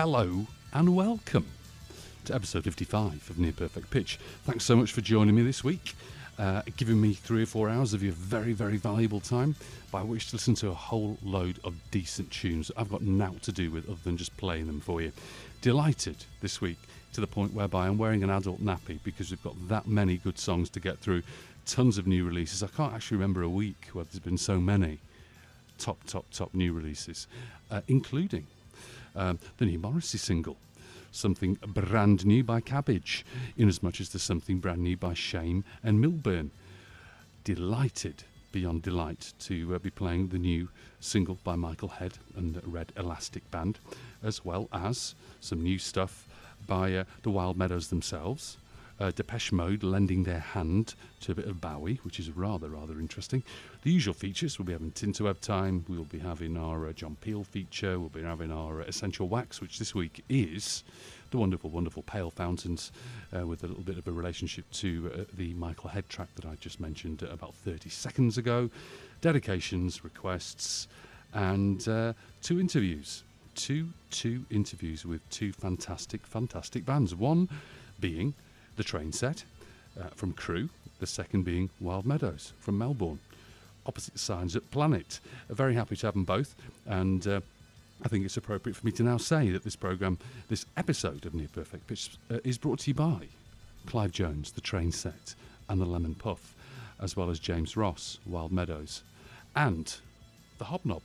hello and welcome to episode 55 of Near Perfect Pitch. Thanks so much for joining me this week, uh, giving me three or four hours of your very, very valuable time by which to listen to a whole load of decent tunes I've got naught to do with other than just playing them for you. Delighted this week to the point whereby I'm wearing an adult nappy because we've got that many good songs to get through, tons of new releases. I can't actually remember a week where there's been so many top, top, top new releases, uh, including um, the new Morrissey single, something brand new by Cabbage, in as there's something brand new by Shame and Milburn. Delighted beyond delight to uh, be playing the new single by Michael Head and the Red Elastic Band, as well as some new stuff by uh, the Wild Meadows themselves. Uh, Depeche Mode lending their hand to a bit of Bowie, which is rather, rather interesting. The usual features we'll be having Tinterweb time, we'll be having our uh, John Peel feature, we'll be having our uh, Essential Wax, which this week is the wonderful, wonderful Pale Fountains, uh, with a little bit of a relationship to uh, the Michael Head track that I just mentioned about 30 seconds ago. Dedications, requests, and uh, two interviews. Two, two interviews with two fantastic, fantastic bands. One being the train set uh, from Crewe, the second being Wild Meadows from Melbourne. Opposite signs at Planet. Uh, very happy to have them both, and uh, I think it's appropriate for me to now say that this programme, this episode of Near Perfect Pitch, uh, is brought to you by Clive Jones, the train set, and the Lemon Puff, as well as James Ross, Wild Meadows, and the Hobnob.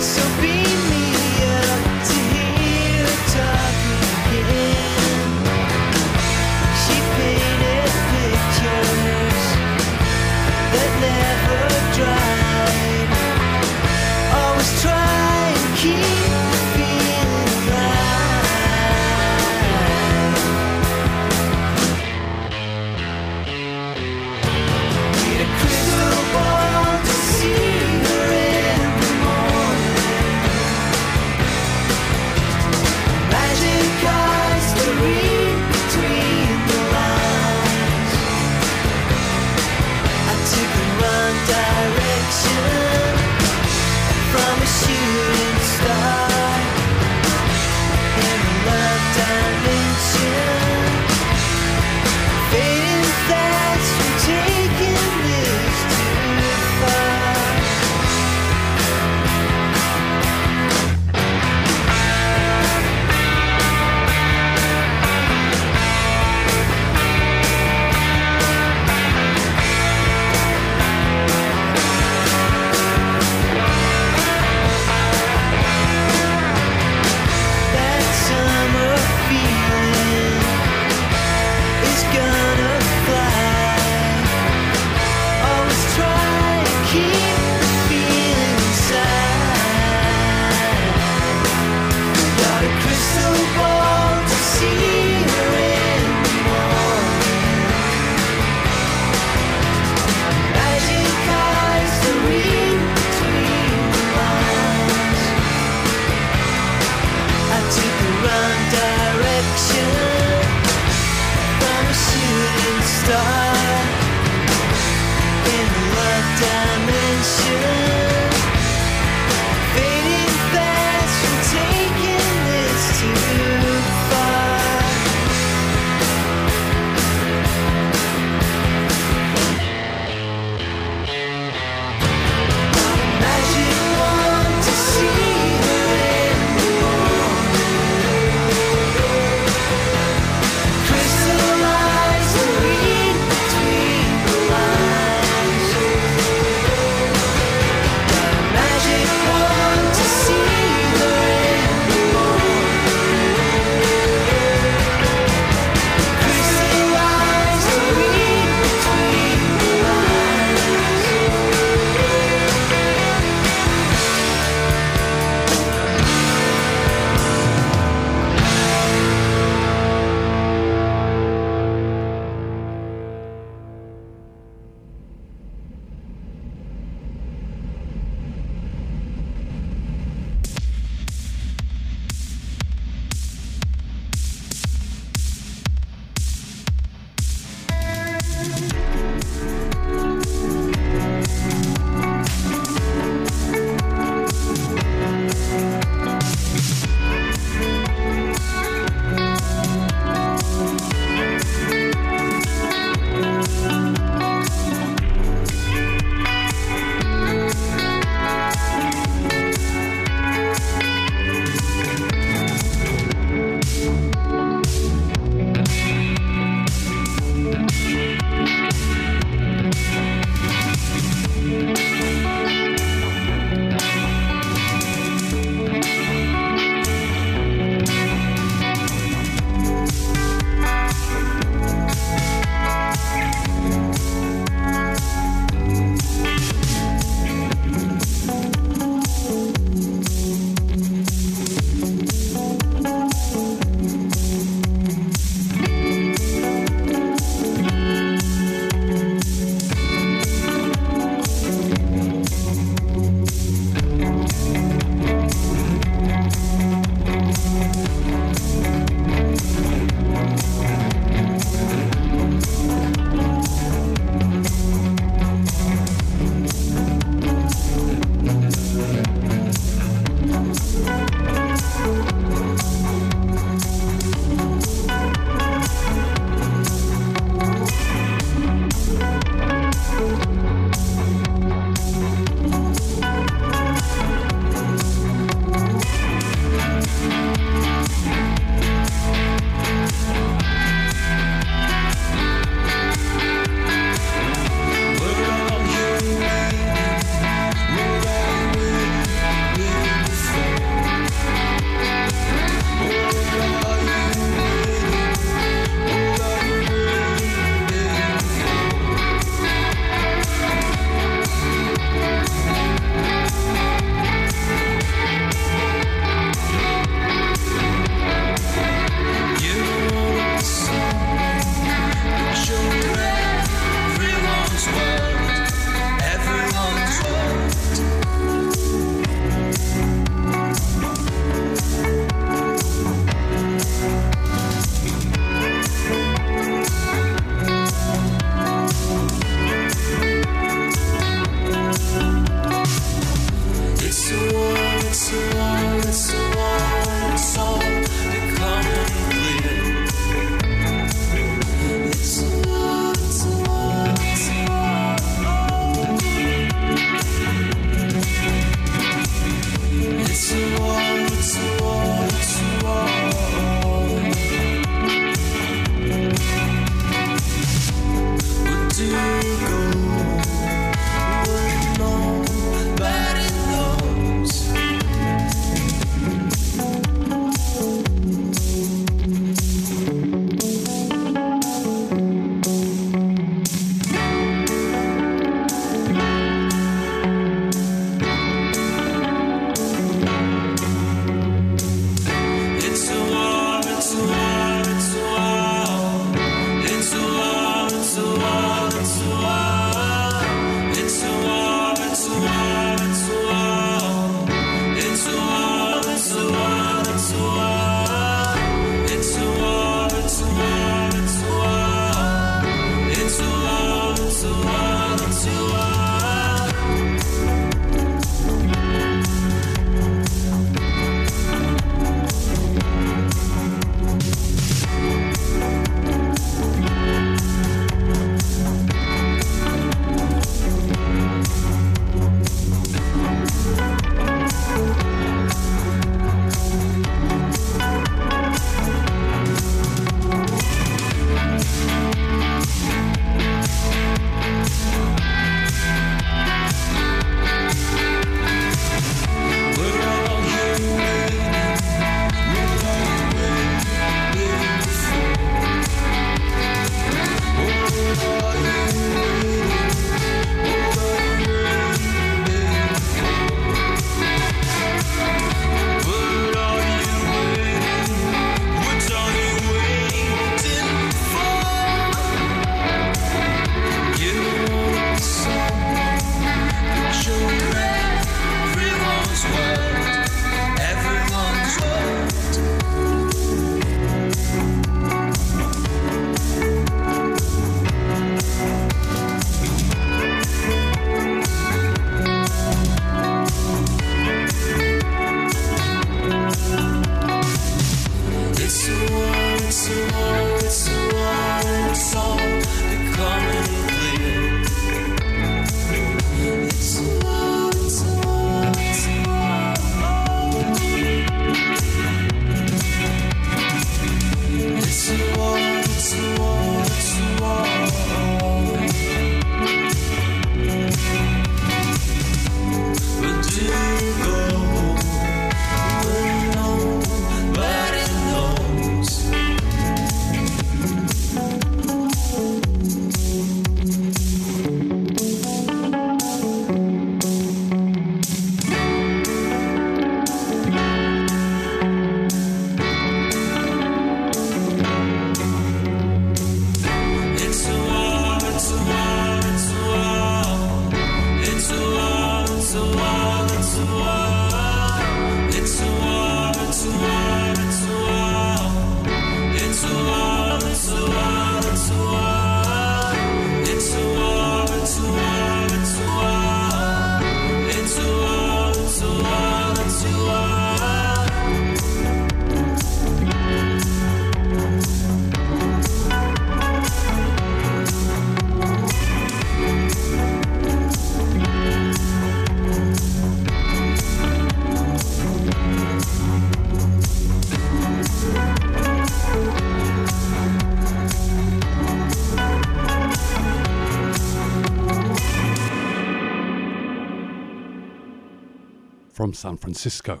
From San Francisco.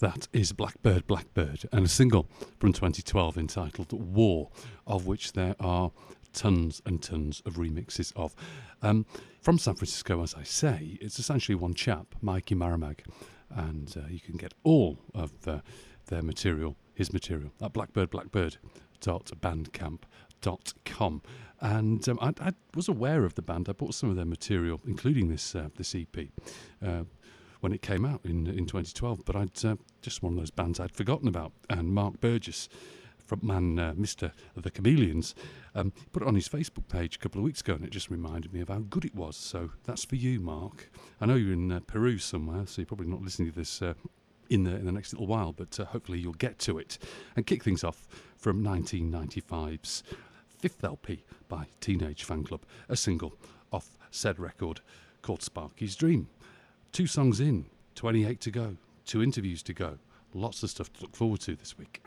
That is Blackbird Blackbird and a single from 2012 entitled War, of which there are tons and tons of remixes of. Um, from San Francisco, as I say, it's essentially one chap, Mikey Maramag, and uh, you can get all of uh, their material, his material, at blackbirdblackbird.bandcamp.com. And um, I, I was aware of the band. I bought some of their material, including this uh, this EP. When it came out in in 2012. But I'd uh, just one of those bands I'd forgotten about. And Mark Burgess, frontman uh, Mister the Chameleons, um, put it on his Facebook page a couple of weeks ago, and it just reminded me of how good it was. So that's for you, Mark. I know you're in uh, Peru somewhere, so you're probably not listening to this. Uh, in the, in the next little while, but uh, hopefully you'll get to it and kick things off from 1995's fifth LP by Teenage Fanclub, a single off said record called Sparky's Dream. Two songs in, 28 to go, two interviews to go, lots of stuff to look forward to this week.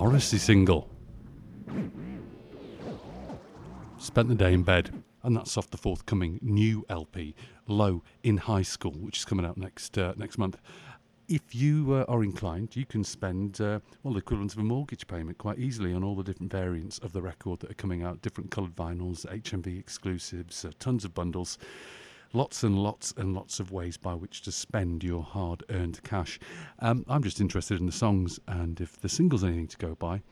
Morrissey single. Spent the day in bed, and that's off the forthcoming new LP, Low in High School, which is coming out next uh, next month. If you uh, are inclined, you can spend uh, well the equivalent of a mortgage payment quite easily on all the different variants of the record that are coming out, different coloured vinyls, HMV exclusives, uh, tons of bundles lots and lots and lots of ways by which to spend your hard earned cash. Um, I'm just interested in the songs, and if the single's anything to go by,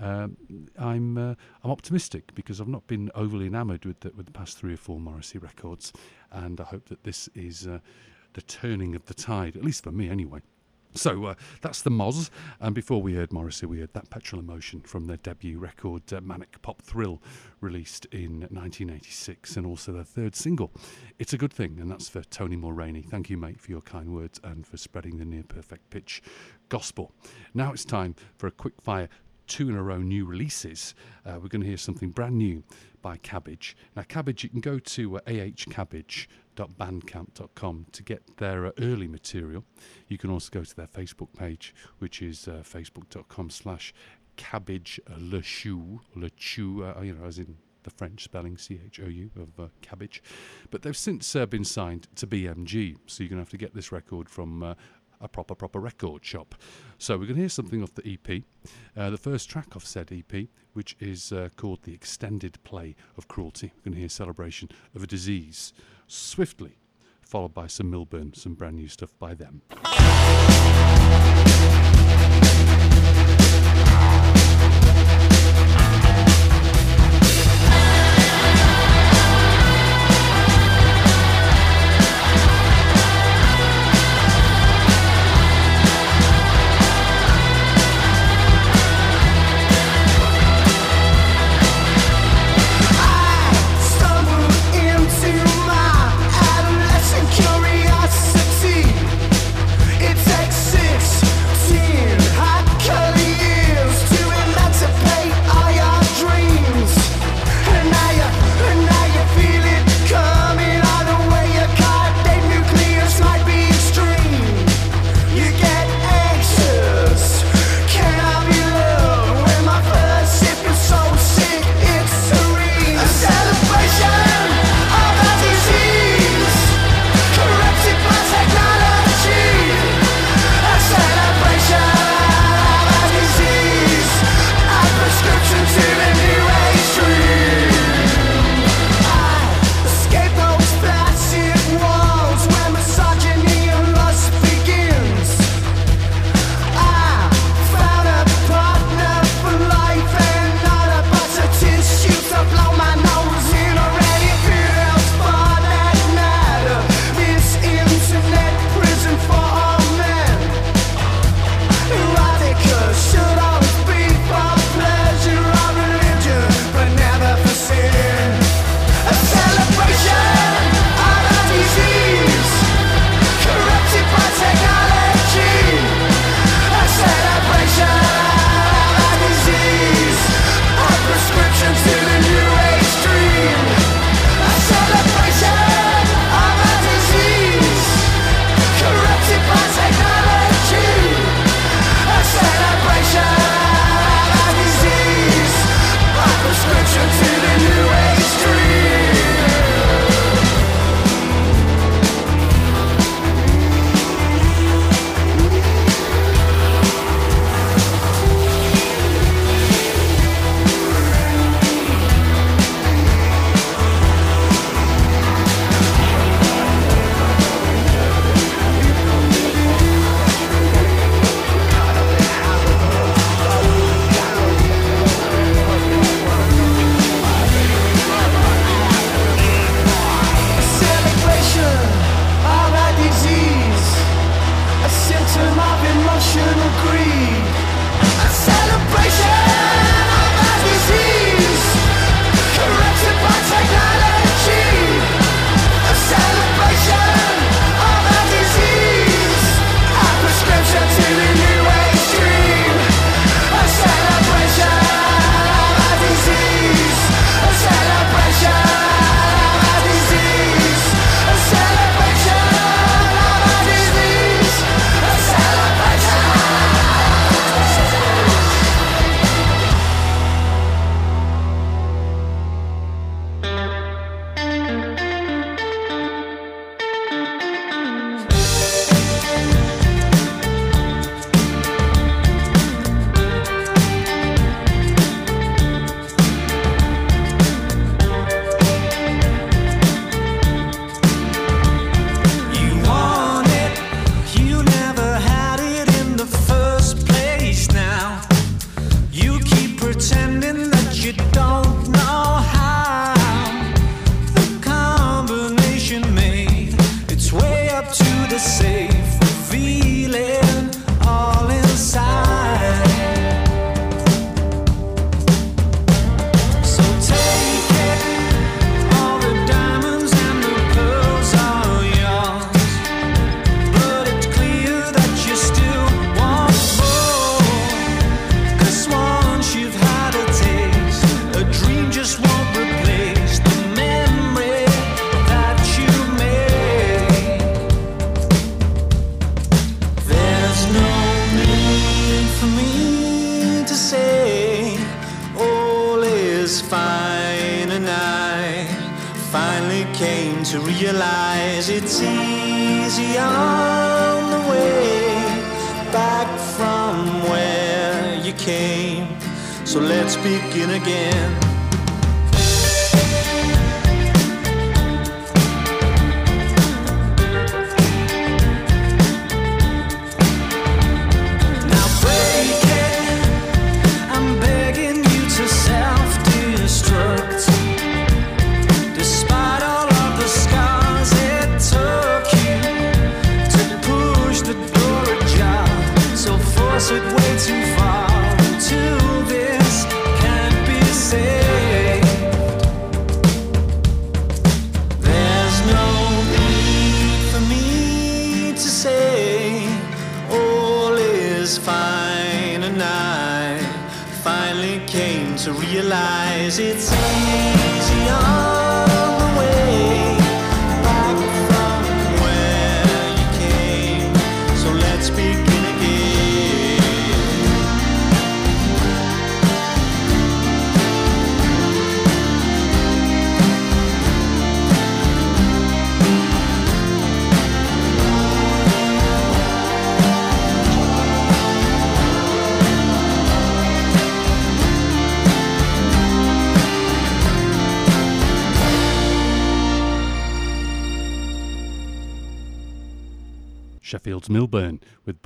um, I'm uh, I'm optimistic because I've not been overly enamoured with the, with the past three or four Morrissey records, and I hope that this is uh, the turning of the tide, at least for me anyway. So uh, that's the Moz. And before we heard Morrissey, we heard that Petrol Emotion from their debut record, uh, Manic Pop Thrill, released in 1986, and also their third single. It's a good thing, and that's for Tony Mulroney. Thank you, mate, for your kind words and for spreading the near perfect pitch gospel. Now it's time for a quick fire. Two in a row new releases. Uh, we're going to hear something brand new by Cabbage. Now, Cabbage, you can go to uh, ahcabbage.bandcamp.com to get their uh, early material. You can also go to their Facebook page, which is uh, facebook.com slash cabbage le chou, le chou, uh, you know, as in the French spelling C H O U of uh, cabbage. But they've since uh, been signed to BMG, so you're going to have to get this record from uh, a proper, proper record shop. So we're going to hear something off the EP, uh, the first track off said EP, which is uh, called The Extended Play of Cruelty. We're going to hear Celebration of a Disease swiftly, followed by some Milburn, some brand new stuff by them.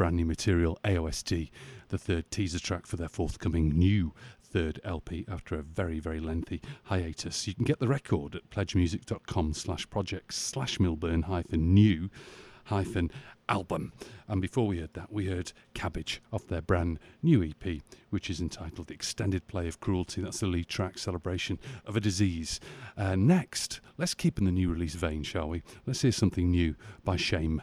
brand new material, AOST, the third teaser track for their forthcoming new third LP after a very, very lengthy hiatus. You can get the record at pledgemusic.com slash project slash Milburn hyphen new hyphen album. And before we heard that, we heard Cabbage off their brand new EP, which is entitled Extended Play of Cruelty. That's the lead track celebration of a disease. Uh, next, let's keep in the new release vein, shall we? Let's hear something new by Shame.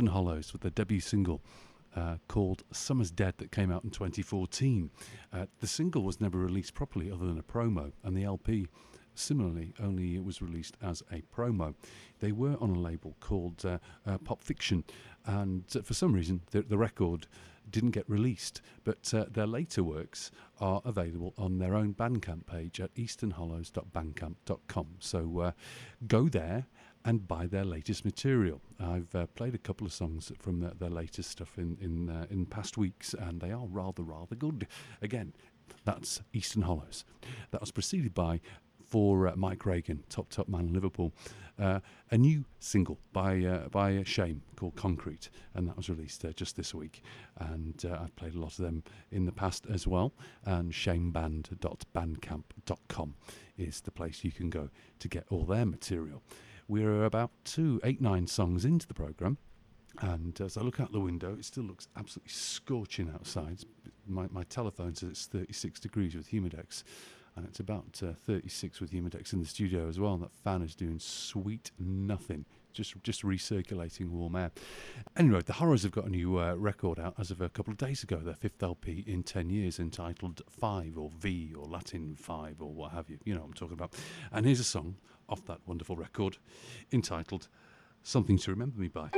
Eastern Hollows with their debut single uh, called Summer's Dead that came out in 2014. Uh, the single was never released properly other than a promo, and the LP similarly only it was released as a promo. They were on a label called uh, uh, Pop Fiction, and uh, for some reason the, the record didn't get released, but uh, their later works are available on their own Bandcamp page at easternhollows.bandcamp.com. So go there and buy their latest material. I've uh, played a couple of songs from their, their latest stuff in in uh, in past weeks, and they are rather rather good. Again, that's Eastern Hollows. That was preceded by for uh, Mike Reagan, top top man in Liverpool, uh, a new single by uh, by Shame called Concrete, and that was released uh, just this week. And I've played a lot of them in the past as well. And shameband.bandcamp.com is the place you can go to get all their material. We're about two, eight, nine songs into the program. And as I look out the window, it still looks absolutely scorching outside. My, my telephone says it's 36 degrees with Humidex, and it's about uh, 36 with Humidex in the studio as well. And that fan is doing sweet nothing, just just recirculating warm air. Anyway, the Horrors have got a new uh, record out as of a couple of days ago, their fifth LP in 10 years, entitled Five or V or Latin Five or what have you. You know what I'm talking about. And here's a song off that wonderful record entitled Something to Remember Me By.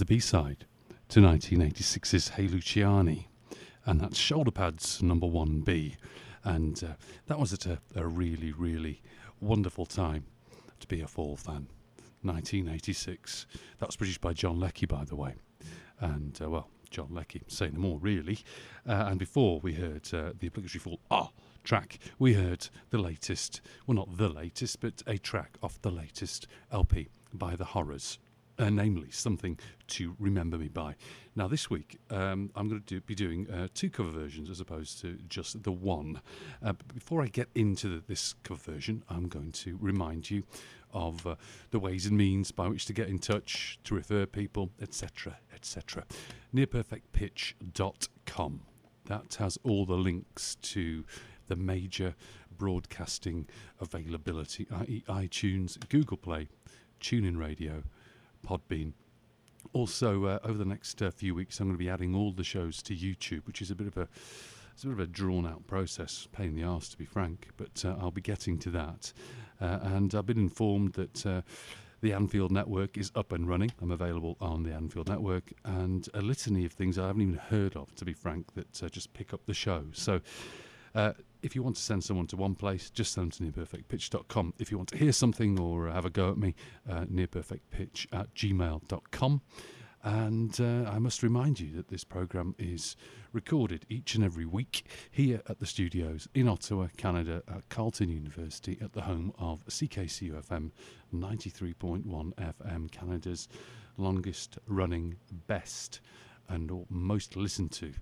the B side to 1986's Hey Luciani, and that's Shoulder Pads number 1B. And uh, that was at a, a really, really wonderful time to be a Fall fan. 1986. That was produced by John Leckie, by the way. And, uh, well, John Leckie, say no more, really. Uh, and before we heard uh, the obligatory Fall Ah track, we heard the latest, well, not the latest, but a track off the latest LP by The Horrors uh, namely something to remember me by. Now, this week um, I'm going to do, be doing uh, two cover versions as opposed to just the one. Uh, but before I get into the, this cover version, I'm going to remind you of uh, the ways and means by which to get in touch, to refer people, etc., etc. Nearperfectpitch.com. That has all the links to the major broadcasting availability, i.e., iTunes, Google Play, TuneIn Radio, Podbean. Also, uh, over the next uh, few weeks, I'm going to be adding all the shows to YouTube, which is a bit of a it's a bit of a drawn-out process, pain in the arse to be frank. But uh, I'll be getting to that, uh, and I've been informed that. Uh, the Anfield Network is up and running. I'm available on the Anfield Network, and a litany of things I haven't even heard of, to be frank, that uh, just pick up the show. So, uh, if you want to send someone to one place, just send them to nearperfectpitch.com. If you want to hear something or have a go at me, uh, nearperfectpitch at gmail.com. And uh, I must remind you that this program is recorded each and every week here at the studios in Ottawa, Canada, at Carleton University, at the home of CKCU FM 93.1 FM, Canada's longest running, best, and most listened to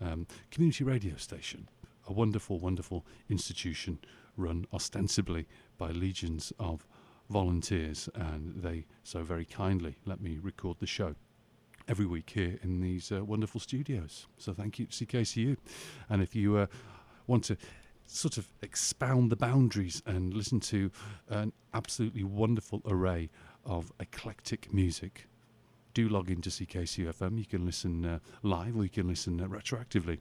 um, community radio station a wonderful, wonderful institution run ostensibly by legions of volunteers, and they so very kindly let me record the show every week here in these uh, wonderful studios. So thank you, CKCU. And if you uh, want to sort of expound the boundaries and listen to an absolutely wonderful array of eclectic music, do log into CKCU FM. You can listen uh, live or you can listen uh, retroactively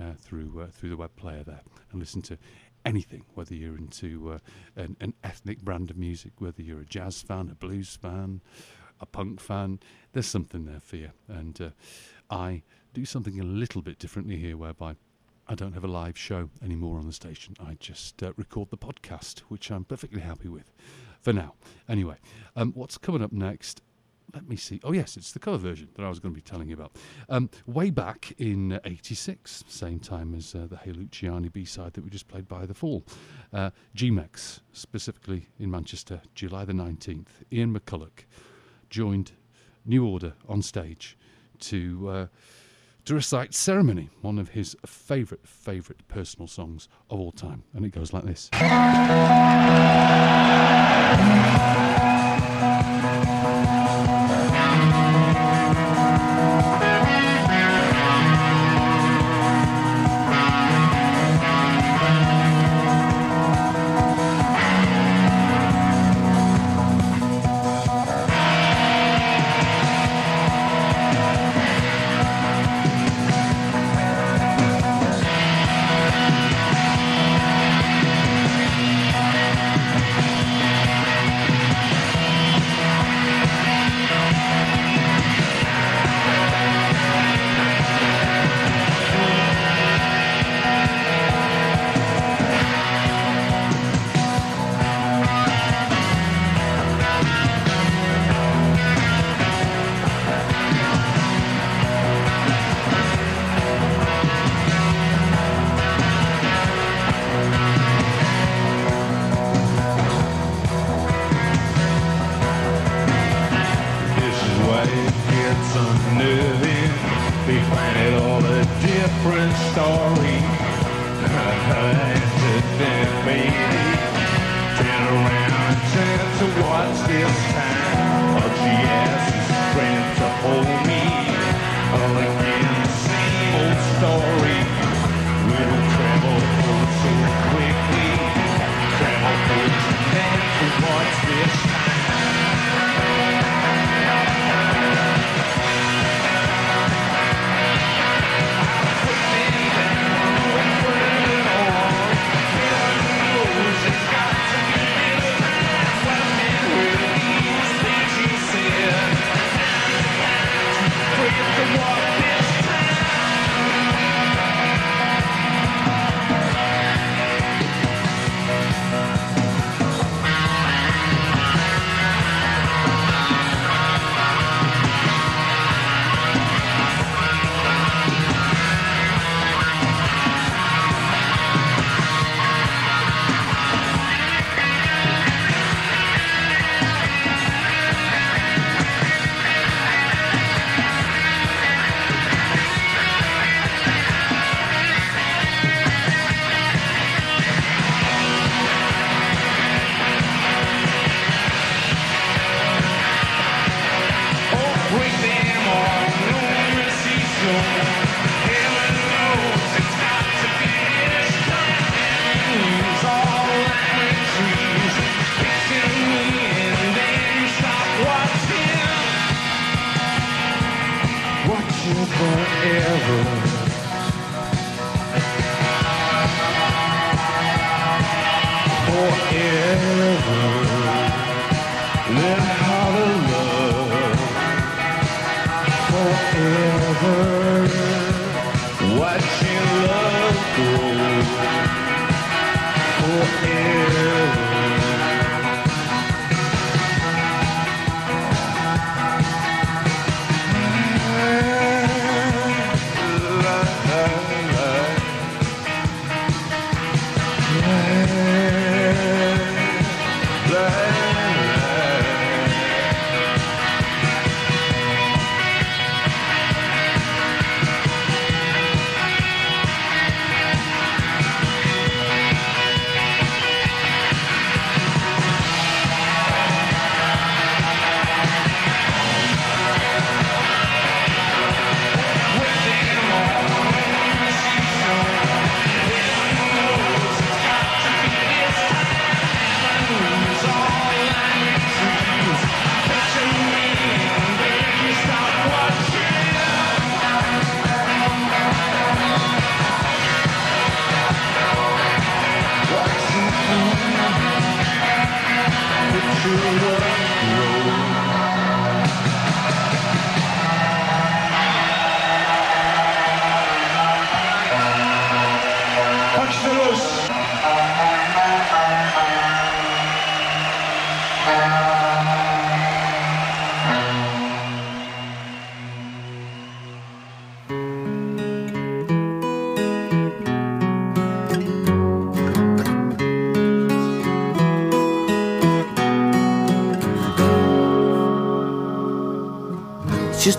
uh, through uh, through the web player there and listen to anything, whether you're into uh, an, an ethnic brand of music, whether you're a jazz fan, a blues fan, a punk fan. There's something there for you. And uh, I do something a little bit differently here, whereby I don't have a live show anymore on the station. I just uh, record the podcast, which I'm perfectly happy with for now. Anyway, um, what's coming up next? Let me see. Oh, yes, it's the cover version that I was going to be telling you about. Um, way back in uh, 86, same time as uh, the Hey Luciani B side that we just played by The Fall. Uh, GMEX, specifically in Manchester, July the 19th, Ian McCulloch joined New Order on stage to. Uh, to recite Ceremony, one of his favourite, favourite personal songs of all time. And it goes like. This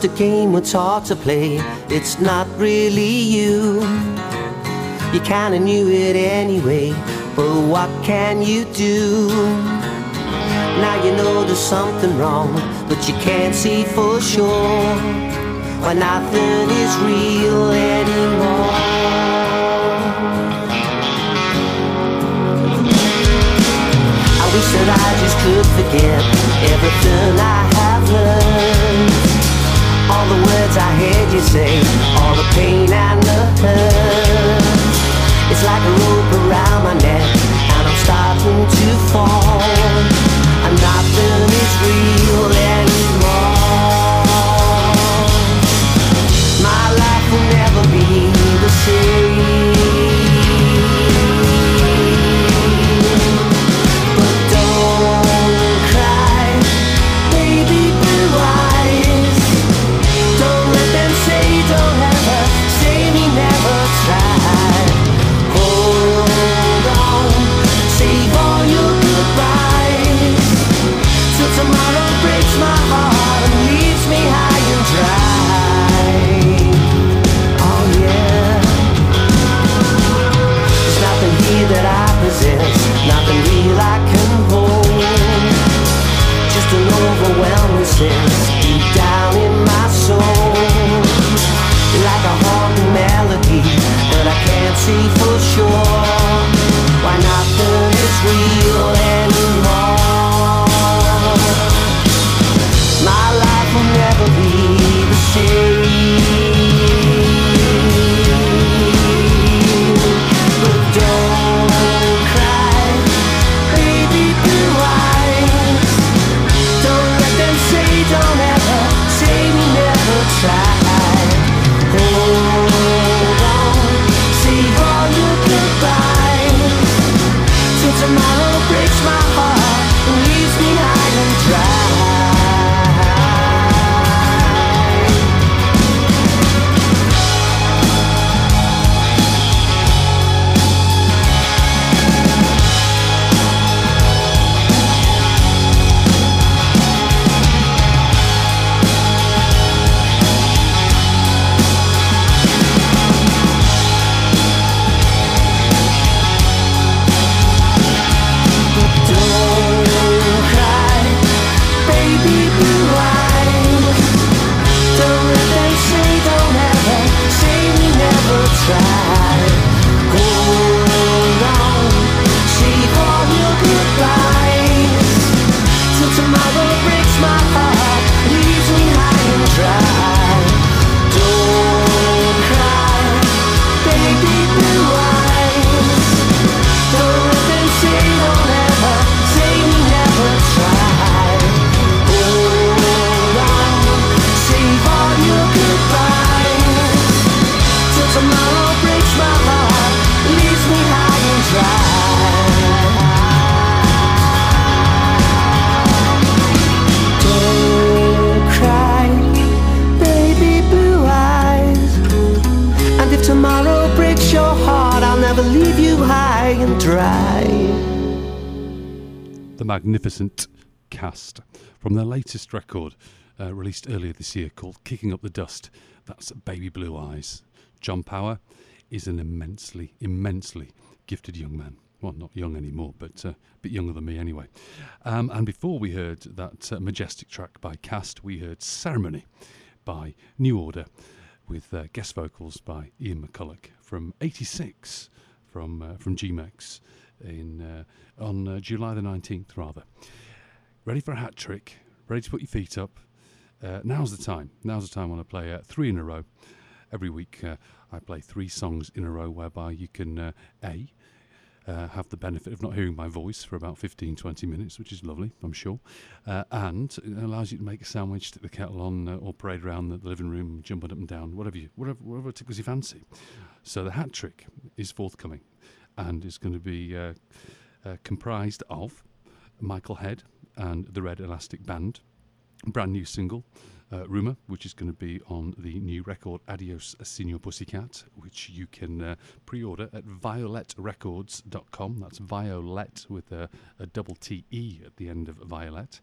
just a game it's hard to play. It's not really you. You kinda knew it anyway, but what can you do? Now you know there's something wrong, but you can't see for sure. Why nothing is real anymore. I wish that I just could forget everything I. All the words I heard you say, all the pain and the hurt. It's like a rope around my neck, and I'm starting to fall. And nothing is real anymore. My life will never be the same. That I possess, nothing real I can hold. Just an overwhelming sense deep down in my soul. Like a haunting melody that I can't see for sure. Why nothing Till tomorrow the magnificent cast from their latest record, uh, released earlier this year, called Kicking Up the Dust. That's Baby Blue Eyes. John Power is an immensely, immensely gifted young man. Well, not young anymore, but uh, a bit younger than me anyway. Um, and before we heard that uh, majestic track by Cast, we heard Ceremony by New Order with uh, guest vocals by Ian McCulloch from 86 from, uh, from GMEX in, uh, on uh, July the 19th, rather. Ready for a hat trick? Ready to put your feet up? Uh, now's the time. Now's the time when I play three in a row. Every week I play three songs in a row whereby you can A, uh, have the benefit of not hearing my voice for about 15 20 minutes, which is lovely, I'm sure. Uh, and it allows you to make a sandwich, stick the kettle on, uh, or parade around the, the living room, jumping up and down, whatever, you, whatever, whatever tickles your fancy. So the hat trick is forthcoming and is going to be uh, uh, comprised of Michael Head and the Red Elastic Band, brand new single. Uh, Rumour, which is going to be on the new record Adios Señor Pussycat, which you can uh, pre order at violetterecords.com. That's Violet with a, a double T E at the end of Violet.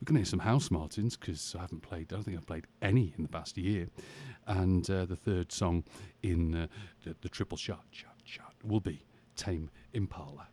We're going to hear some House Martins because I haven't played, I don't think I've played any in the past year. And uh, the third song in uh, the, the triple shot, shot, shot will be Tame Impala.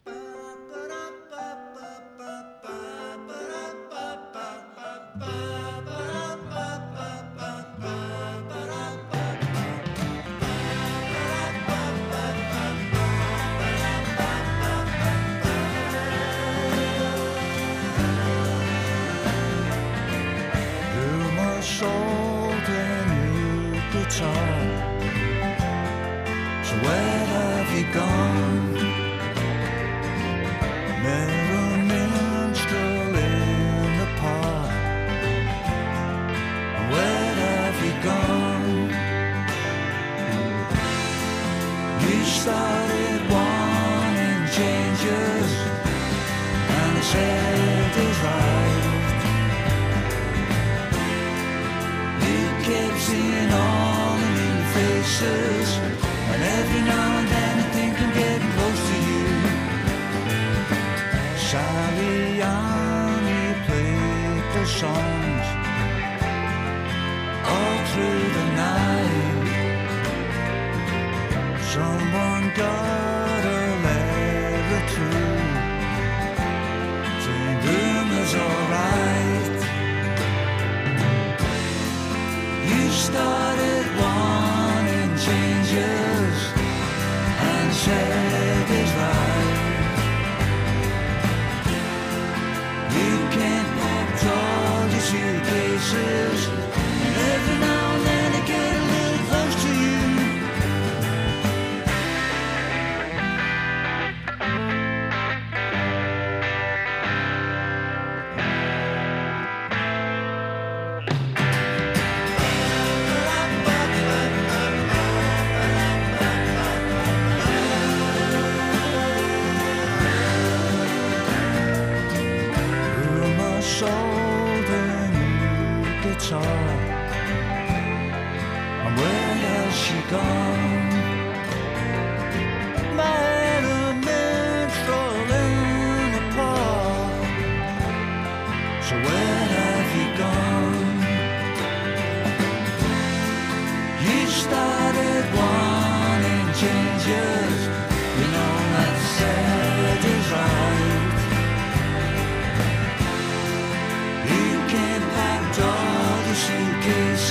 Someone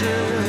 to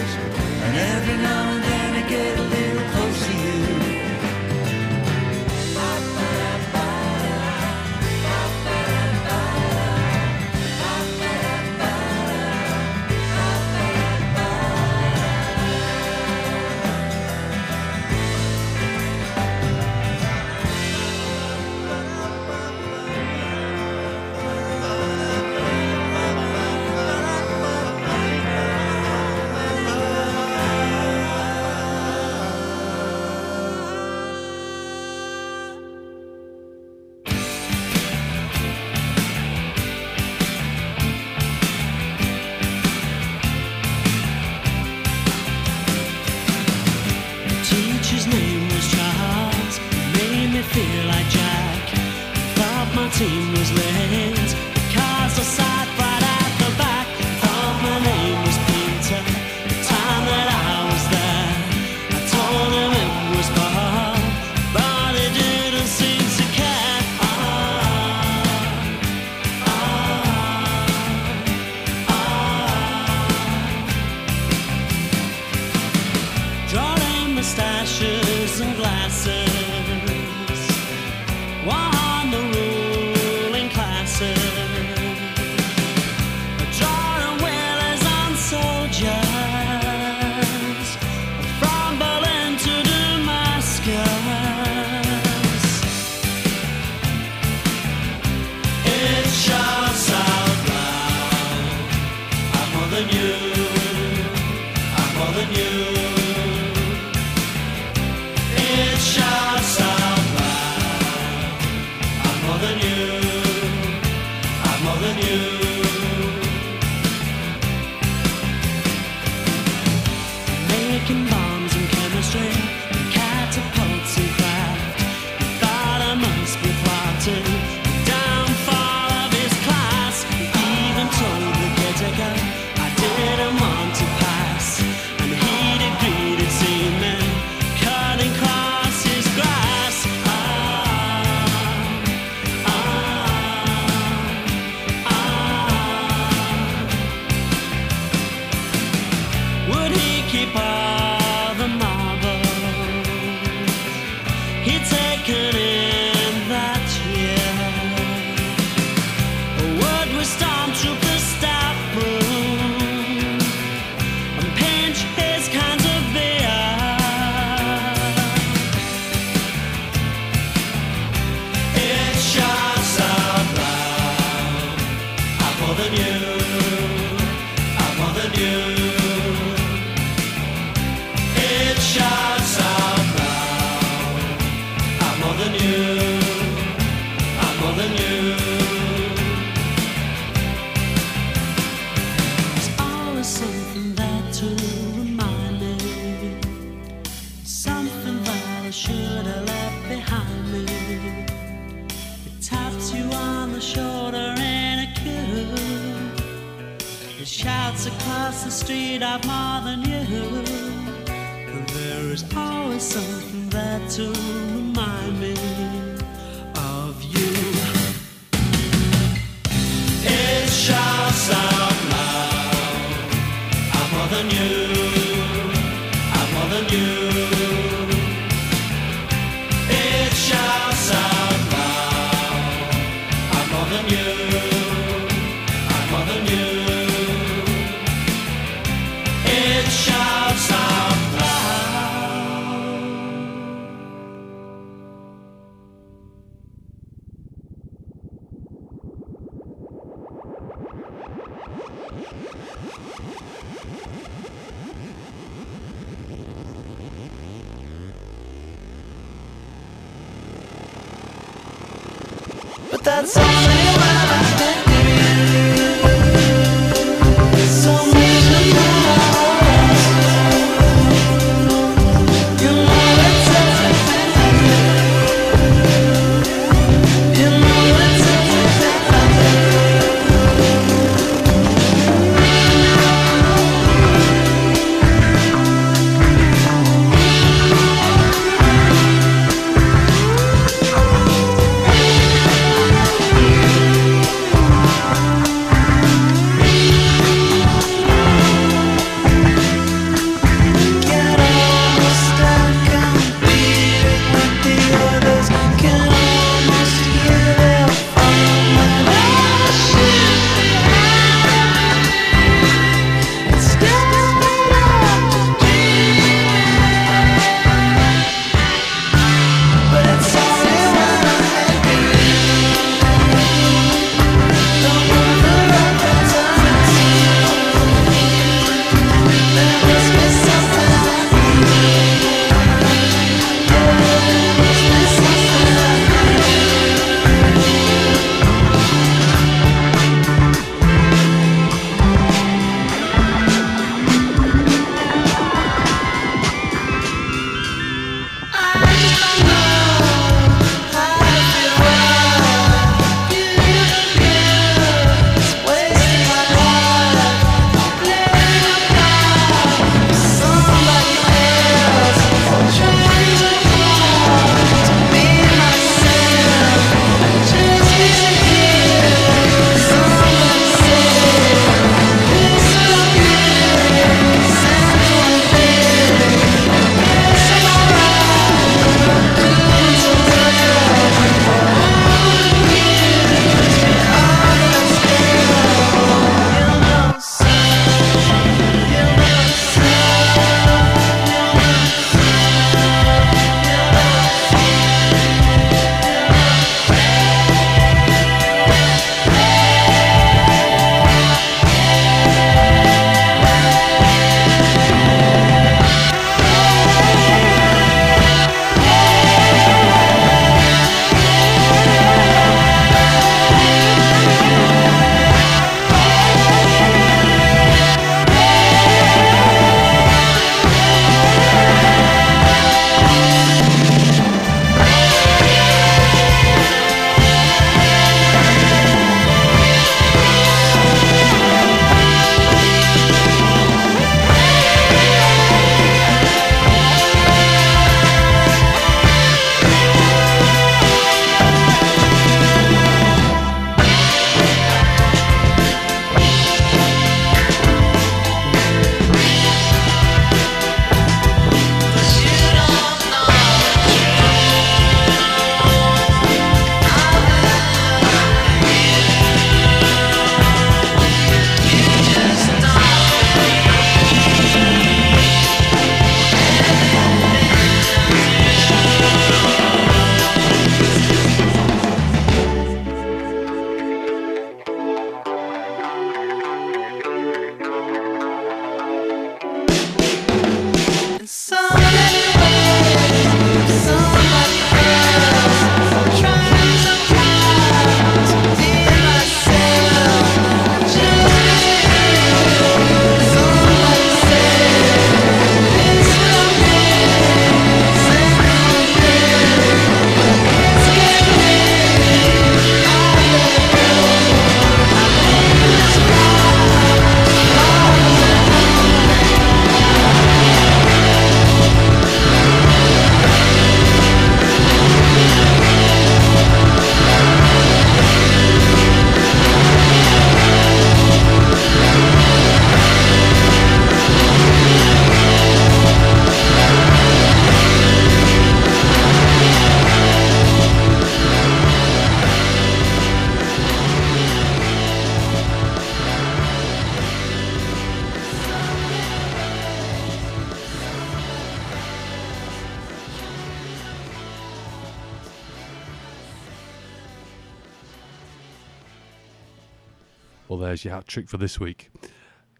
Your hat trick for this week.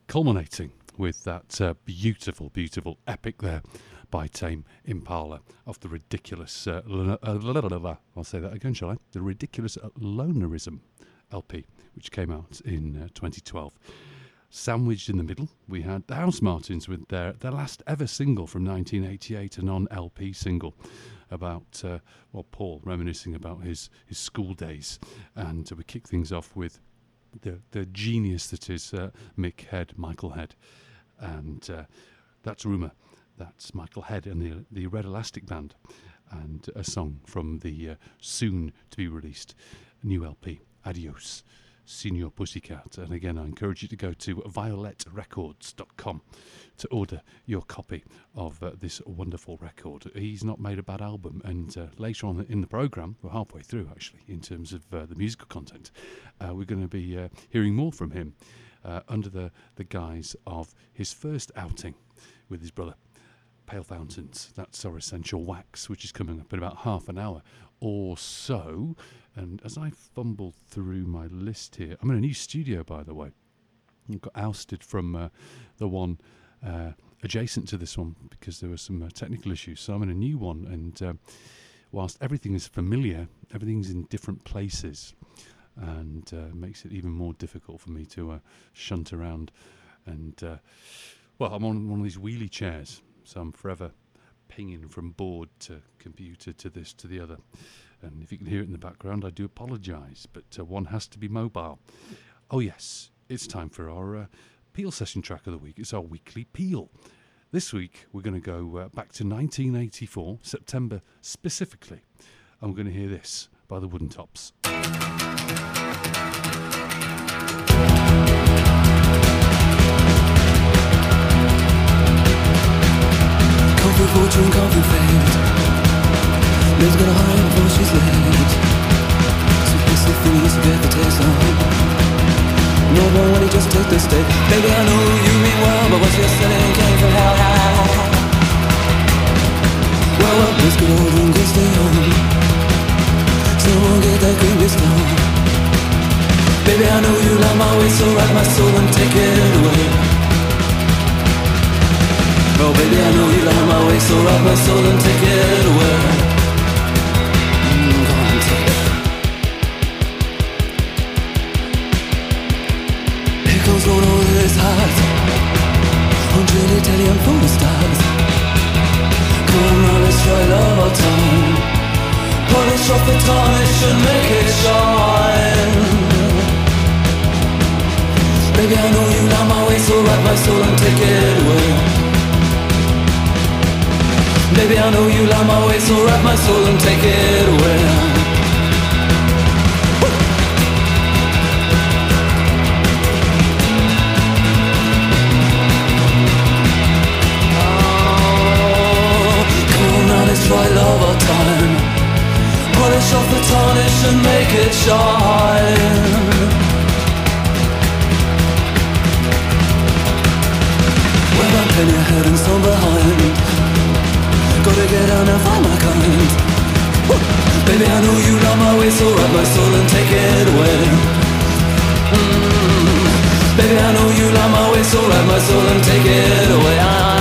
Culminating with that uh, beautiful, beautiful epic there by Tame Impala of the ridiculous, uh, I'll say that again, shall I? The ridiculous Lonerism LP, which came out in uh, 2012. Sandwiched in the middle, we had the Housemartins with their, their last ever single from 1988, a non LP single about, uh, well, Paul reminiscing about his, his school days. And we kick things off with the, the genius that is uh, Mick Head, Michael Head. And uh, that's Rumour. That's Michael Head and the, the Red Elastic Band. And a song from the uh, soon to be released new LP, Adios. Señor Pussycat. And again, I encourage you to go to violetterecords.com to order your copy of uh, this wonderful record. He's not made a bad album, and uh, later on in the program, we're halfway through actually, in terms of uh, the musical content, uh, we're going to be uh, hearing more from him uh, under the, the guise of his first outing with his brother. Pale Fountains, that's our essential wax, which is coming up in about half an hour or so. And as I fumble through my list here, I'm in a new studio, by the way. I got ousted from uh, the one uh, adjacent to this one because there were some uh, technical issues. So I'm in a new one, and uh, whilst everything is familiar, everything's in different places, and uh, makes it even more difficult for me to uh, shunt around. And well, I'm on one of these wheelie chairs, so I'm forever pinging from board to computer to this to the other. And if you can hear it in the background, I do apologise, but uh, one has to be mobile. Oh, yes, it's time for our uh, Peel Session track of the week. It's our weekly Peel. This week, we're going to go uh, back to 1984, September specifically, and we're going to hear this by the Woodentops. Coffee fortune, coffee fate. Gonna hurry before she's late. So the things get the taste. No just take. Baby, I know you mean well, but what you're selling came from hell. Drink will stay get that. Baby, I know you love my so rock my soul and take it away. Oh baby, I know you like my way, so rock my soul and take it away. One over this heart. Hundred Italian phone stars. Come on, let's try love time. Polish off the tarnish and make it shine. Baby, I know you like my way, so rock my soul and take it away. Baby, I know you like my way, so wrap my soul and take it away. And make it shine. Well, I'm penny ahead and some behind. Gotta get down and find my kind Woo! Baby, I know you love my way So rock my soul and take it away mm. Baby, I know you love my way So rock my soul and take it away Ah.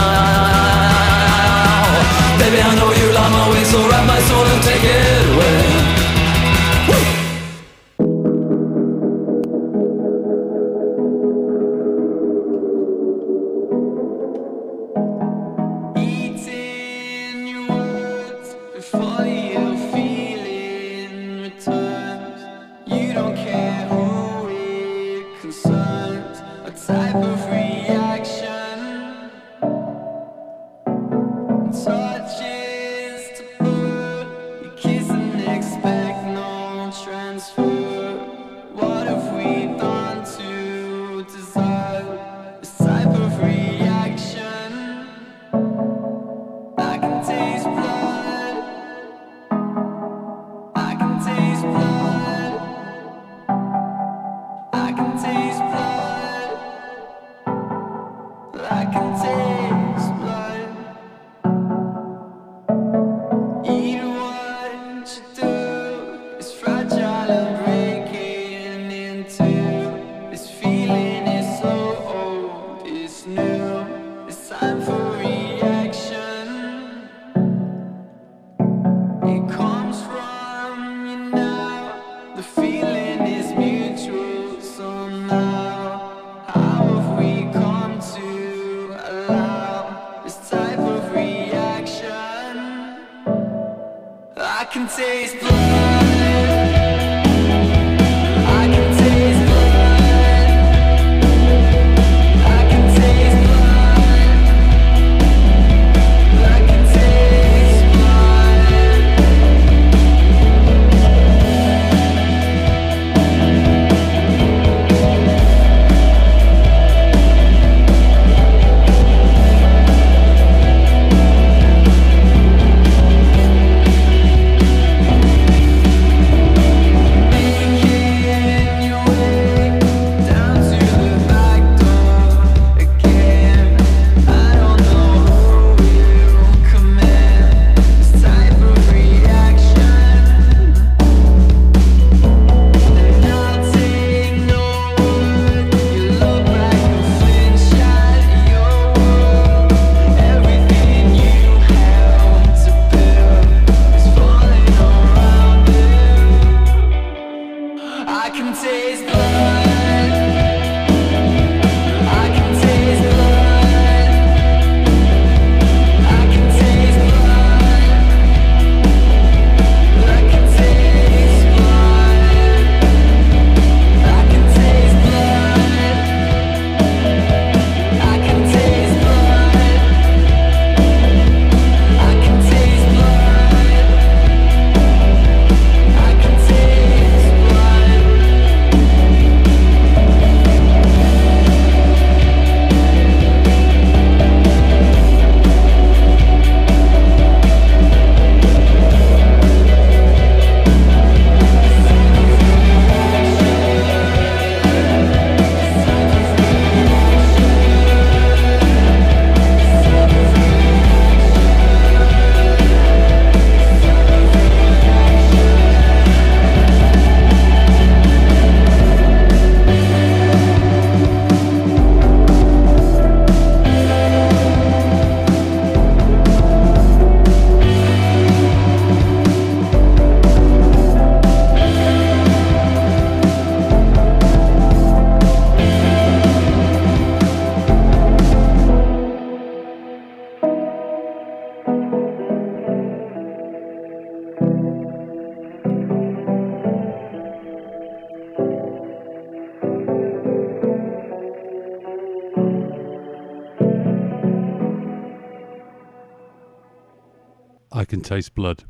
Taste Blood.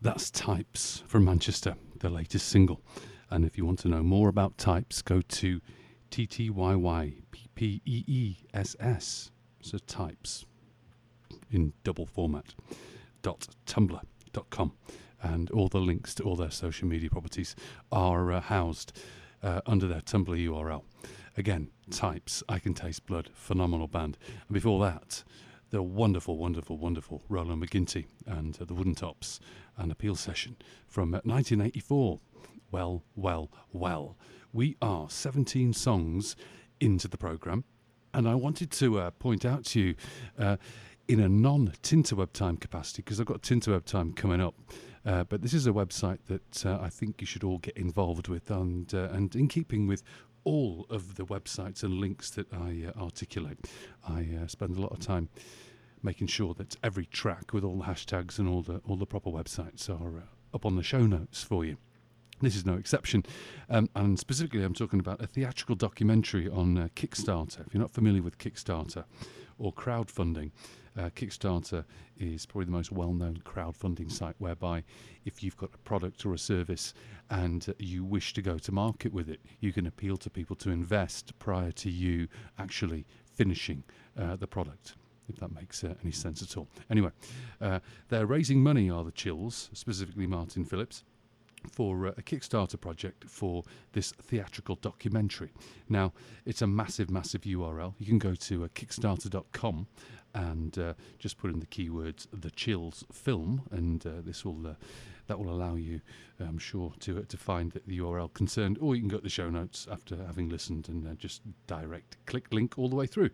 That's Types from Manchester, their latest single. And if you want to know more about Types, go to TTYYPPEESS. So Types in double format. Dot tumblr dot com. And all the links to all their social media properties are uh, housed uh, under their Tumblr URL. Again, Types, I Can Taste Blood, phenomenal band. And before that, the wonderful, wonderful, wonderful Roland McGinty and uh, the Woodentops, an appeal session from uh, 1984. Well, well, well. We are 17 songs into the programme, and I wanted to uh, point out to you uh, in a non Tinterweb time capacity, because I've got Tinterweb time coming up. Uh, but this is a website that uh, I think you should all get involved with, and uh, and in keeping with all of the websites and links that I uh, articulate, I uh, spend a lot of time making sure that every track with all the hashtags and all the all the proper websites are uh, up on the show notes for you. This is no exception, um, and specifically, I'm talking about a theatrical documentary on uh, Kickstarter. If you're not familiar with Kickstarter or crowdfunding, uh, Kickstarter is probably the most well-known crowdfunding site whereby if you've got a product or a service and uh, you wish to go to market with it, you can appeal to people to invest prior to you actually finishing uh, the product. If that makes uh, any sense at all. Anyway, uh, they're raising money, are the Chills, specifically Martin Phillips for uh, a Kickstarter project for this theatrical documentary. Now, it's a massive, massive URL. You can go to uh, kickstarter.com and uh, just put in the keywords "the Chills film," and uh, this will uh, that will allow you, I'm sure, to uh, to find the, URL concerned. Or you can go to the show notes after having listened and just direct click link all the way through.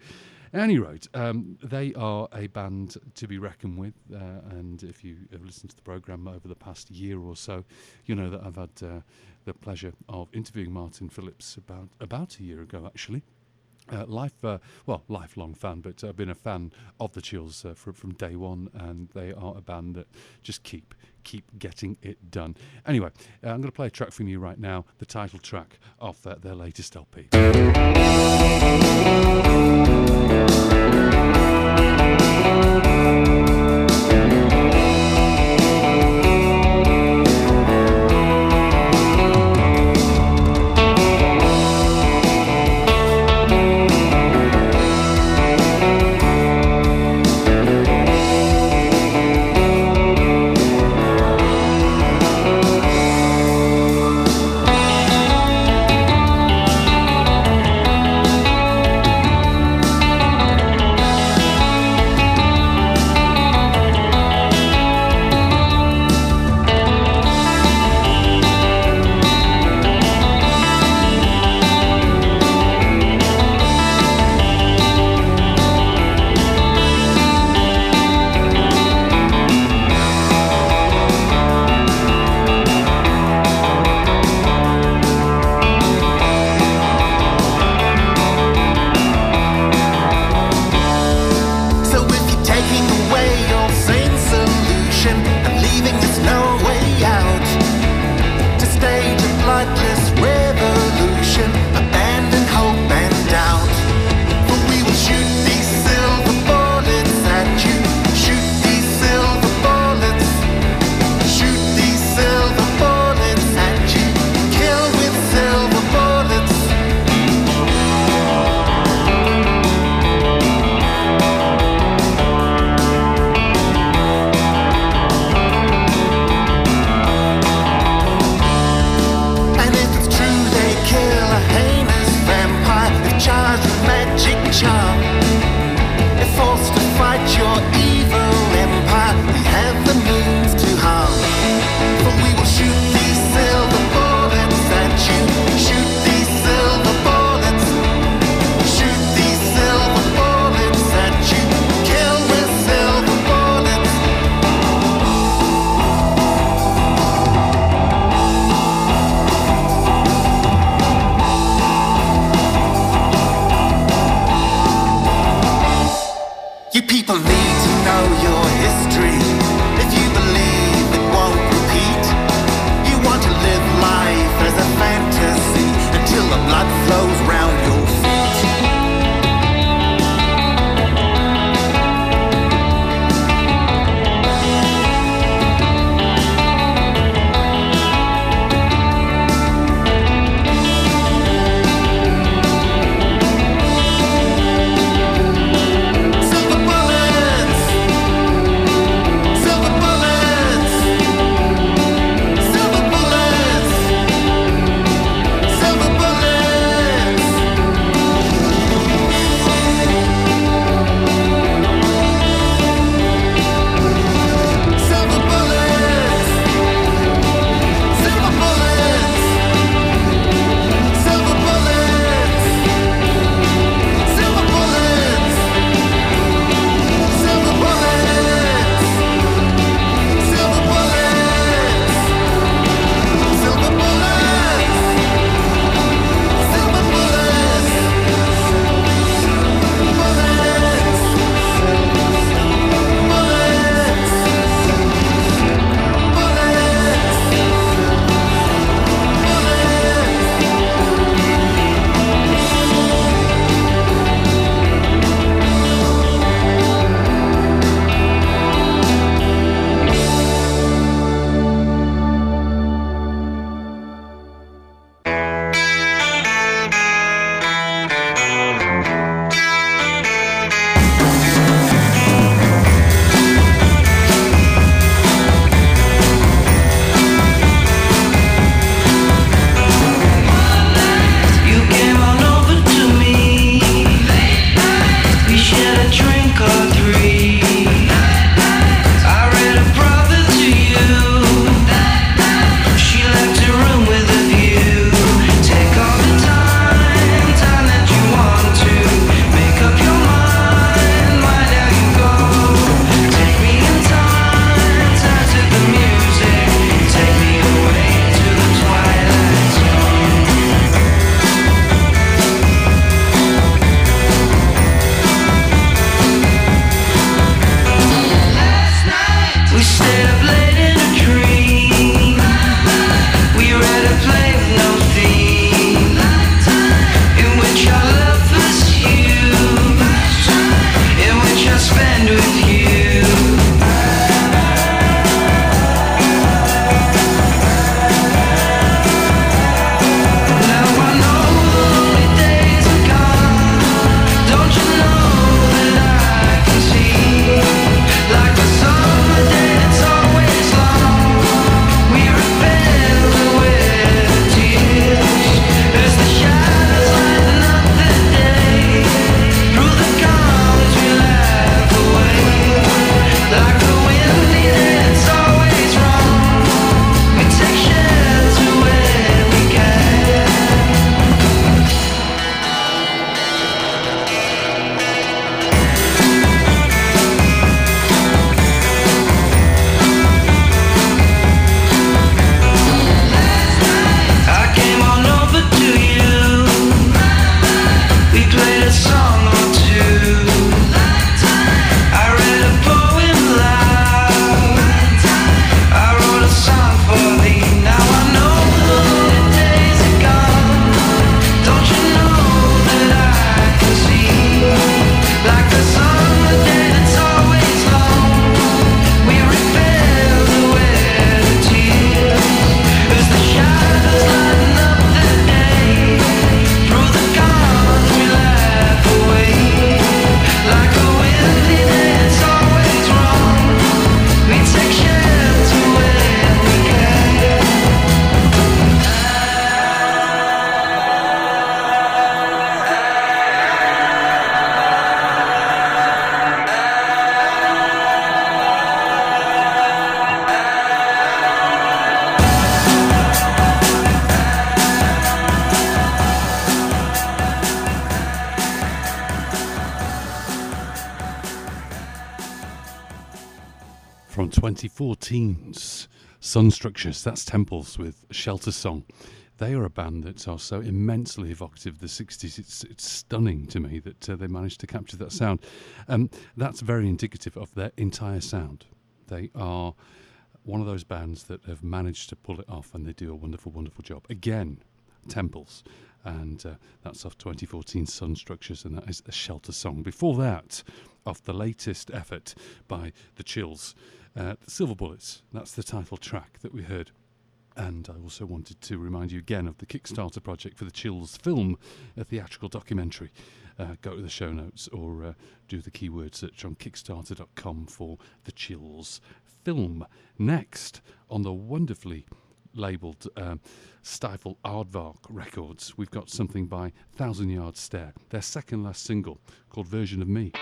At any rate, um, they are a band to be reckoned with, uh, and if you have listened to the program over the past year or so, you know that I've had uh, the pleasure of interviewing Martin Phillips about about a year ago, actually. Uh, life, uh, well, lifelong fan, but I've been a fan of the Chills uh, from from day one, and they are a band that just keep keep getting it done. Anyway, uh, I'm going to play a track from you right now, the title track of uh, their latest LP. Thank you. Sun Structures. That's Temples with Shelter Song. They are a band that are so immensely evocative of the 60s. It's, it's stunning to me that uh, they managed to capture that sound. Um, that's very indicative of their entire sound. They are one of those bands that have managed to pull it off and they do a wonderful, wonderful job. Again, Temples. And uh, that's off 2014 Sun Structures, and that is a shelter song. Before that, off the latest effort by The Chills, uh, Silver Bullets. That's the title track that we heard. And I also wanted to remind you again of the Kickstarter project for the Chills film, a theatrical documentary. Uh, go to the show notes or uh, do the keyword search on Kickstarter.com for the Chills film. Next, on the wonderfully labelled um, Stifled Aardvark Records, we've got something by Thousand Yard Stare, their second last single called Version of Me.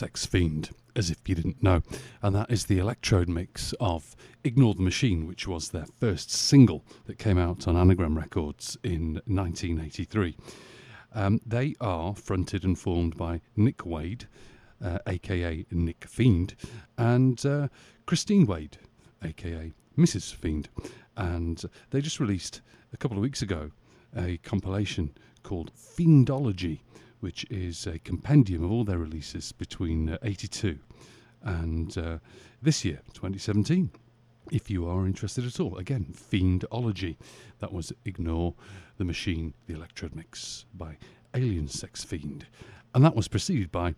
Sex Fiend, as if you didn't know. And that is the electrode mix of Ignore the Machine, which was their first single that came out on Anagram Records in 1983. Um, they are fronted and formed by Nick Wade, uh, aka Nick Fiend, and uh, Christine Wade, aka Mrs. Fiend. And they just released a couple of weeks ago a compilation called Fiendology, which is a compendium of all their releases between uh, 82 and uh, this year, 2017. If you are interested at all, again, Fiendology. That was Ignore the Machine, the Electrode Mix by Alien Sex Fiend. And that was preceded by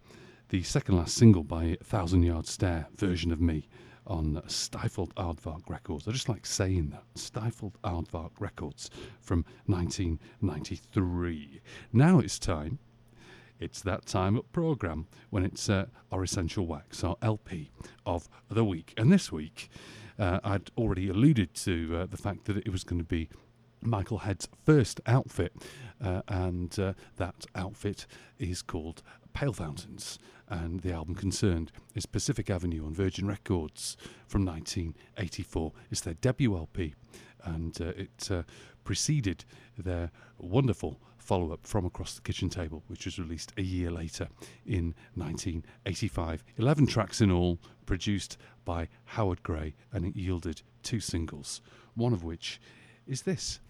the second last single by Thousand Yard Stare version of me on Stifled Aardvark Records. I just like saying that. Stifled Aardvark Records from 1993. Now it's time. It's that time up program when it's uh, our essential wax, our LP of the week. And this week, uh, I'd already alluded to uh, the fact that it was going to be Michael Head's first outfit, uh, and uh, that outfit is called Pale Fountains. And the album concerned is Pacific Avenue on Virgin Records from 1984. It's their debut LP, and uh, it preceded their wonderful follow up from Across the Kitchen Table, which was released a year later in 1985. 11 tracks in all, produced by Howard Gray, and it yielded two singles, one of which is this.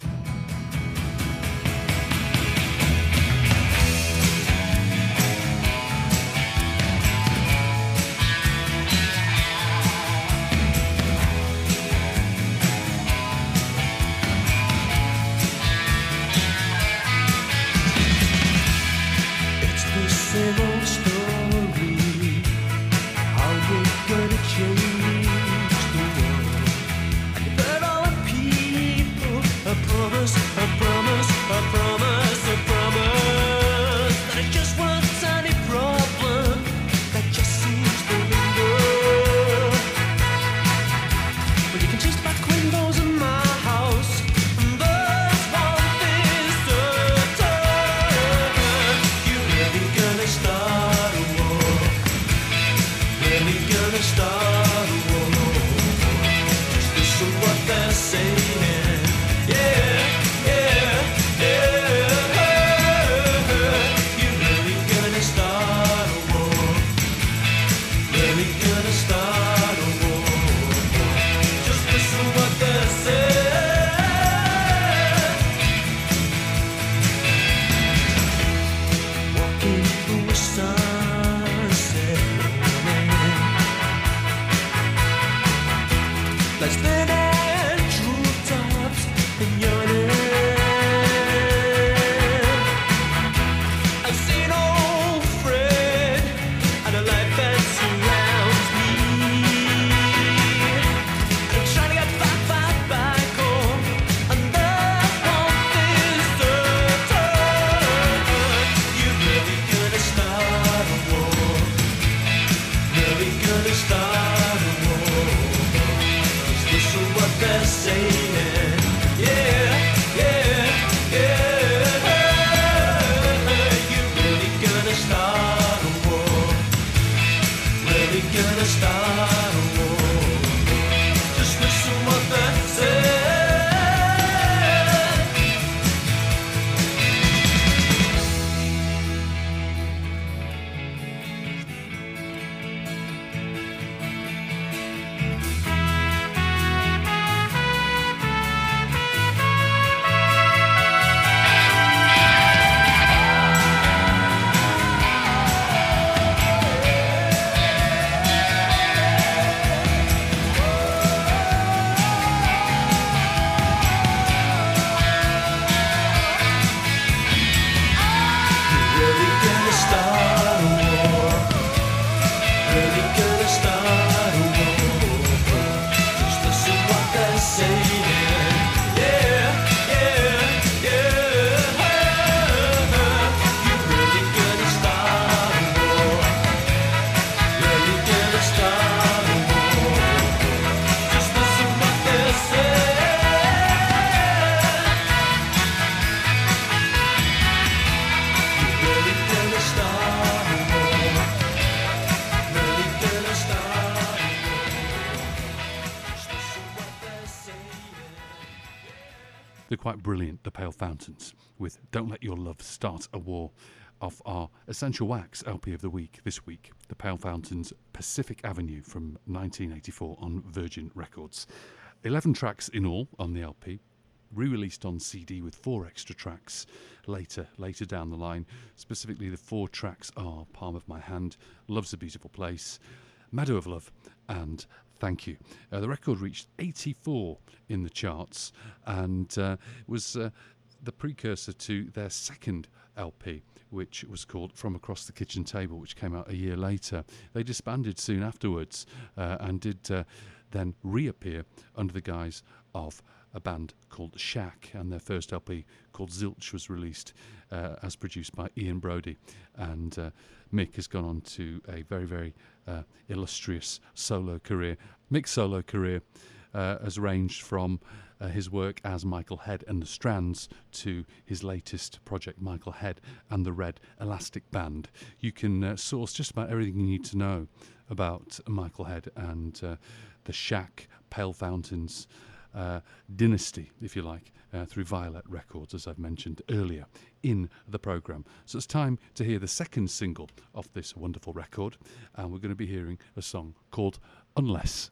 Fountains, with Don't Let Your Love Start a War off our Essential Wax LP of the week this week, the Pale Fountains Pacific Avenue from 1984 on Virgin Records. 11 tracks in all on the LP, re-released on CD with four extra tracks later later down the line. Specifically, the four tracks are "Palm of My Hand," "Love's a Beautiful Place," "Meadow of Love," and "Thank You." Uh, the record reached 84 in the charts and uh, was uh, the precursor to their second LP, which was called From Across the Kitchen Table, which came out a year later. They disbanded soon afterwards uh, and did uh, then reappear under the guise of a band called Shack, and their first LP called Zilch was released uh, as produced by Ian Broudie. And uh, Mick has gone on to a very, very uh, illustrious solo career. Mick's solo career uh, has ranged from uh, his work as Michael Head and the Strands to his latest project, Michael Head and the Red Elastic Band. You can uh, source just about everything you need to know about Michael Head and uh, the Shack, Pale Fountains. Uh, dynasty, if you like, uh, through Violette Records, as I've mentioned earlier in the programme. So it's time to hear the second single of this wonderful record, and we're going to be hearing a song called Unless.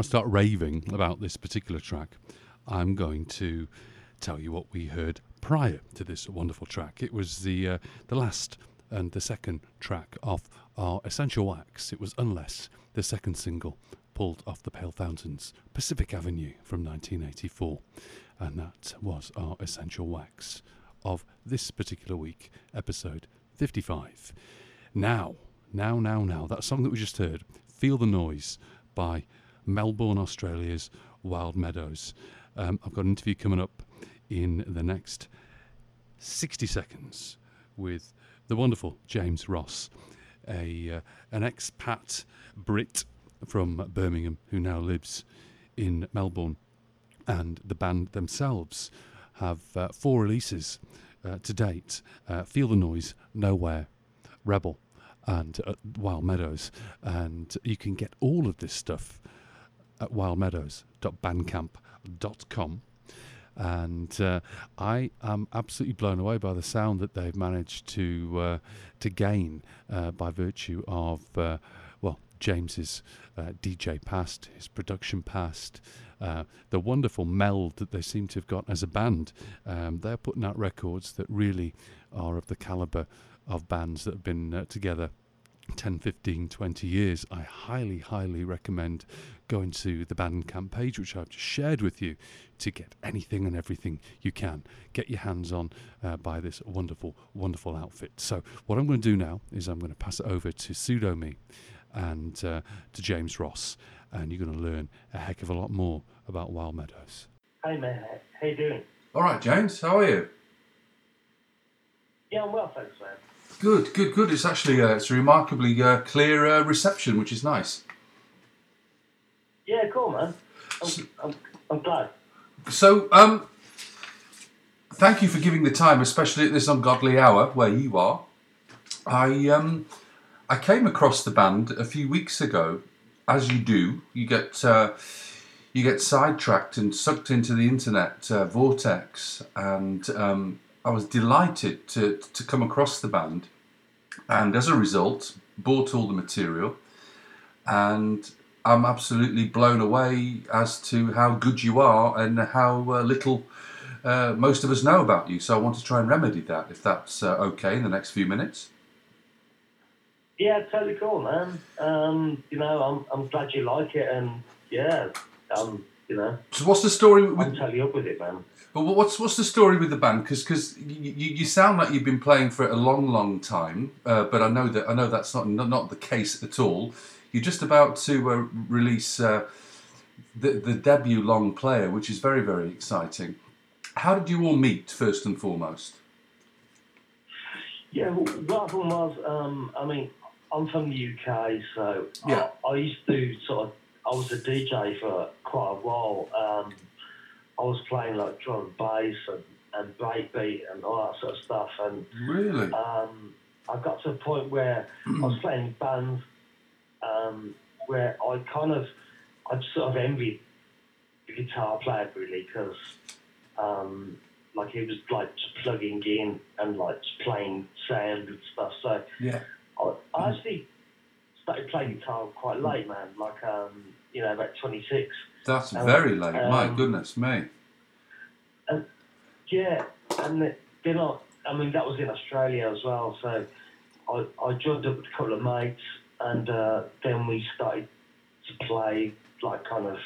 I start raving about this particular track, I'm going to tell you what we heard prior to this wonderful track. It was the uh, the last and the second track off our Essential Wax. It was Unless, the second single pulled off the Pale Fountains, Pacific Avenue from 1984. And that was our Essential Wax of this particular week, episode 55. Now, now, now, now, that song that we just heard, Feel the Noise by Melbourne, Australia's Wild Meadows. Um, I've got an interview coming up in the next 60 seconds with the wonderful James Ross, a uh, an expat Brit from Birmingham who now lives in Melbourne, and the band themselves have uh, four releases uh, to date: uh, Feel the Noise, Nowhere, Rebel, and uh, Wild Meadows, and you can get all of this stuff at wildmeadows.bandcamp.com. And uh, I am absolutely blown away by the sound that they've managed to uh, to gain uh, by virtue of uh, well James's uh, DJ past, his production past, uh, the wonderful meld that they seem to have got as a band. Um, they're putting out records that really are of the caliber of bands that have been together 10, 15, 20 years, I highly, highly recommend going to the Bandcamp page, which I've just shared with you, to get anything and everything you can. Get your hands on uh, by this wonderful, wonderful outfit. So, what I'm going to do now is I'm going to pass it over to Pseudo Me and uh, to James Ross, and you're going to learn a heck of a lot more about Wild Meadows. Hey man, how you doing? All right, James, how are you? Yeah, I'm well, thanks, man. Good, good, good. It's actually uh, it's a remarkably uh, clear uh, reception, which is nice. Yeah, cool, man. I'm, I'm, I'm glad. So, um, thank you for giving the time, especially at this ungodly hour where you are. I um, I came across the band a few weeks ago. As you do, you get uh, you get sidetracked and sucked into the internet uh, vortex, and um, I was delighted to to come across the band, and as a result, bought all the material, and I'm absolutely blown away as to how good you are and how uh, little uh, most of us know about you. So I want to try and remedy that, if that's uh, okay, in the next few minutes. Yeah, totally cool, man. Um, you know, I'm I'm glad you like it, and yeah, um, you know, So what's the story With, I'm totally up with it, man. But what's what's the story with the band? Because you, you you sound like you've been playing for a long, long time. Uh, but I know that I know that's not not, not the case at all. You're just about to uh, release uh, the the debut long player, which is very very exciting. How did you all meet first and foremost? Yeah, well, what happened was, um, I mean, I'm from the UK, so Yeah. I, I used to sort of, I was a DJ for quite a while. Um, I was playing like drum and bass and, and breakbeat and all that sort of stuff, and Really? um, I got to a point where I was playing bands um, where I kind of, I sort of envied the guitar player really because, um, like he was like just plugging in and like just playing sound and stuff. So Yeah. I, I actually started playing guitar quite late, man. Like um, you know, about twenty six. That's Um, very late. My um, goodness me. Yeah, and then- then I, I mean, that was in Australia as well. So I, I joined up with a couple of mates, and uh, then we started to play like kind of,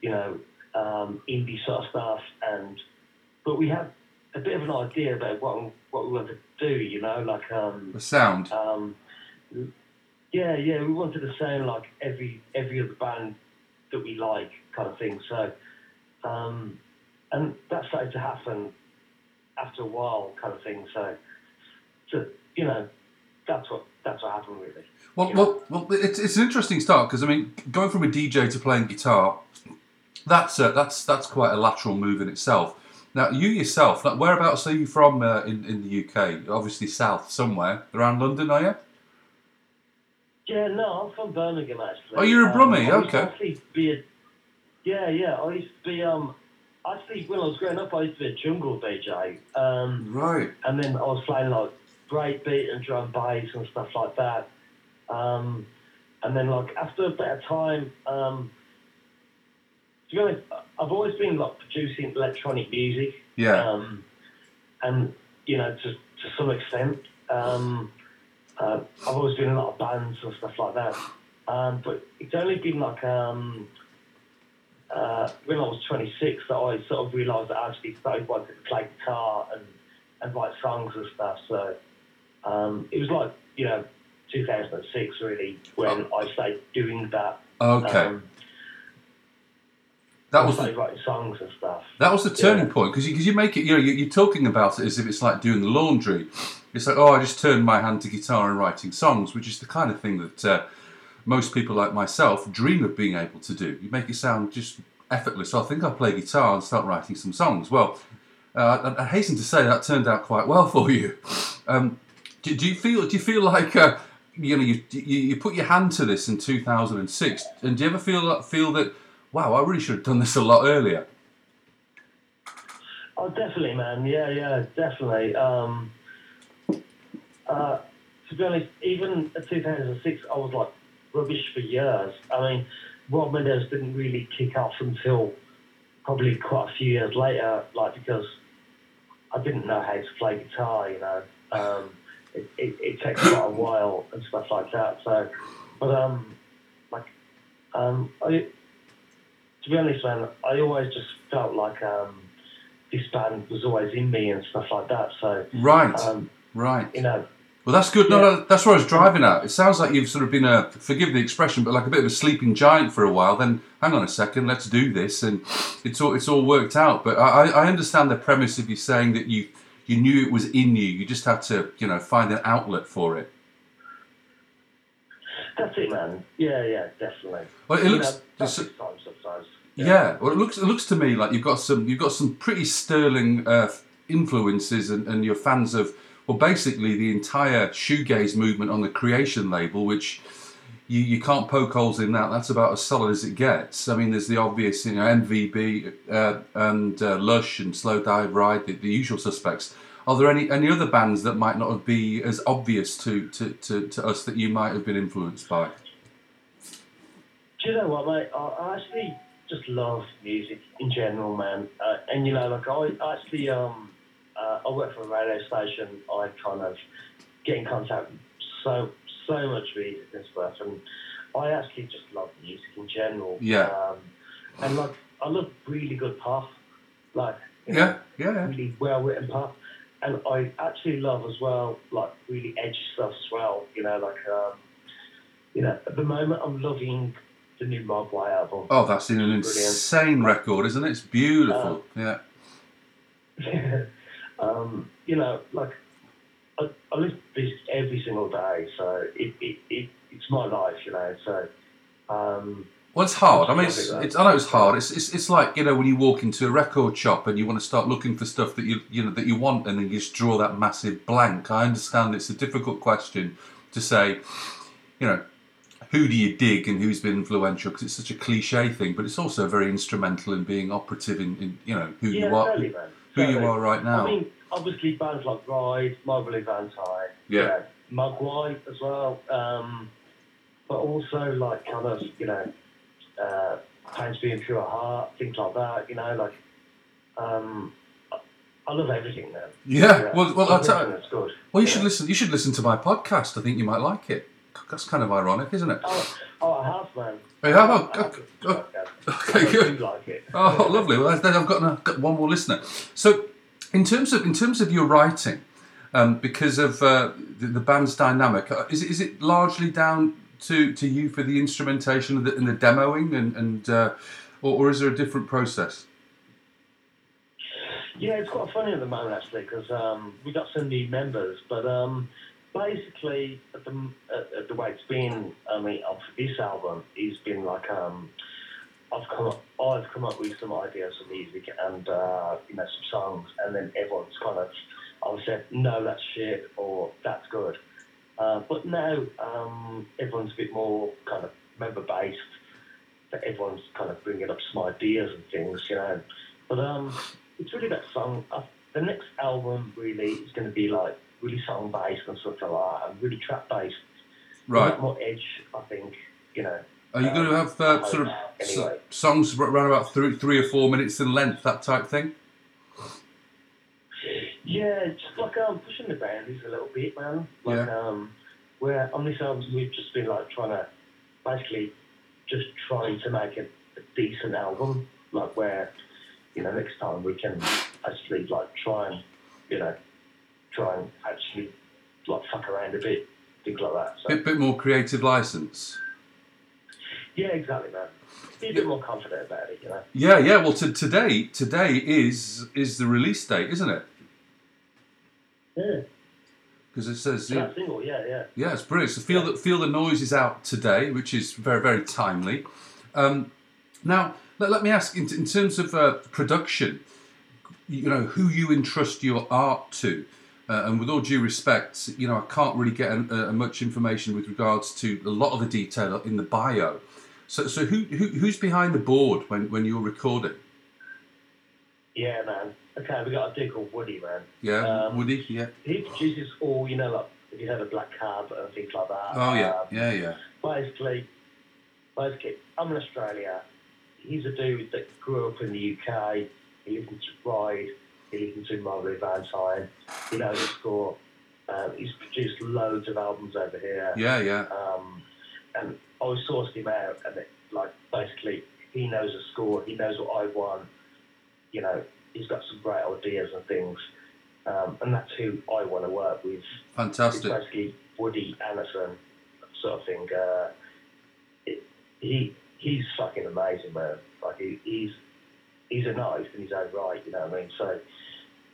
you know, um, indie sort of stuff. And but we had a bit of an idea about what what we wanted to do. You know, like um, The sound. um, yeah, yeah, we wanted to sound like every every other band that we like, kind of thing. So, um, and that started to happen after a while, kind of thing. So, so you know, that's what that's what happened really. Well, well, well it's, it's an interesting start because I mean, going from a DJ to playing guitar, that's uh, that's that's quite a lateral move in itself. Now, you yourself, like, whereabouts are you from uh, in in the UK? Obviously, south somewhere around London, are you? Yeah, no, I'm from Birmingham actually. Oh, you're a Brummie, I used to okay. actually be a, yeah, yeah. I used to be um, actually when I was growing up, I used to be a jungle DJ. Um, Right. and then I was playing like breakbeat and drum bass and stuff like that. Um, and then like after a bit of time, um, to be honest, I've always been like producing electronic music. Yeah. Um, and you know, to to some extent, um, uh, I've always been in a lot of bands and stuff like that. Um, but it's only been like um, uh, when I was 26 that I sort of realised that I actually started wanting to play guitar and, and write songs and stuff. So um, it was like, you know, 2006 really when I started doing that. Okay. Um, That was the, writing songs and stuff. that was the turning Yeah. point because you, 'cause you make it. You know, you- you're talking about it as if it's like doing the laundry. It's like, oh, I just turned my hand to guitar and writing songs, which is the kind of thing that uh, most people like myself dream of being able to do. You make it sound just effortless. So I think I'll play guitar and start writing some songs. Well, uh, I, I hasten to say that turned out quite well for you. Um, do, do you feel? Do you feel like uh, you know you, you you put your hand to this in 2006? And do you ever feel feel that wow, I really should have done this a lot earlier? Oh, definitely, man. Yeah, yeah, definitely. Um, uh, to be honest, even in 2006, I was like rubbish for years. I mean, Rob Meadows didn't really kick off until probably quite a few years later, like because I didn't know how to play guitar, you know. Um, it, it, it takes quite a while and stuff like that. So, but um, like um, I to be honest, man, I always just felt like um, this band was always in me and stuff like that. So, Right. um, Right. you know, Well, that's good. No, no, that's where I was driving at. It sounds like you've sort of been a, forgive the expression, but like a bit of a sleeping giant for a while. Then, hang on a second, let's do this, and it's all it's all worked out. But I, I I understand the premise of you saying that you you knew it was in you. You just had to, you know, find an outlet for it. that's it, man. Yeah, yeah, definitely. Well, it You looks- know, that's it's- it times sometimes. Yeah. Well, it looks it looks to me like you've got some you've got some pretty sterling uh, influences, and, and you're fans of well, basically the entire shoegaze movement on the Creation label, which you, you can't poke holes in that. That's about as solid as it gets. I mean, there's the obvious, you know, MBV uh, and uh, Lush and Slowdive Ride, the, the usual suspects. Are there any any other bands that might not be as obvious to, to, to, to us that you might have been influenced by? Do you know what, mate? I, actually just love music in general, man. Uh, and you know, like I actually um uh, I work for a radio station. I kind of get in contact so so much music this stuff, and I actually just love music in general. Yeah. Um, and like I love really good pop, like you know, yeah, yeah. really well written pop. And I actually love as well, like really edgy stuff as well. You know, like um, you know, at the moment I'm loving the new Mogwai album. Oh, that's an Brilliant. insane record, isn't it? It's beautiful. yeah. um, you know, like I, I to this every single day, so it, it, it it's my life, you know. So um, Well, it's hard. I mean, it's, it's I know it's hard. It's, it's it's like you know when you walk into a record shop and you want to start looking for stuff that you you know that you want, and then you just draw that massive blank. I understand it's a difficult question to say, you know, who do you dig and who's been influential because it's such a cliche thing, but it's also very instrumental in being operative in, in you know who yeah, you are, totally, who you are right now. I mean, obviously bands like Ride, Mobley Van Tine, Yeah. Mogwai as well, um, but also like kind of you know, uh, Pains Being Pure Heart, things like that. You know, like um, I, I love everything, man. Yeah, well- well, I'll tell you- good. well, you should listen. You should listen to my podcast. I think you might like it. That's kind of ironic, isn't it? Oh, oh, I have, man. Oh, you have? I Oh, have okay. listened to the podcast. Okay, good. like it. Oh, lovely. Well, then I've got, I've got one more listener. So, in terms of in terms of your writing, um, because of uh, the, the band's dynamic, uh, is it, is it largely down to, to you for the instrumentation and the, and the demoing, and, and uh, or, or is there a different process? Yeah, it's quite funny at the moment actually because um, we got some new members, but um, basically at the at, at the way it's been, I mean, of this album, it's been like um, I've come up, I've come up with some ideas for music and uh, you know some songs, and then everyone's kind of I've said no, that's shit or that's good. Uh, but now um, everyone's a bit more kind of member based. That everyone's kind of bringing up some ideas and things, you know. But um, it's really that song. Uh, the next album really is going to be like really song based and stuff like that, and really trap based. Right. more edge, I think. You know. Are you going to have uh, sort of s- songs around about three, three or four minutes in length, that type thing? Yeah, just like um, pushing the boundaries a little bit, man. Like Yeah. um, where on this album we've just been like trying to, basically, just trying to make a, a decent album. Like where, you know, next time we can actually like try and, you know, try and actually like fuck around a bit, things like that. So Bit, bit more creative license. Yeah, exactly, man. Be a bit more confident about it, you know. Yeah, yeah. Well, to, today, today is is the release date, isn't it? Yeah. Because it says yeah, that single, yeah, yeah. Yeah, it's brilliant. So feel that feel the noise is out today, which is very very timely. Um, now, let, let me ask in, in terms of uh, production, you know, who you entrust your art to, uh, and with all due respect, you know, I can't really get uh, much information with regards to a lot of the detail in the bio. So, so who, who who's behind the board when when you're recording? Yeah, man. Okay, we got a dude called Woody, man. Yeah, Um, Woody. Yeah. He produces all, you know, like if you have a black cab and things like that. Oh yeah, Um, yeah, yeah. Basically, basically, I'm in Australia. He's a dude that grew up in the UK. He listened to Ride. He listened to Marley Van Tine. He knows the score. Um, he's produced loads of albums over here. Yeah, yeah. Um, and I was sourced him out, and it, like basically he knows the score, he knows what I want. You know, he's got some great ideas and things, um, and that's who I want to work with. Fantastic. It's basically Woody Annison sort of thing. Uh, it, he he's fucking amazing, man. Like he, he's he's an artist in his own right. You know what I mean? So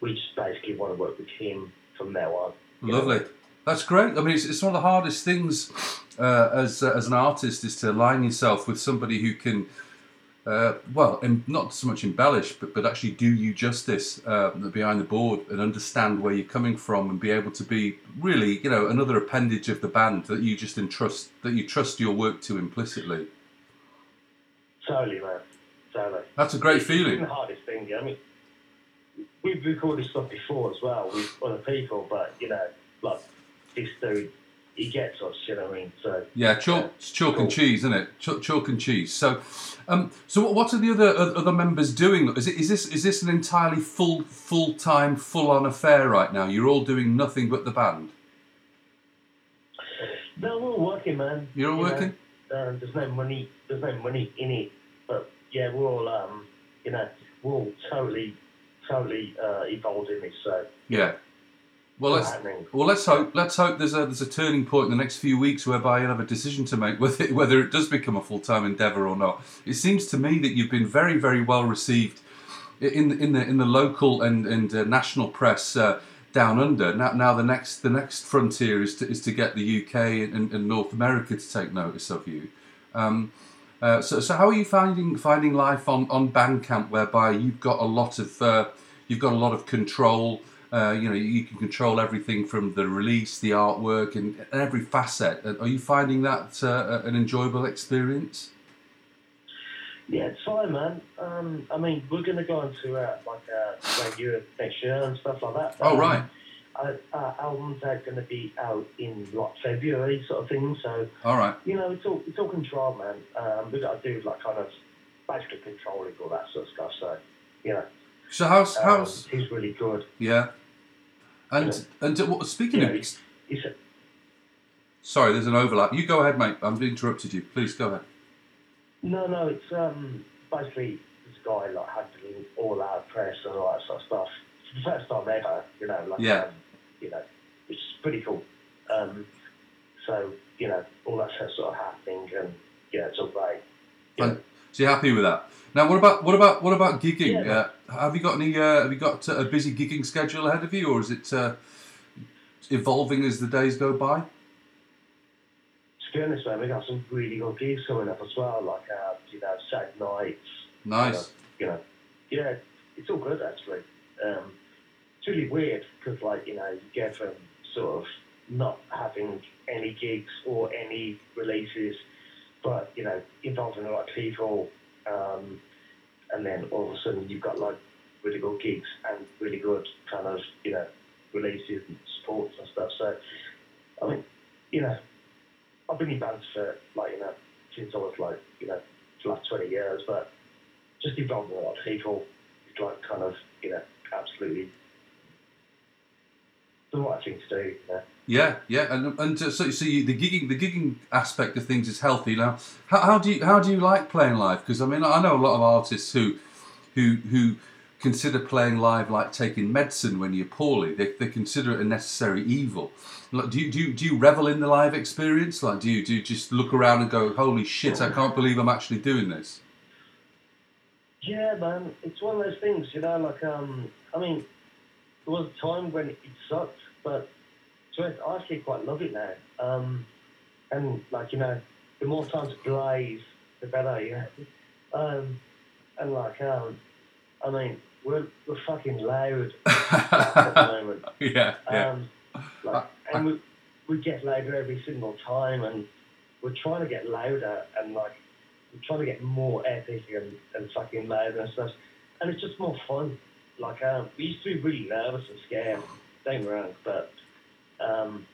we just basically want to work with him from now on. you know? That's great. I mean, it's, it's one of the hardest things uh, as uh, as an artist is to align yourself with somebody who can, uh, well, and not so much embellish, but but actually do you justice uh, behind the board and understand where you're coming from and be able to be really, you know, another appendage of the band that you just entrust that you trust your work to implicitly. Totally, man. Totally. That's a great It's feeling. the hardest thing. I mean, we've recorded stuff before as well with other people, but you know, like this dude, he gets us. You know what I mean? So Yeah, chalk, it's chalk and cheese, isn't it? Chalk, chalk and cheese. So, um, so what- what are the other other members doing? Is it is this is this an entirely full full time full on affair right now? You're all doing nothing but the band. no, we're all working, man. You're all You working? uh, there's no money. There's no money in it, but yeah, we're all, um, you know, we're all totally, totally uh, involved in this. So Yeah. Well, let's well let's hope let's hope there's a there's a turning point in the next few weeks whereby you'll have a decision to make whether it, whether it does become a full time endeavour or not. It seems to me that you've been very very well received in in the in the local and and uh, national press uh, down under. Now now the next the next frontier is to is to get the UK and, and North America to take notice of you. Um, uh, so, so how are you finding finding life on, on Bandcamp, whereby you've got a lot of uh, you've got a lot of control. Uh, you know, you can control everything from the release, the artwork, and every facet. Uh, Are you finding that uh, an enjoyable experience? yeah, it's fine, man. Um, I mean, we're gonna go into uh, like uh, like Europe next year and stuff like that. Oh, Um, right. Our, our albums are gonna be out in like February, sort of thing. So All right. you know, it's all it's all control, man. Um, we got to do like kind of basically controlling all that sort of stuff. So you know, So how's um, how's he's really good. yeah, and and what, speaking Yeah, of, he's, he's a, sorry, there's an overlap. You go ahead, mate. I've interrupted you. Please go ahead. No, no, it's um basically this guy like handling all our press and all that sort of stuff. It's the first time ever, you know, like Yeah. um, you know, which is pretty cool. Um, so you know, all that sort of happening, and yeah, it's all great. Fine. So you're happy with that? Now, what about what about what about gigging? Yeah. Uh, have you got any? Uh, have you got uh, a busy gigging schedule ahead of you, or is it uh, evolving as the days go by? To be honest, man, we got some really good gigs coming up as well, like uh, you know, Saturday nights. Nice. You know, yeah, it's all good actually. Um, it's really weird because, like, you know, you get from sort of not having any gigs or any releases, but you know, involving a lot of people, um, and then all of a sudden you've got like really good gigs and really good kind of you know releases and supports and stuff. So, I mean, you know, I've been in bands for like you know since I was like you know the last twenty years, but just involving a lot of people is like kind of you know absolutely the right thing to do. You know? Yeah, yeah, and and so so you, the gigging the gigging aspect of things is healthy. Now, how, how do you how do you like playing live? Because I mean, I know a lot of artists who who who consider playing live like taking medicine when you're poorly. They, they consider it a necessary evil. Like, do you do you, do you revel in the live experience? Like, do you do you just look around and go, "Holy shit! I can't believe I'm actually doing this." Yeah, man, it's one of those things, you know. Like, um, I mean, there was a time when it sucked, but honest, I actually quite love it now. Um, and like, you know, the more time to blaze, the better, you know. Um, and like, um, I mean, we're we're fucking loud at the moment. yeah, yeah. Um, like, and we, we get louder every single time, and we're trying to get louder, and like, we're trying to get more epic and, and fucking louder and stuff. And it's just more fun. Like, um, we used to be really nervous and scared, don't wrong, but um,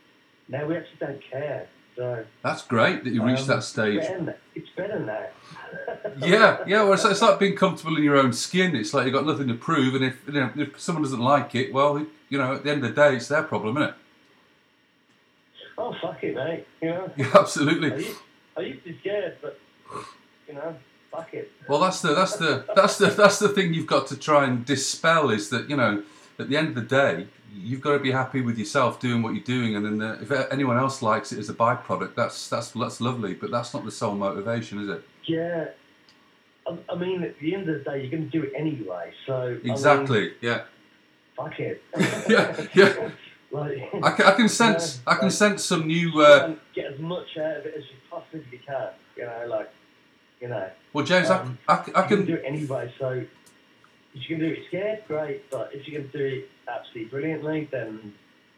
now we actually don't care. So, That's great that you reached um, that stage. It's better, now- it's better now. yeah, yeah. Well, it's, it's like being comfortable in your own skin. It's like you've got nothing to prove, and if you know if someone doesn't like it, well, you know, at the end of the day, it's their problem, isn't it? oh fuck it, mate. You know. Yeah, I absolutely. used, I used to be scared, but you know, fuck it. Well, that's the that's the that's the that's the thing you've got to try and dispel is that you know at the end of the day you've got to be happy with yourself doing what you're doing, and then uh, if anyone else likes it as a byproduct, that's that's that's lovely, but that's not the sole motivation, is it? Yeah. I, I mean, at the end of the day, you're going to do it anyway. So I mean, Exactly. Yeah. fuck it. Yeah. Yeah. like, I can, I can sense I can like, sense some new. Uh, get as much out of it as you possibly can. You know, like, you know. well, James, um, I, I, I can can. do it anyway. So if you can do it scared, great. But if you can do it absolutely brilliantly, then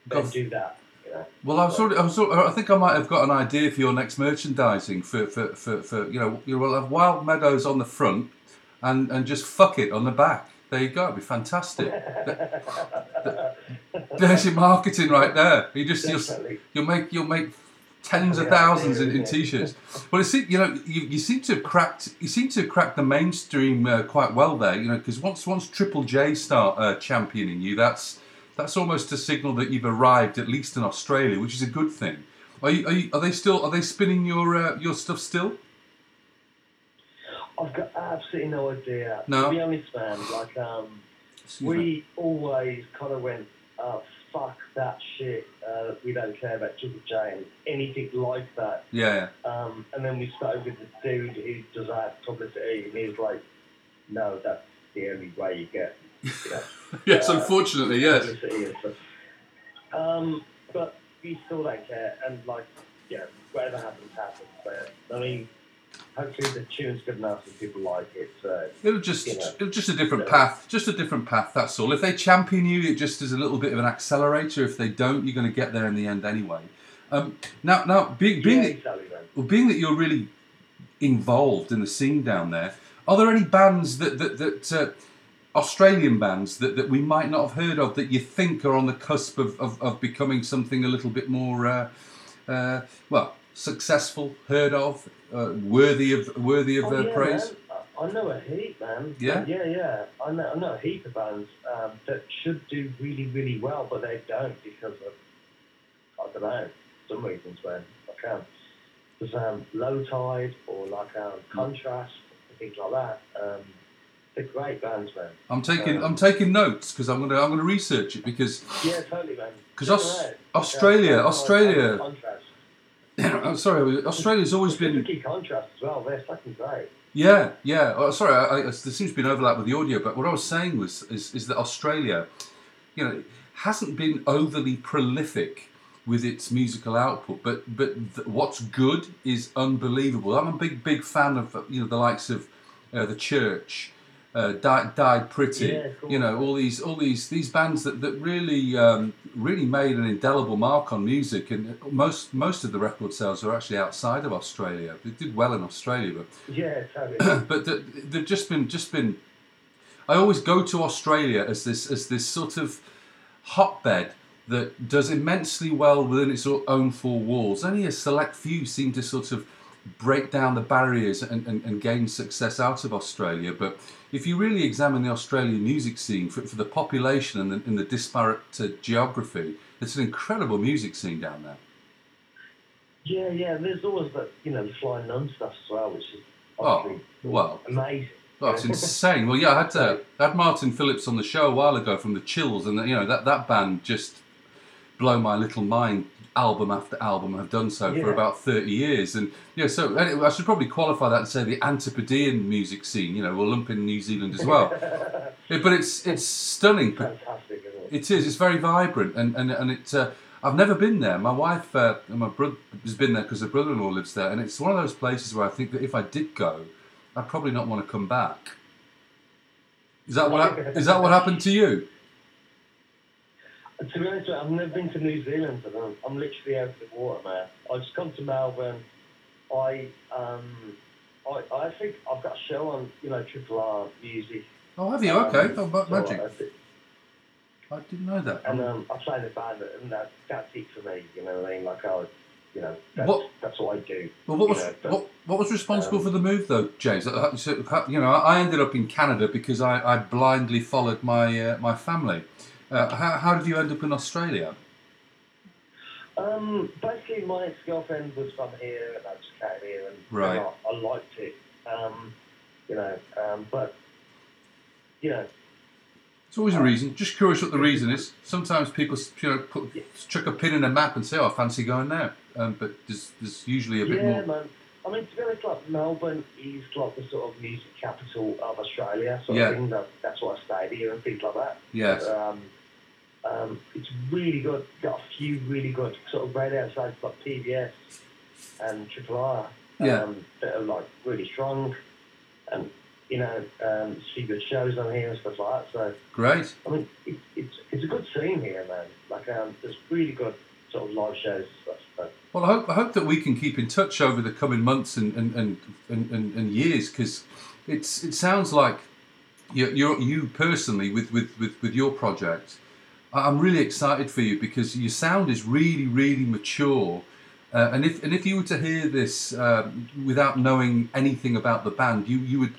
Go- do that. You know. Well, I was sort of, I was sort of, I think I might have got an idea for your next merchandising for for, for, for you know you will have Wild Meadows on the front, and and just fuck it on the back. There you go. It'd be fantastic. There's your marketing right there. You just you'll, you'll make you'll make tens of Yeah, thousands in, t-shirts. Well, it's you know you, you seem to have cracked you seem to have cracked the mainstream uh, quite well there. You know because once once Triple J start uh, championing you, that's that's almost a signal that you've arrived at least in Australia, which is a good thing. Are you, are, you, are they still are they spinning your uh, your stuff still? I've got absolutely no idea. No. To be honest, man, like um, Excuse me. we always kind of went, uh, fuck that shit. Uh, we don't care about Triple J and anything like that. Yeah, Um, and then we started with the dude who does our publicity, and he's like, "No, that's the only way you get." You know, yes. Uh, Unfortunately, yes. publicity and stuff. Um, but we still don't care, and like, yeah, whatever happens, happens. But I mean, hopefully the tune's good enough and people like it. So It'll just you know. it'll just a different Yeah. path, just a different path. That's all. If they champion you, it just is a little bit of an accelerator. If they don't, you're going to get there in the end anyway. Um, now, now being being yeah, that, exactly, man. well, being that you're really involved in the scene down there, are there any bands that that, that uh, Australian bands that, that we might not have heard of that you think are on the cusp of, of, of becoming something a little bit more uh, uh, well successful, heard of, uh, worthy of worthy of Oh, uh, yeah, praise? man. I know a heap, man. Yeah? yeah, yeah. I know, I know a heap of bands um, that should do really, really well, but they don't because of I don't know some reasons, man. I can't. There's um, low tide or like um, contrast and things like that. Um, they're great bands, man. I'm taking Um, I'm taking notes because I'm gonna I'm gonna research it because Yeah, totally, man. 'Cause Check Aus- out. Australia- Australia- Contrast. I'm sorry Australia's always been Specifically contrast as well. They're fucking great. yeah yeah oh, sorry I, I, there seems to be an overlap with the audio but what I was saying was is, is that Australia you know hasn't been overly prolific with its musical output but but th- what's good is unbelievable I'm a big big fan of you know the likes of uh, the Church uh, died, died pretty Yeah, cool. you know all these all these these bands that, that really um, really made an indelible mark on music and most most of the record sales are actually outside of Australia they did well in Australia but Yeah, totally. but th- they've just been just been. I always go to Australia as this as this sort of hotbed that does immensely well within its own four walls. Only a select few seem to sort of break down the barriers and, and, and gain success out of Australia. But if you really examine the Australian music scene for, for the population and the, and the disparate uh, geography, it's an incredible music scene down there. Yeah, yeah. There's always the you know the flying nun stuff as well, which is Oh, well. amazing. Oh, it's insane. Well, yeah, I had to, I had Martin Phillips on the show a while ago from the Chills, and you know that that band just blow my little mind. Album after album have done so for about thirty years, and yeah. So anyway, I should probably qualify that and say the Antipodean music scene. You know, we'll lump in New Zealand as well. Yeah, but it's it's stunning. Fantastic, it? It is. It's very vibrant, and and and it. Uh, I've never been there. My wife uh, and my brother has been there because her brother-in-law lives there, and it's one of those places where I think that if I did go, I'd probably not want to come back. Is that what is that what happened to you? To be honest, with you, I've never been to New Zealand, and I'm, I'm literally out of the water, man. I've just come to Melbourne. I um, I, I think I've got a show on, you know, Triple R music. Oh, have you? Um, Okay. Oh, so magic. I I didn't know that. And um, I play the band, and that, that's it for me. You know what I mean? Like I, you know, that's, What- that's what I do. Well, what was know, but- what, what was responsible um, for the move though, James? Uh, so, uh, You know, I ended up in Canada because I, I blindly followed my uh, my family. Uh, how, how did you end up in Australia? Um, basically, my ex-girlfriend was from here, and I just came here, and Right. and I, I liked it. Um, you know, um, but you know, It's always a reason. Just curious what the reason is. Sometimes people, you know, put, chuck a pin in a map and say, "Oh, I fancy going there," um, but there's, there's usually a bit yeah, more. man. I mean, to be honest, like Melbourne is like the sort of music capital of Australia, sort Yeah. of thing. That, that's why I stayed here and things like that. Yes. But, um, it's really good. Got a few really good sort of radio stations like PBS and Triple R. Yeah. Um, that are like really strong, and you know, um, few good shows on here and stuff like that. So Great. I mean, it, it's it's a good scene here, man. Like, um, there's really good sort of live shows and stuff. So. Well, I hope I hope that we can keep in touch over the coming months and and and, and, and, years because it's it sounds like you you're, you personally with, with, with, with your project. I'm really excited for you because your sound is really really mature. Uh, and if and if you were to hear this um, without knowing anything about the band, you you would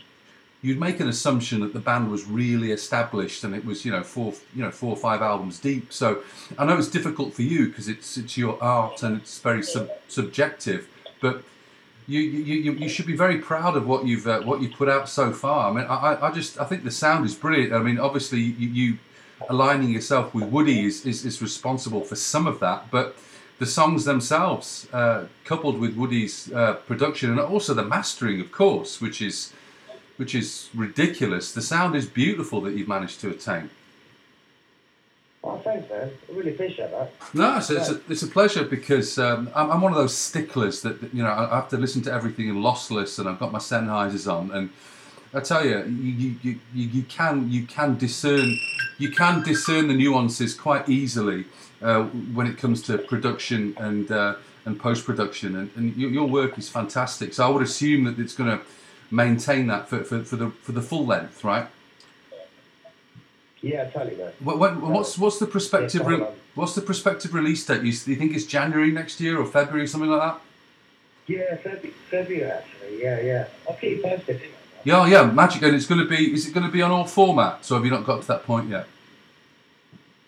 you'd make an assumption that the band was really established and it was you know four you know four or five albums deep. So I know it's difficult for you because it's it's your art and it's very sub- subjective, but you, you, you, should be very proud of what you've uh, what you've put out so far. I mean, I- I just I think the sound is brilliant. I mean, obviously you, you aligning yourself with Woody is, is, is responsible for some of that, but the songs themselves, uh, coupled with Woody's uh, production and also the mastering, of course, which is which is ridiculous. The sound is beautiful that you've managed to attain. Oh, thanks, man. I really appreciate that. No, it's, it's, a, it's a pleasure because um, I'm, I'm one of those sticklers that, that, you know I have to listen to everything in lossless, and I've got my Sennheisers on, and I tell you, you, you, you, you can you can discern you can discern the nuances quite easily uh, when it comes to production and uh, and post production, and, and your, your work is fantastic. So I would assume that it's going to maintain that for, for, for the for the full length, right? Yeah, totally. What, what, what's what's the prospective Yeah, re- what's the prospective release date? You, you think it's January next year or February, something like that? Yeah, February, February actually. Yeah, yeah. I'll keep you posted. Yeah, yeah, magic. And it's going to be. Is it going to be on all formats? Or have you not got to that point yet?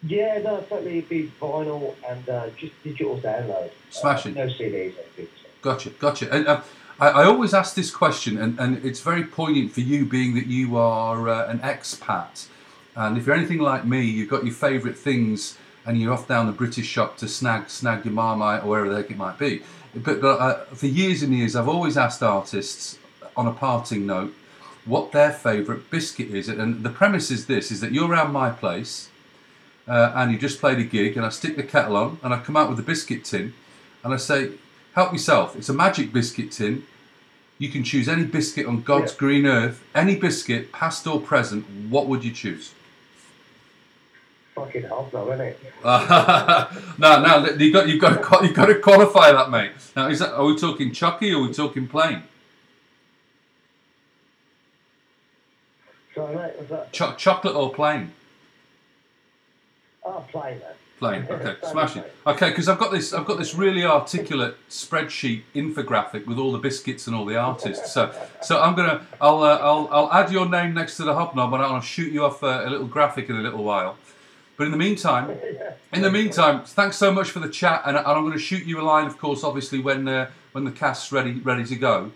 Yeah, no, certainly It'd be vinyl and uh, just digital download. Smashing. Uh, no CDs. I think. Gotcha, gotcha. And uh, I, I always ask this question, and, and it's very poignant for you, being that you are uh, an expat. And if you're anything like me, you've got your favourite things, and you're off down the British shop to snag snag your Marmite or wherever the heck it might be. But, but uh, for years and years, I've always asked artists, on a parting note, what their favourite biscuit is. And the premise is this: is that you're around my place, uh, and you just played a gig, and I stick the kettle on, and I come out with a biscuit tin, and I say, "Help yourself. It's a magic biscuit tin. You can choose any biscuit on God's Yeah. green earth, any biscuit, past or present. What would you choose?" Fucking hobnob, isn't it? no, no, you got you've got to you've got to qualify that, mate. Now, is that are we talking chucky or are we talking plain? What's that? Cho- chocolate or plain? Oh, plain, man. Plain. Okay, smashing. Okay, because I've got this I've got this really articulate spreadsheet infographic with all the biscuits and all the artists. So so I'm gonna I'll uh, I'll I'll add your name next to the hobnob and I'll shoot you off uh, a little graphic in a little while. But in the meantime, in the meantime, thanks so much for the chat, and, and I'm going to shoot you a line, of course, obviously when uh, when the cast's ready ready to go.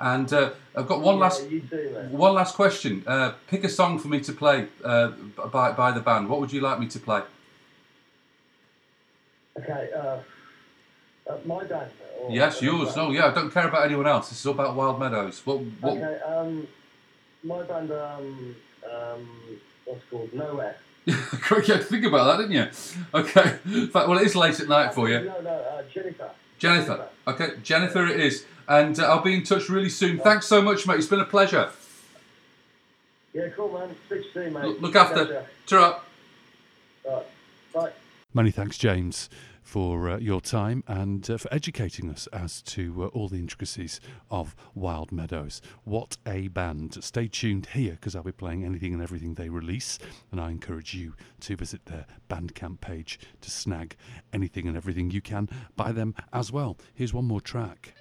And uh, I've got one Yeah, last too, one last question. Uh, pick a song for me to play uh, by by the band. What would you like me to play? Okay, uh, uh, my band. Or, Yes, yours. No, yeah, I don't care about anyone else. This is all about Wild Meadows. What? what Okay, um, my band, um, um, what's it called? Nowhere. you had to think about that, didn't you? Okay. In fact, well, it is late at night for you. No, no, uh, Jennifer. Jennifer. Okay, Jennifer it is. And uh, I'll be in touch really soon. Thanks so much, mate. It's been a pleasure. Yeah, cool, man. Speak soon, mate. Look, look after. Ta-ra. Right, bye. Many thanks, James, for uh, your time and uh, for educating us as to uh, all the intricacies of Wild Meadows. What a band! Stay tuned here because I'll be playing anything and everything they release, and I encourage you to visit their Bandcamp page to snag anything and everything you can by them as well. Here's one more track.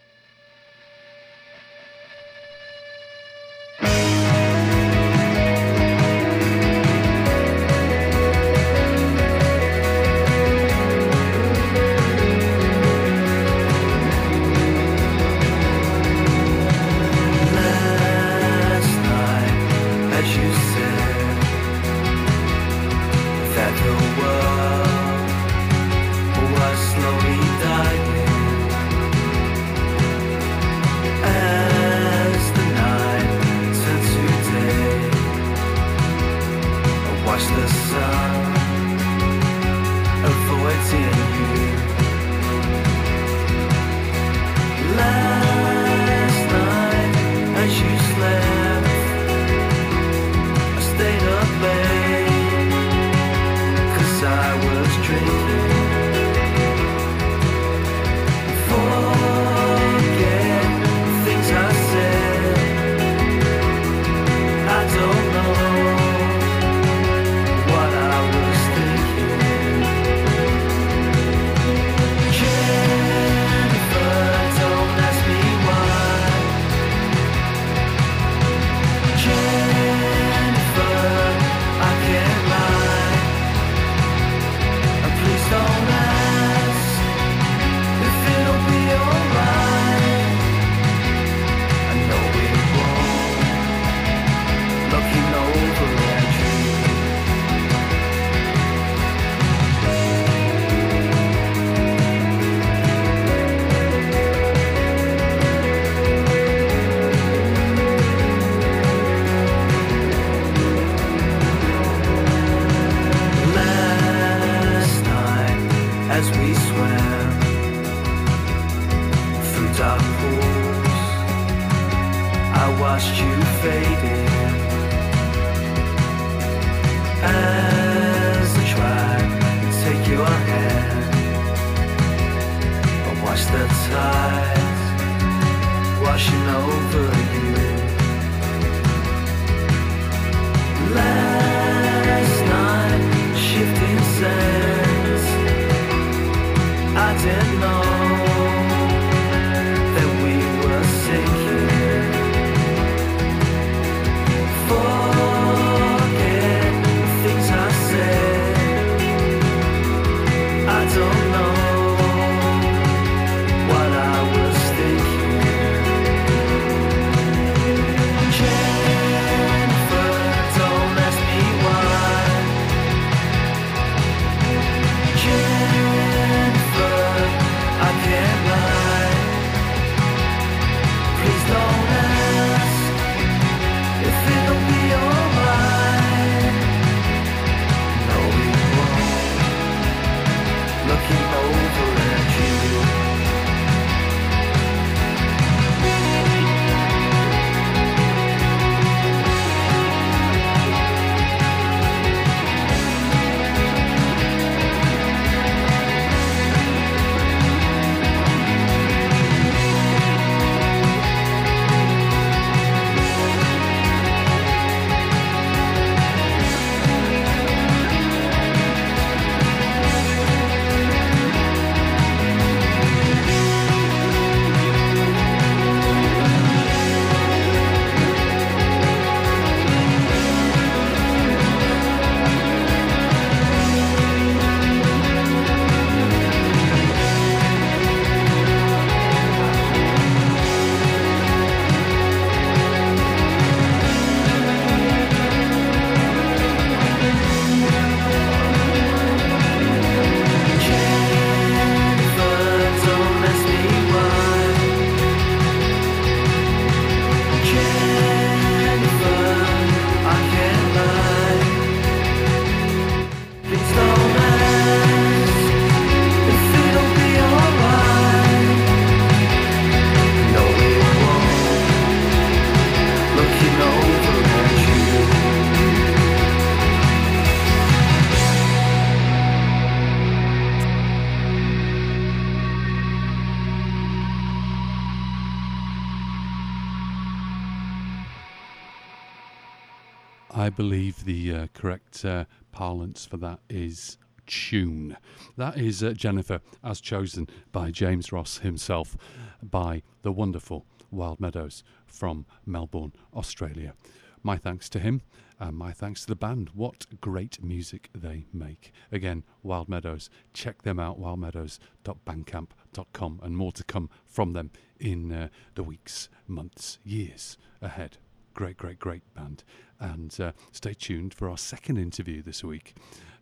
Parlance for that is tune. That is uh, Jennifer, as chosen by James Ross himself, by the wonderful Wild Meadows from Melbourne, Australia. My thanks to him and my thanks to the band. What great music they make. Again, Wild Meadows. Check them out, wildmeadows.bandcamp.com, and more to come from them in uh, the weeks, months, years ahead. Great, great, great band. And uh, stay tuned for our second interview this week.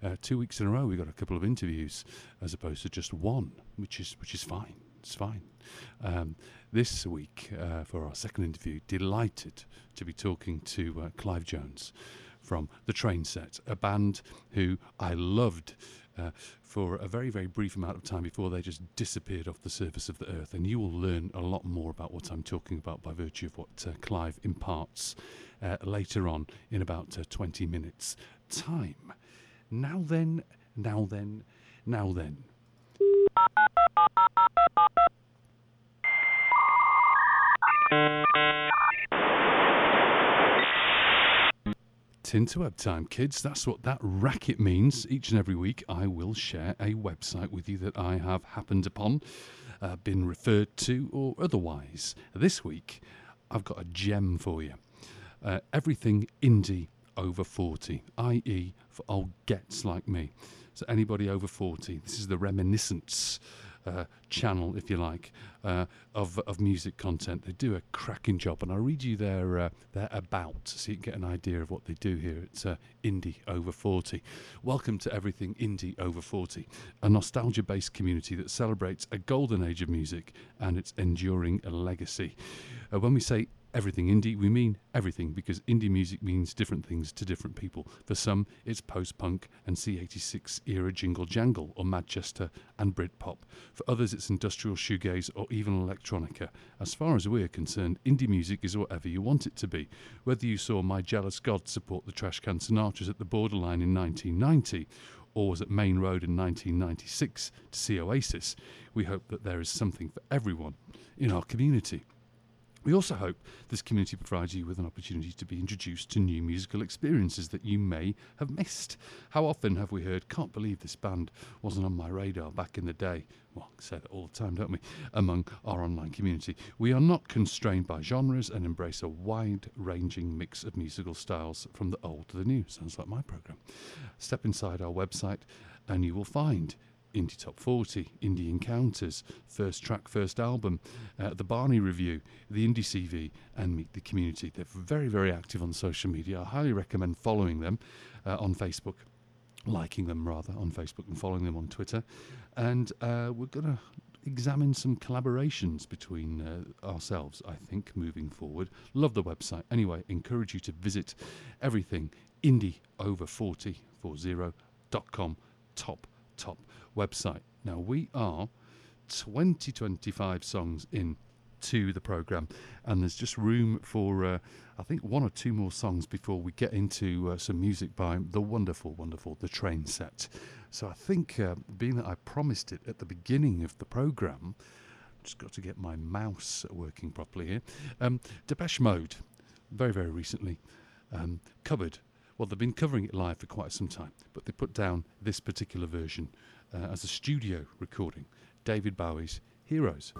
Uh, two weeks in a row, we've got a couple of interviews as opposed to just one, which is which is fine. It's fine. Um, this week, uh, for our second interview, delighted to be talking to uh, Clive Jones from the Train Set, a band who I loved uh, for a very, very brief amount of time before they just disappeared off the surface of the earth. And you will learn a lot more about what I'm talking about by virtue of what uh, Clive imparts uh, later on in about uh, 20 minutes' time. Now then, now then, now then. Tinterweb time, kids. That's what that racket means. Each and every week, I will share a website with you that I have happened upon, uh, been referred to, or otherwise. This week, I've got a gem for you. Uh, everything indie over 40, i.e., for old gets like me. So, anybody over 40, this is the reminiscence uh, channel, if you like, uh, of, of music content. They do a cracking job, and I'll read you their, uh, their about so you can get an idea of what they do here. It's uh, Indie Over 40. Welcome to Everything Indie Over 40, a nostalgia based community that celebrates a golden age of music and its enduring legacy. Uh, when we say everything indie, we mean everything because indie music means different things to different people. For some, it's post punk and C86 era jingle jangle or Manchester and Britpop. For others, it's industrial shoegaze or even electronica. As far as we're concerned, indie music is whatever you want it to be. Whether you saw My Jealous God support the Trashcan Sinatras at the borderline in 1990 or was at Maine Road in 1996 to see Oasis, we hope that there is something for everyone in our community. We also hope this community provides you with an opportunity to be introduced to new musical experiences that you may have missed. How often have we heard, can't believe this band wasn't on my radar back in the day? Well, I say that all the time, don't we? Among our online community. We are not constrained by genres and embrace a wide ranging mix of musical styles from the old to the new. Sounds like my programme. Step inside our website and you will find Indie Top 40, Indie Encounters, First Track, First Album, uh, the Barney Review, the Indie CV, and Meet the Community. They're very, very active on social media. I highly recommend following them uh, on Facebook, liking them rather on Facebook, and following them on Twitter. And uh, we're going to examine some collaborations between uh, ourselves, I think, moving forward. Love the website. Anyway, encourage you to visit everything indie over 40, 40.com, top, top website. Now, we are 20, 25 songs in to the program, and there's just room for, uh, I think, one or two more songs before we get into uh, some music by the wonderful, wonderful The Train Set. So I think, uh, being that I promised it at the beginning of the program, just got to get my mouse working properly here. Um, Depeche Mode, very, very recently, um, covered. Well, they've been covering it live for quite some time, but they put down this particular version uh, as a studio recording. David Bowie's Heroes.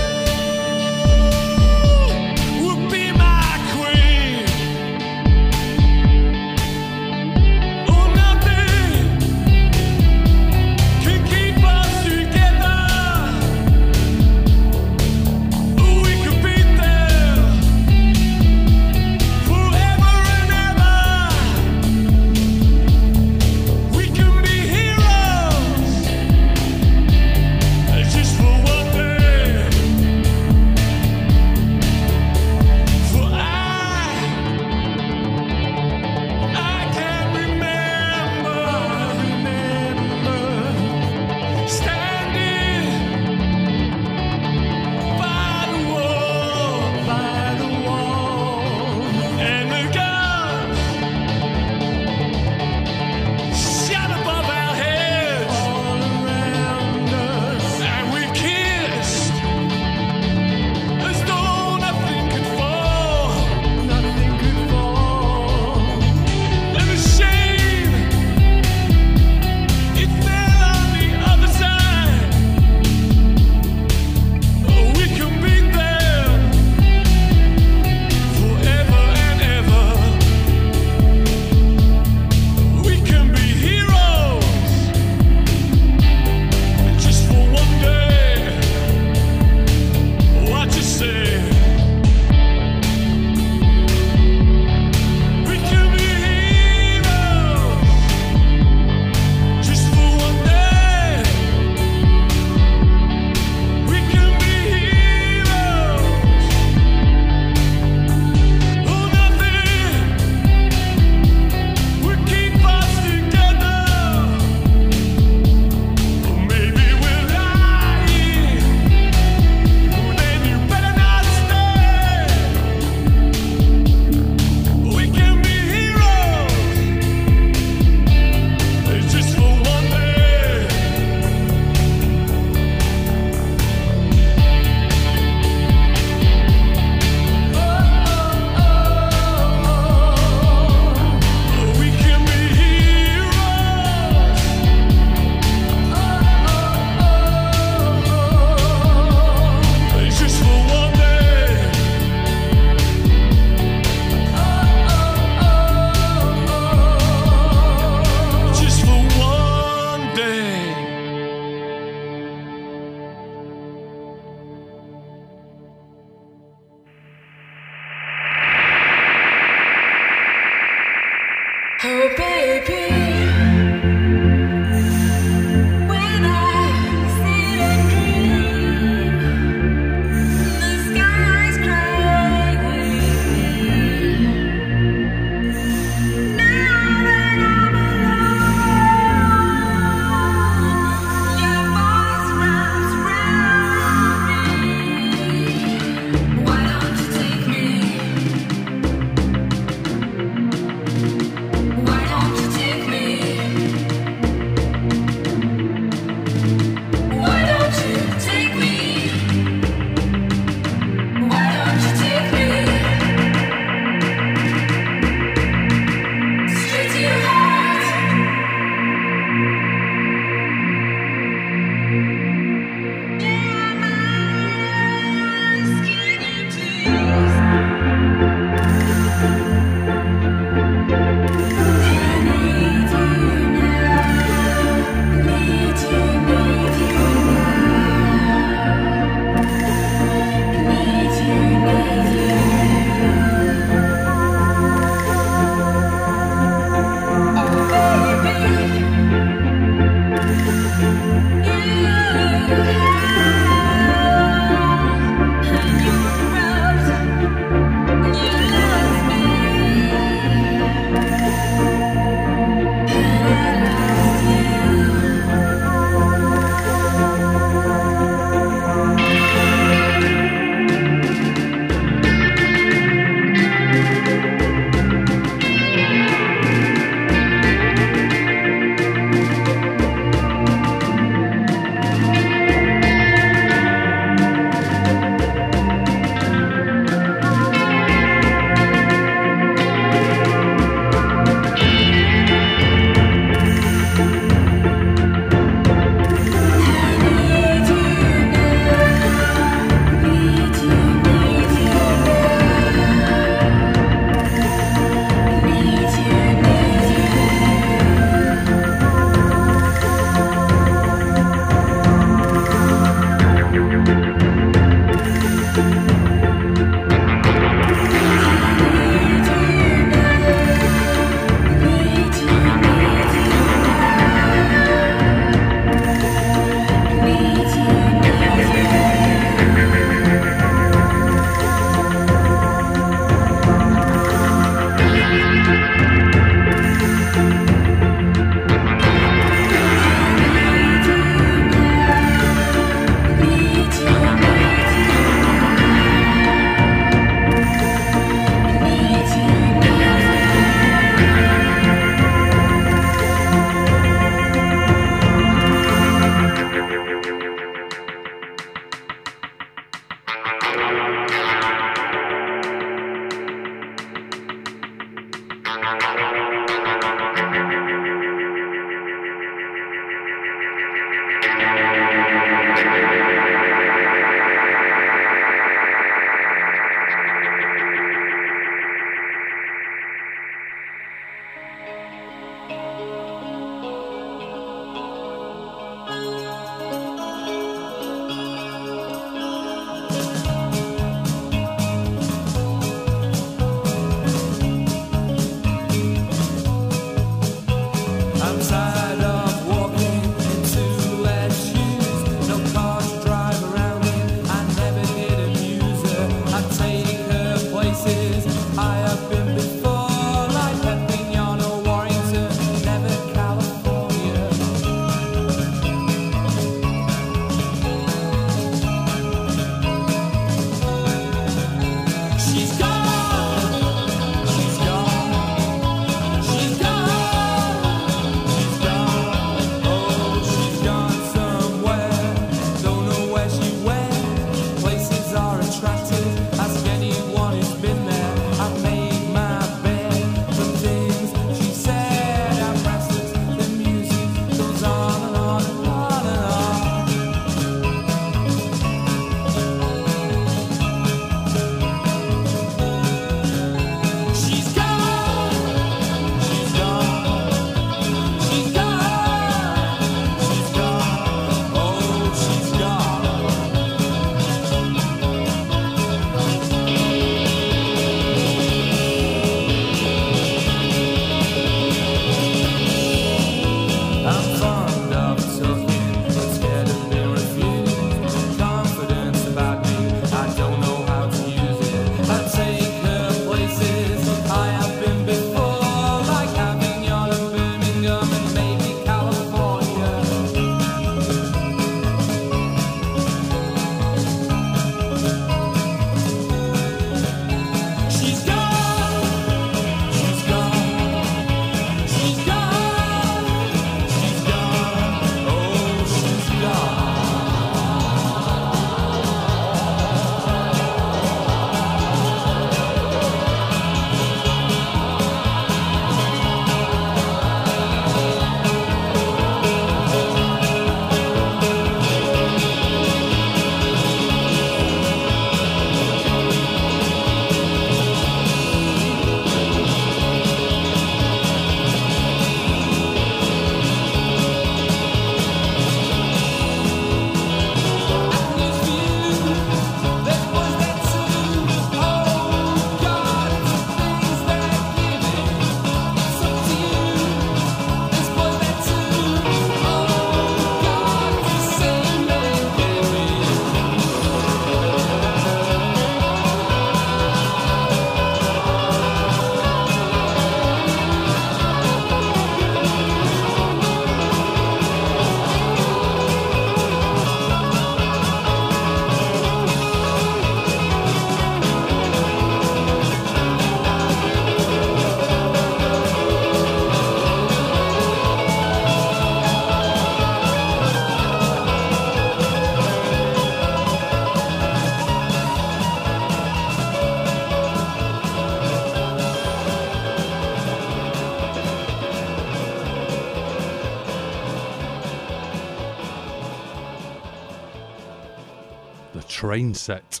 Train Set,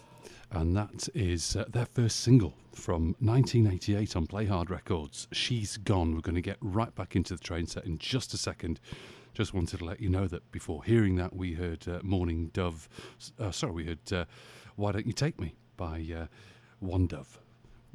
and that is uh, their first single from 1988 on Play Hard Records. She's Gone. We're going to get right back into the train set in just a second. Just wanted to let you know that before hearing that, we heard uh, Morning Dove. Uh, sorry, we heard uh, Why Don't You Take Me by uh, One Dove.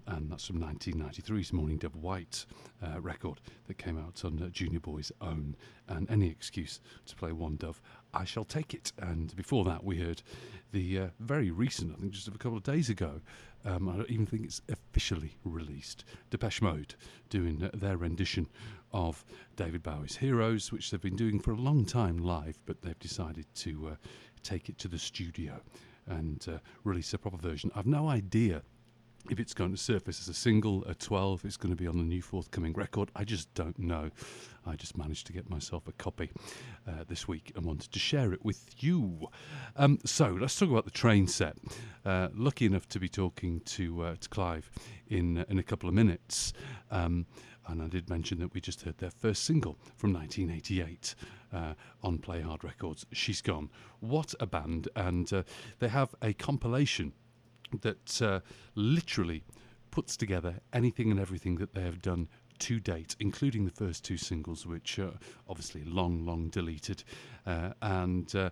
And that's from 1993's Morning Dove White uh, record that came out on uh, Junior Boy's own. And any excuse to play One Dove, I shall take it. And before that, we heard the uh, very recent, I think just a couple of days ago, um, I don't even think it's officially released, Depeche Mode doing uh, their rendition of David Bowie's Heroes, which they've been doing for a long time live, but they've decided to uh, take it to the studio and release a proper version. I've no idea if it's going to surface as a single, a 12, it's going to be on the new forthcoming record. I just don't know. I just managed to get myself a copy uh, this week and wanted to share it with you. Um, so let's talk about the train set. Uh, lucky enough to be talking to uh, to Clive in in a couple of minutes. Um, and I did mention that we just heard their first single from 1988 uh, on Play Hard Records. She's gone. What a band! And uh, they have a compilation that uh, literally puts together anything and everything that they have done to date, including the first two singles, which are obviously long, long deleted, uh, and uh,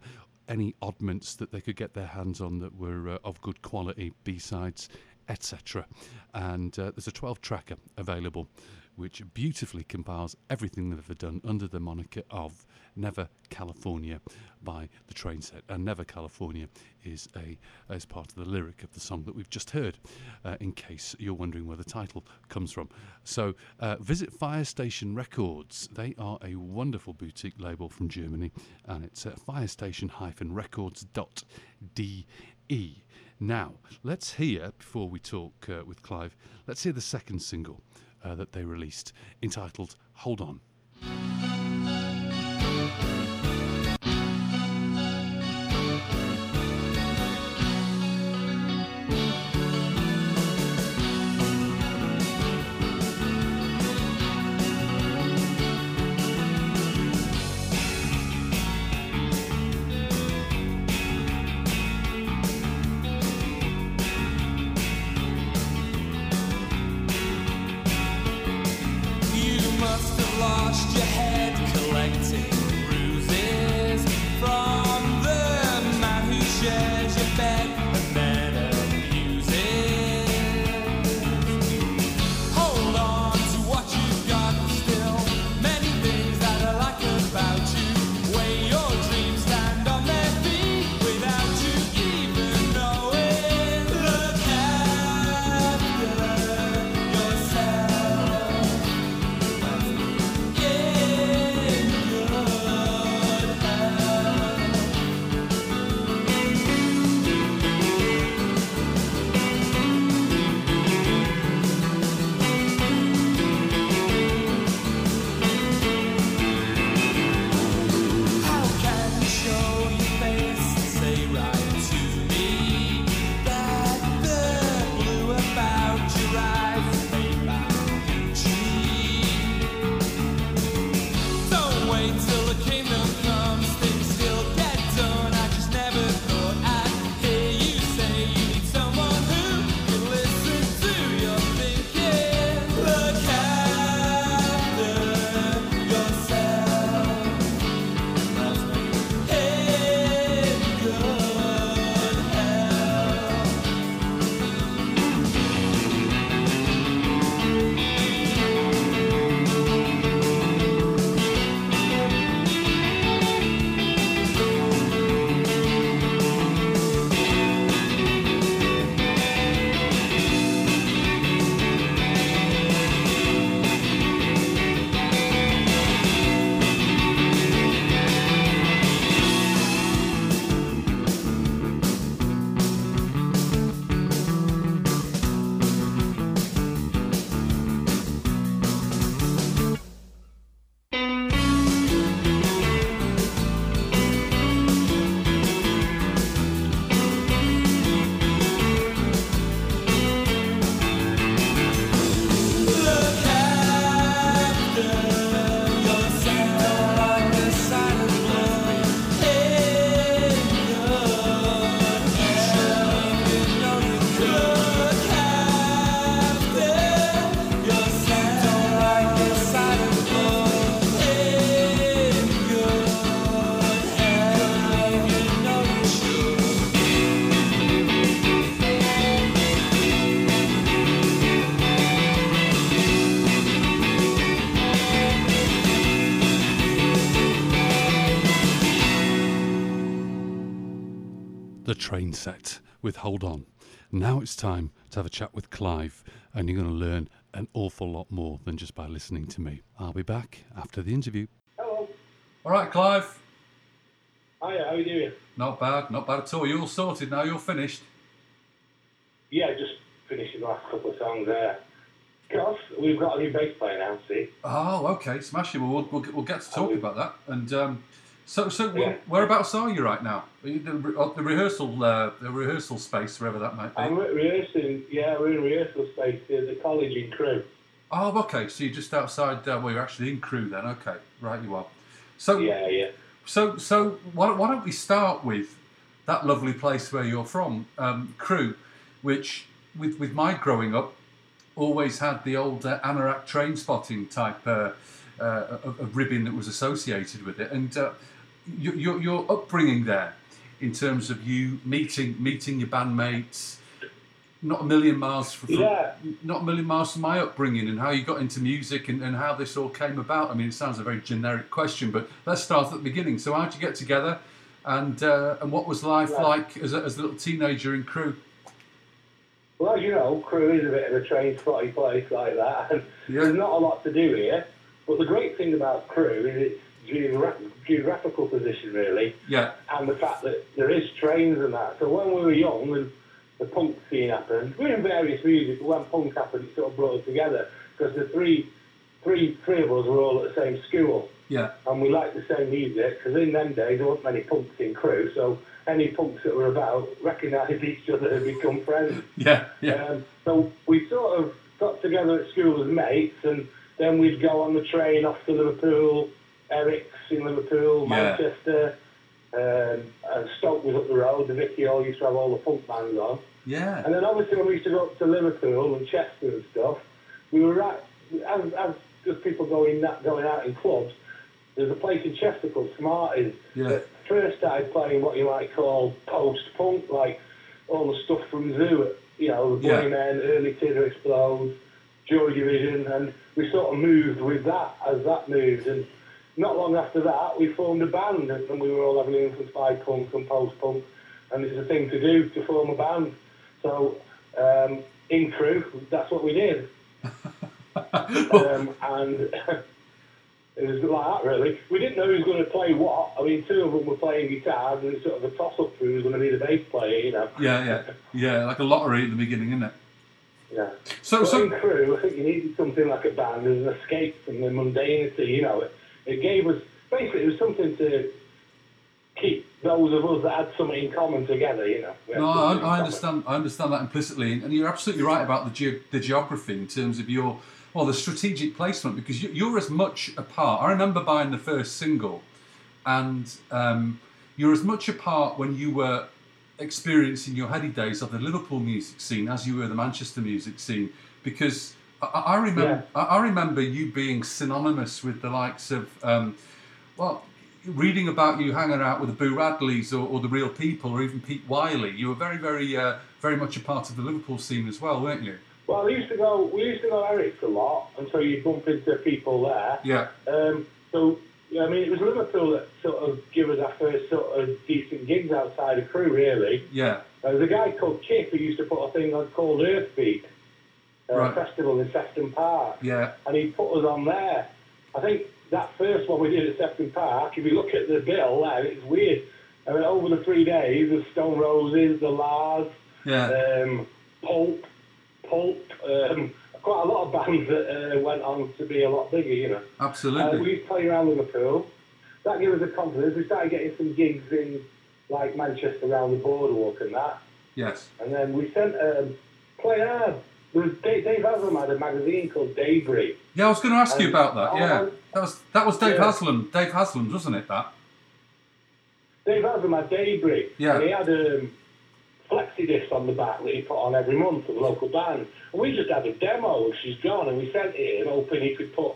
any oddments that they could get their hands on that were uh, of good quality, B sides, etc. And uh, there's a 12 tracker available which beautifully compiles everything they've ever done under the moniker of Never California by the train set. And Never California is a as part of the lyric of the song that we've just heard, uh, in case you're wondering where the title comes from. So uh, visit Fire Station Records. They are a wonderful boutique label from Germany, and it's at firestation-records.de. Now, let's hear, before we talk uh, with Clive, let's hear the second single uh, that they released entitled Hold On. You train set with Hold On. Now it's time to have a chat with Clive, and you're going to learn an awful lot more than just by listening to me. I'll be back after the interview. Hello. All right, Clive. Hiya, how are you doing? Not bad, not bad at all. You're all sorted now. You're finished. Yeah, just finishing the last couple of songs there. Because we've got a new bass player now, see? Oh, okay, smashing. Well, we'll, we'll, we'll get to talk about that. And um, so, so Yeah. wh- whereabouts are you right now? Are you the, uh, the rehearsal, uh, the rehearsal space, wherever that might be. I'm rehearsing, yeah, we're in rehearsal space at the college in Crewe. Oh, okay. So you're just outside. Uh, well, you're actually in Crewe then. Okay, right, you are. So Yeah, yeah. So, so why, why don't we start with that lovely place where you're from, um, Crewe, which, with with my growing up, always had the old uh, anorak train spotting type uh, uh, of, of ribbon that was associated with it, and uh, your, your your upbringing there, in terms of you meeting meeting your bandmates. Not a million miles from, Yeah. not a million miles from my upbringing and how you got into music and, and how this all came about. I mean, it sounds a very generic question, but let's start at the beginning. So, how'd you get together, and uh, and what was life Right. like as a, as a little teenager in Crewe? Well, as you know, Crewe is a bit of a train spotty place like that, and there's not a lot to do here. But the great thing about Crewe is its geogra- geographical position, really, Yeah, and the fact that there is trains and that. So when we were young and the punk scene happened, we were in various music, but when punk happened, it sort of brought us together because the three, three, three of us were all at the same school. yeah, and we liked the same music because in them days there weren't many punks in Crewe, so any punks that were about recognised each other and become friends. yeah, yeah, Um, so we sort of got together at school as mates, and then we'd go on the train off to Liverpool, Eric's in Liverpool, Yeah. Manchester, um, and Stoke was up the road. The Vicky all used to have all the punk bands on. yeah, And then obviously when we used to go up to Liverpool and Chester and stuff, we were right as as just people going that going out in clubs. There's a place in Chester called Smarties Yeah. that first started playing what you might call post punk, like all the stuff from Zoo, you know, the Yeah. Men, early Theatre Explode, Joy Division, and we sort of moved with that as that moved. And not long after that, we formed a band, and we were all having influenced by punk and post punk, and it's a thing to do to form a band. So um, in Crewe, that's what we did, um, and it was like that really. We didn't know who was going to play what. I mean, two of them were playing guitars, and it's sort of a toss up who was going to be the bass player, you know. yeah, yeah, yeah, like a lottery at the beginning, isn't it? Yeah. So, But so in Crewe, I think you needed something like a band as an escape from the mundanity. You know, it, gave us basically it was something to keep those of us that had something in common together. You know. No, I, I understand. I understand that implicitly, and you're absolutely right about the ge- the geography in terms of your well, the strategic placement because you, you're as much a part. I remember buying the first single, and um, you're as much a part when you were experiencing your heady days of the Liverpool music scene as you were the Manchester music scene because. I, I remember. I, I remember you being synonymous with the likes of, um, well, reading about you hanging out with the Boo Radleys or, or the Real People or even Pete Wylie. You were very, very, uh, very much a part of the Liverpool scene as well, weren't you? Well, we used to go. We used to go Eric's a lot, and so you bump into people there. Yeah. Um, so yeah, I mean, it was Liverpool that sort of gave us our first sort of decent gigs outside of Crewe, really. Yeah. There was a guy called Kip who used to put a thing on called Earthbeat, a Right. festival in Sefton Park, Yeah. and he put us on there. I think that first one we did at Sefton Park, if you look at the bill there, it's weird. I mean, over the three days, the Stone Roses, the La's, Yeah. um, Pulp, Pulp, um, quite a lot of bands that uh, went on to be a lot bigger, you know. Uh, Absolutely. we used to play around Liverpool. That gave us a confidence. We started getting some gigs in, like Manchester, around the boardwalk and that. yes. And then we sent um, play hard. There was Dave, Dave Haslam had a magazine called Debris. Yeah, I was going to ask you Um, about that. Yeah. oh, That was that was Dave yeah. Haslam. Dave Haslam, wasn't it? That. Dave Haslam had Debris. Yeah. And he had um, flexi disc on the back that he put on every month for the local band. And we just had a demo of She's Gone and we sent it in hoping he could put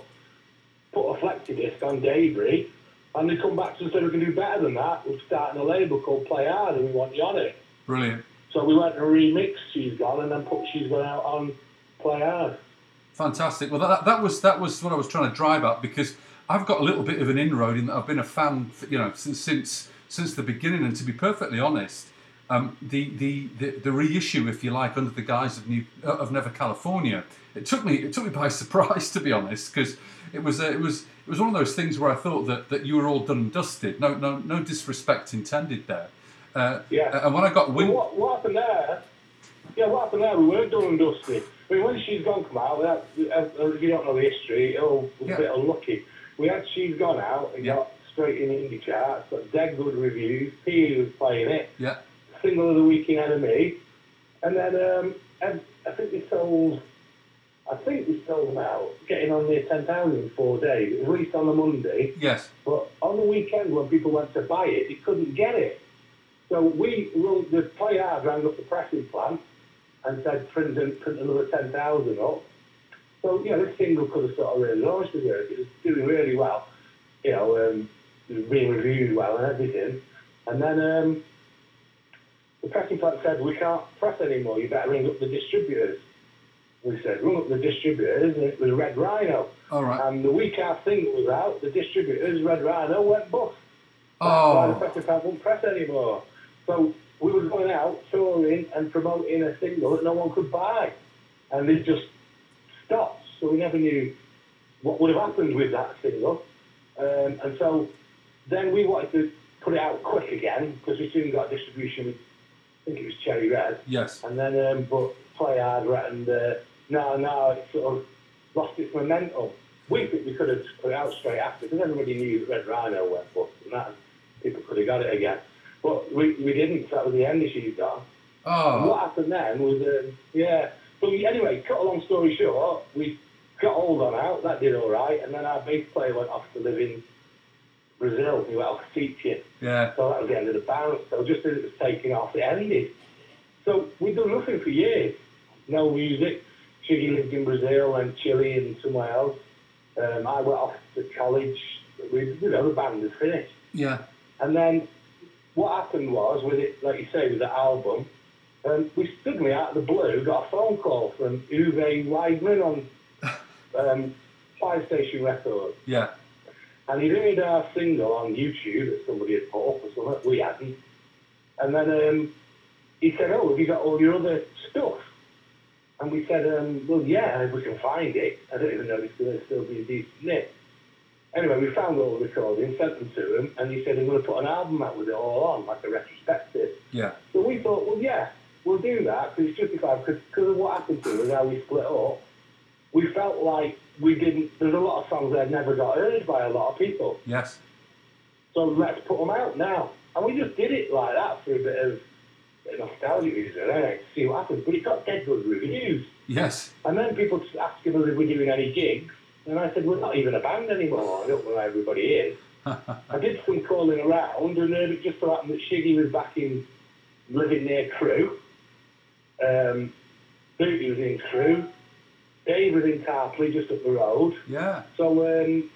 put a flexi disc on Debris. And they come back to us and said, we can do better than that. We're starting a label called Play Hard and we want you on it. Brilliant. So we went and remixed She's Gone and then put She's Gone out on Play Hard. Fantastic. Well, that, that was that was what I was trying to drive at because I've got a little bit of an inroad in that I've been a fan, you know, since since since the beginning. And to be perfectly honest, um, the, the, the, the reissue, if you like, under the guise of New of Never California. It took me it took me by surprise, to be honest, because it was it was it was one of those things where I thought that, that you were all done and dusted. No no no disrespect intended there. Uh, Yeah. And when I got wind, what, what happened there? Yeah, what happened there? We weren't done and dusted. I mean, when she's gone come out, that, uh, if you don't know the history, oh, was Yeah. a bit unlucky. We had she's gone out and Yeah. got straight in the indie charts, got dead good reviews. P was playing it, yeah single of the week in NME, and then um, I think we sold. I think we sold them out, getting on near 10,000 in four days. Was released on the Monday. yes But on the weekend, when people went to buy it, they couldn't get it. So we, run, the play hard rang up the pressing plant and said, print, print another 10,000 up. So, you know, this single could have sort of really launched the work. It was doing really well. You know, um, being reviewed well and everything. And then um, the pressing plant said, we can't press anymore. You better ring up the distributors. We said, ring up the distributors, and it was Red Rhino. all right And the week our single was out, the distributors, Red Rhino, went bust. That's why the oh press plant won't press anymore. So we were going out touring and promoting a single that no one could buy, and it just stopped. So we never knew what would have happened with that single. Um, and so then we wanted to put it out quick again because we soon got distribution I think it was Cherry Red. yes And then, um, but play hard and uh, now no, it sort of lost its momentum. We think we could have put it out straight after because everybody knew that Red Rhino went bust and that people could have got it again. But we, we didn't. That was the end issue got. And what oh happened then was, um, yeah. But we, anyway, cut a long story short, we got all on out. That did all right, and then our bass player went off to live in Brazil. He went off teaching. yeah So that was the end of the bounce. So just as it was taking off, it ended. So we'd done nothing for years. No music. Chiggy lived in Brazil and Chile and somewhere else. Um, I went off to college. We, you know, the band was finished. yeah And then what happened was, with it, like you say, with the album, um, we suddenly out of the blue got a phone call from Uwe Weidman on um, Fire Station Records. yeah And he'd heard our single on YouTube that somebody had put up or something. We hadn't. And then um, he said, Oh, have you got all your other stuff? And we said, um, Well, yeah, we can find it. I don't even know if it's going to still be a decent nick. Anyway, we found all the recordings, sent them to him, and he said, I'm going to put an album out with it all on, like a retrospective. yeah So we thought, well, yeah, we'll do that because it's justified because of what happened to us, how we split up. We felt like we didn't. There's a lot of songs that never got heard by a lot of people. yes So let's put them out now. And we just did it like that for a bit of, nostalgia reason, eh, to see what happens. But it got dead good reviews. yes And then people asking us if we're doing any gigs. And I said, we're not even a band anymore. I don't know where everybody is. I did some calling around, and then it just so happened that Shiggy was back in living near Crewe. Um, Booty was in Crewe. Dave was in Tarpley, just up the road. yeah So um,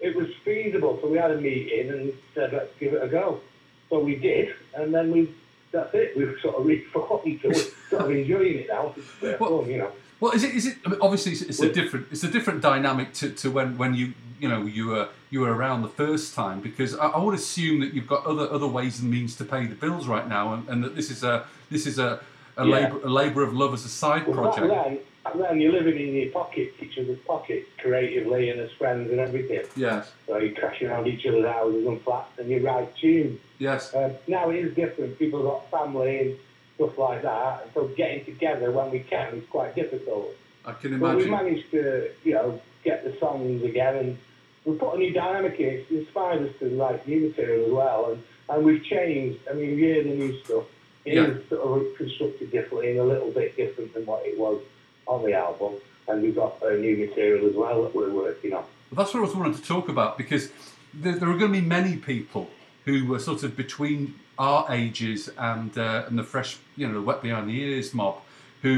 it was feasible. So we had a meeting and said, let's give it a go. So we did, and then we that's it. We've sort of reformed. So we're sort of enjoying it now. It's a Well- fun, you know. Well, is it? Is it? I mean, obviously, it's, it's a different. It's a different dynamic to, to when, when you you know you were you were around the first time because I, I would assume that you've got other other ways and means to pay the bills right now, and, and that this is a this is a a, Yeah. labor, a labor of love as a side Well, back project. then, back then you're living in your pockets, each other's pockets, creatively and as friends and everything. Yes, So you crash around each other's houses and flats and you write tunes. yes, Um, now it is different. People got family and stuff like that, and so getting together when we can is quite difficult. I can imagine. But we managed to, you know, get the songs again, and we put a new dynamic in. It's inspired us to write new material as well, and, and we've changed. I mean, you hear the new stuff. It Yeah. is sort of constructed differently and a little bit different than what it was on the album. And we've got uh, new material as well that we're working on. Well, that's what I was wanting to talk about because there, there are going to be many people who were sort of between our ages and uh, and the fresh, you know, the wet behind the ears mob, who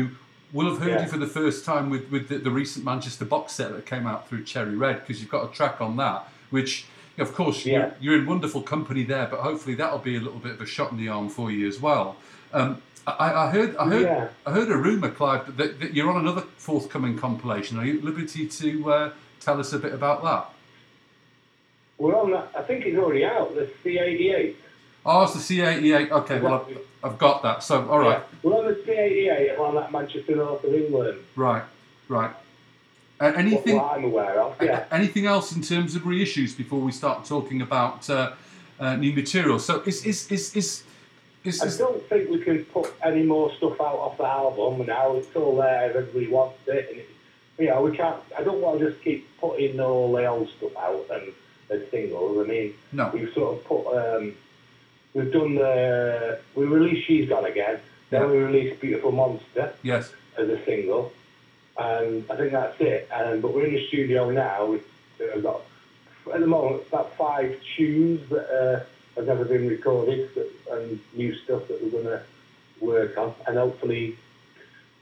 will have heard Yeah. you for the first time with with the, the recent Manchester box set that came out through Cherry Red because you've got a track on that, which. Of course, Yeah. you're, you're in wonderful company there, but hopefully that'll be a little bit of a shot in the arm for you as well. Um, I, I heard, I heard, Yeah. I heard a rumor, Clive, that, that you're on another forthcoming compilation. Are you at liberty to uh, tell us a bit about that? We're on that. I think it's already out. The C88. Oh, it's the C88. Okay, well, I've, I've got that. So, all right, We're on the C88 on that Manchester North of England. right, right. Uh, anything, what I'm aware of, yeah. anything else in terms of reissues before we start talking about uh, uh, new material? So, is is is is is, I don't think we can put any more stuff out off the album now. It's all there. Everybody wants it. And it you know, we can't. I don't want to just keep putting all the old stuff out and as singles. I mean, No. we've sort of put. Um, we've done the. We released "She's Gone Again." Then Yeah. we released "Beautiful Monster" yes, as a single, and I think that's it. And but we're in the studio now. We've uh, got at the moment about five tunes that uh, have never been recorded and new stuff that we're going to work on, and hopefully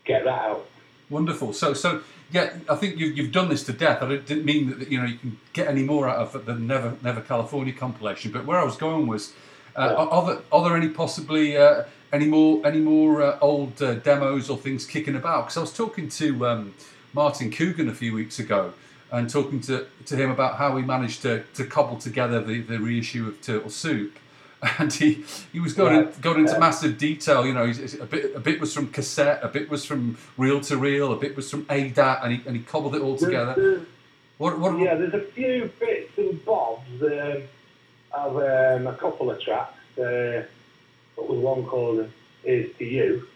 get that out. Wonderful. So, so yeah, I think you've, you've done this to death. I didn't mean that you know you can get any more out of the Never Never California compilation. But where I was going was, uh, are, are, there, are there any possibly uh, any more any more uh, old uh, demos or things kicking about? Because I was talking to um, Martin Coogan a few weeks ago. And talking to, to him about how he managed to, to cobble together the, the reissue of Turtle Soup, and he, he was going Right. going into Yeah. massive detail. You know, he's, he's- a bit a bit was from cassette, a bit was from reel to reel, a bit was from ADAT, and he and he cobbled it all together. There's- What what? yeah, there's a few bits and bobs um, of um, a couple of tracks. Uh, what was one called "Is to You"?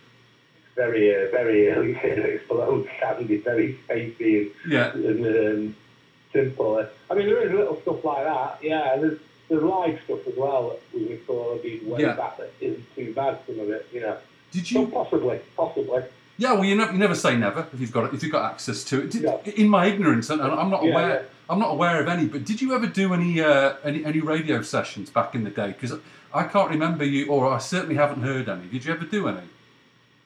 It's very, uh, very early those sounded very spacey and Yeah, and um, simple. I mean, there is little stuff like that. Yeah, there's there's live stuff as well that we recorded way Yeah. back that isn't too bad. Some of it, you know. did So you? possibly, possibly. Yeah, well, you never you never say never if you've got if you've got access to it. Did, Yeah. In my ignorance, and I'm not Yeah, aware. yeah. I'm not aware of any. But did you ever do any uh, any any radio sessions back in the day? Because I can't remember you, or I certainly haven't heard any. Did you ever do any?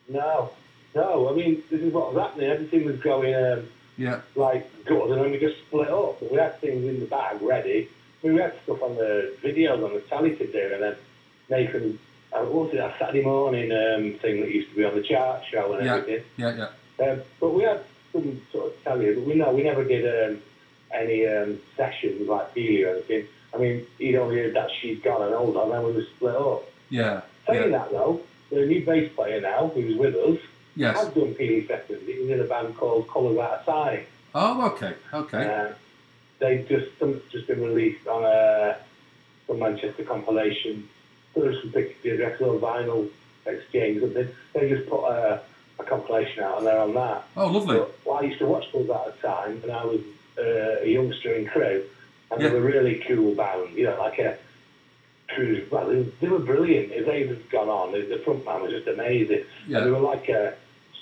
No, no. I mean, this is what was happening. Everything was going um, Yeah, like good, and then we just split up. We had things in the bag ready. I we had stuff on the videos on the telly to do, and then Nathan. Uh, what was it? A Saturday morning um, thing that used to be on the chart show and yeah, everything. yeah, yeah. Um, but we had some sort of telly, but we know we never did um, any um, sessions like Peel or anything. I mean, he'd only heard that she'd gone and hold on, then we were split up. Yeah, Saying yeah. that though, the new bass player now, who's with us, Yes. has done Peel sessions. He was in a band called Colours Out of. Oh, okay, okay. Uh, they've just some, just been released on a some Manchester compilation. There's some pictures, record vinyl exchange. and They, they just put a, a compilation out and they're on that. Oh, lovely. But, well, I used to watch those at the time when I was uh, a youngster in Crewe, and Yeah. they were really cool band. You know, like a Crewe. Well, they, they were brilliant. As they had gone on, the, the front man was just amazing. Yeah. And they were like a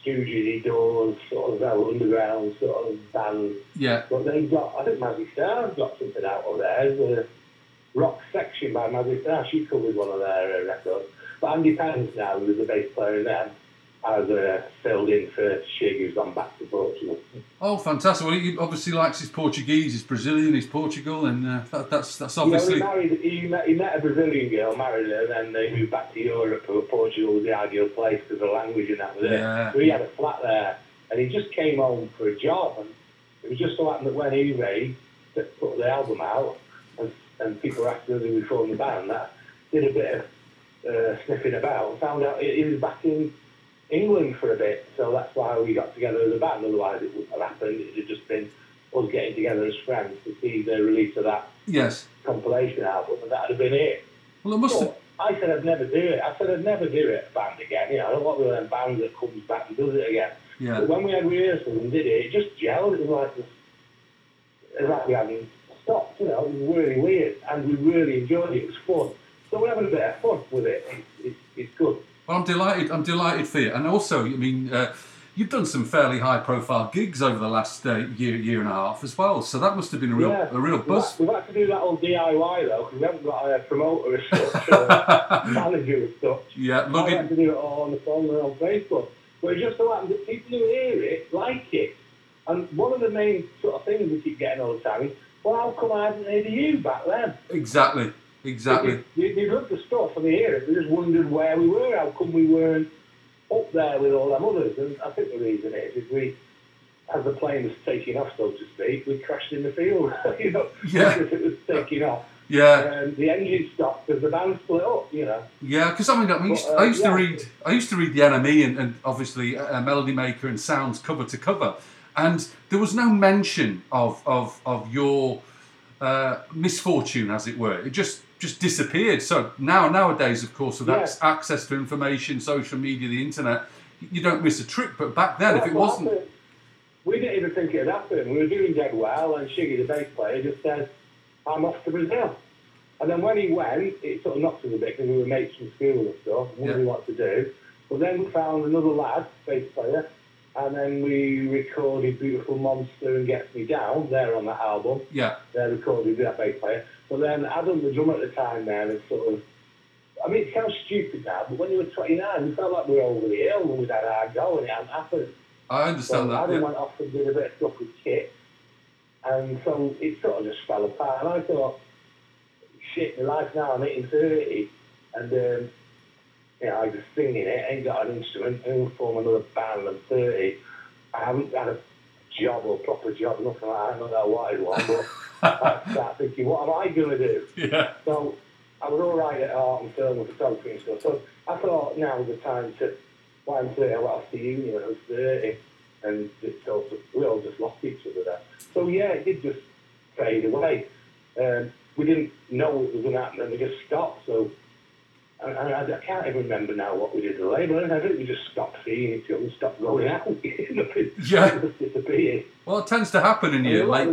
Stooges, Doors, sort of uh, underground sort of band. Yeah, But they got, I think Mazzy Star's got something out of there. The rock section by Mazzy Star, she covered one of their uh, records. But Andy Pence now, who's the bass player in them, has uh, filled in for Shig, who's gone back to Portugal. Oh, fantastic! Well, he obviously likes his Portuguese, he's Brazilian, he's Portugal, and uh, that, that's that's Yeah, obviously he married, he met, he met a Brazilian girl, married her, and then they moved back to Europe. But Portugal was the ideal place because the language and that was Yeah. it. So he had a flat there, and he just came home for a job, and it was just so happened that when he that put the album out, and, and people asked us if we formed the band, that did a bit of uh, sniffing about, found out he he was back in England for a bit, so that's why we got together as a band. Otherwise, it wouldn't have happened. It had just been us getting together as friends to see the release of that yes. compilation album, and that'd have been it. Well, it must have. I said I'd never do it. I said I'd never do it, a band again. You know, I don't want one of them bands that comes back and does it again. Yeah. But when we had rehearsals and did it, it just gelled. It was like this, it was like we hadn't stopped. You know, it was really weird, and we really enjoyed it. It was fun. So we're having a bit of fun with it. It's, it's, it's good. Well, I'm delighted. I'm delighted for you, and also, I mean, uh, you've done some fairly high-profile gigs over the last uh, year, year and a half as well. So that must have been a real, yeah. a real We've buzz. had, we've had to do that all DIY though, because we haven't got a promoter as such, or manager as such. Yeah, I lugging. had to do it all on the phone and on Facebook. But it just so happens that people who hear it like it. And one of the main sort of things we keep getting all the time is, well, how come I hadn't heard of you back then? Exactly. Exactly. They, they loved the stuff and they hear it. They just wondered where we were. How come we weren't up there with all them others? And I think the reason is, is we, as the plane was taking off, so to speak, we crashed in the field. you know, Yeah. it was taking off. Yeah. um, the engine stopped because the band split up. You know. Yeah, because I mean, I, used, But, uh, I used yeah. to read, I used to read the NME and, and obviously uh, Melody Maker and Sounds cover to cover, and there was no mention of of of your uh, misfortune, as it were. It just just disappeared. So now nowadays, of course, with Yeah. access to information, social media, the internet, you don't miss a trick. But back then, if it wasn't, happened. We didn't even think it had happened. We were doing dead well, and Shiggy, the bass player, just said, I'm off to Brazil. And then when he went, it sort of knocked us a bit because we were mates from school and stuff, and wondering Yeah. what to do. But then we found another lad, bass player, and then we recorded Beautiful Monster and Gets Me Down there on that album. yeah, They recorded with that bass player. But then Adam, the drummer at the time, there, had sort of. I mean, it sounds stupid now, but when you were 29, you felt like we were over the hill when we'd had our go and it hadn't happened. I understand So that. I yeah. went off and did a bit of stuff with Kit, and so it sort of just fell apart. And I thought, shit, my life now, I'm hitting 30, and um, you know, I was singing it, ain't got an instrument, I'm going to form another band, I'm 30. I haven't had a job or proper job, nothing like that, I don't know what I want, but I start thinking, what am I going to do? Yeah. So I was all right at art and film and photography and stuff. So I thought now was the time to, well, I'm 30, I went off to uni when I was 30, and it sort of, we all just lost each other there. So yeah, it did just fade away. Um, we didn't know what was going to happen, and we just stopped. So and, I, I can't even remember now what we did the label. and I think we just stopped seeing each other and stopped going out. Nothing Yeah. just disappeared. Well, it tends to happen in And a lot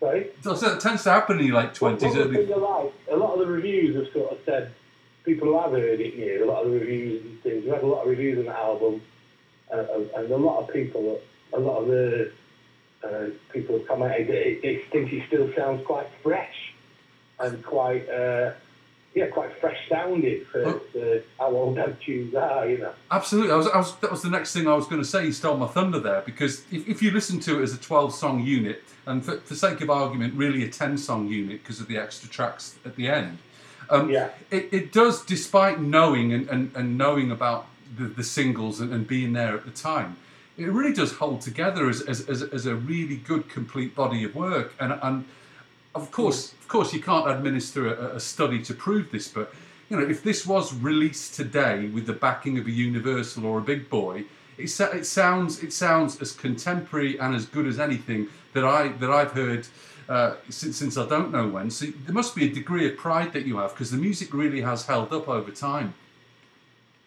sorry? So it tends to happen in your late One twenties, one early. like, a lot of the reviews have sort of said, people who have heard it here, a lot of the reviews and things, we had a lot of reviews on the album, and- and a lot of people, a lot of the uh, people have commented that it, they think it still sounds quite fresh and quite, uh, yeah, quite fresh sounding for, Oh. for how old them tunes are, you know. Absolutely, I was, I was, that was the next thing I was going to say. You stole my thunder there because if, if you listen to it as a 12 song unit, and for, for sake of argument, really a 10 song unit because of the extra tracks at the end, um, Yeah. it, it does, despite knowing and, and, and knowing about the, the singles and, and being there at the time, it really does hold together as, as, as, as a really good, complete body of work. And, and of course, of course, you can't administer a, a study to prove this, but you know, if this was released today with the backing of a Universal or a Big Boy, it, it sounds it sounds as contemporary and as good as anything that I that I've heard uh, since since I don't know when. So there must be a degree of pride that you have because the music really has held up over time.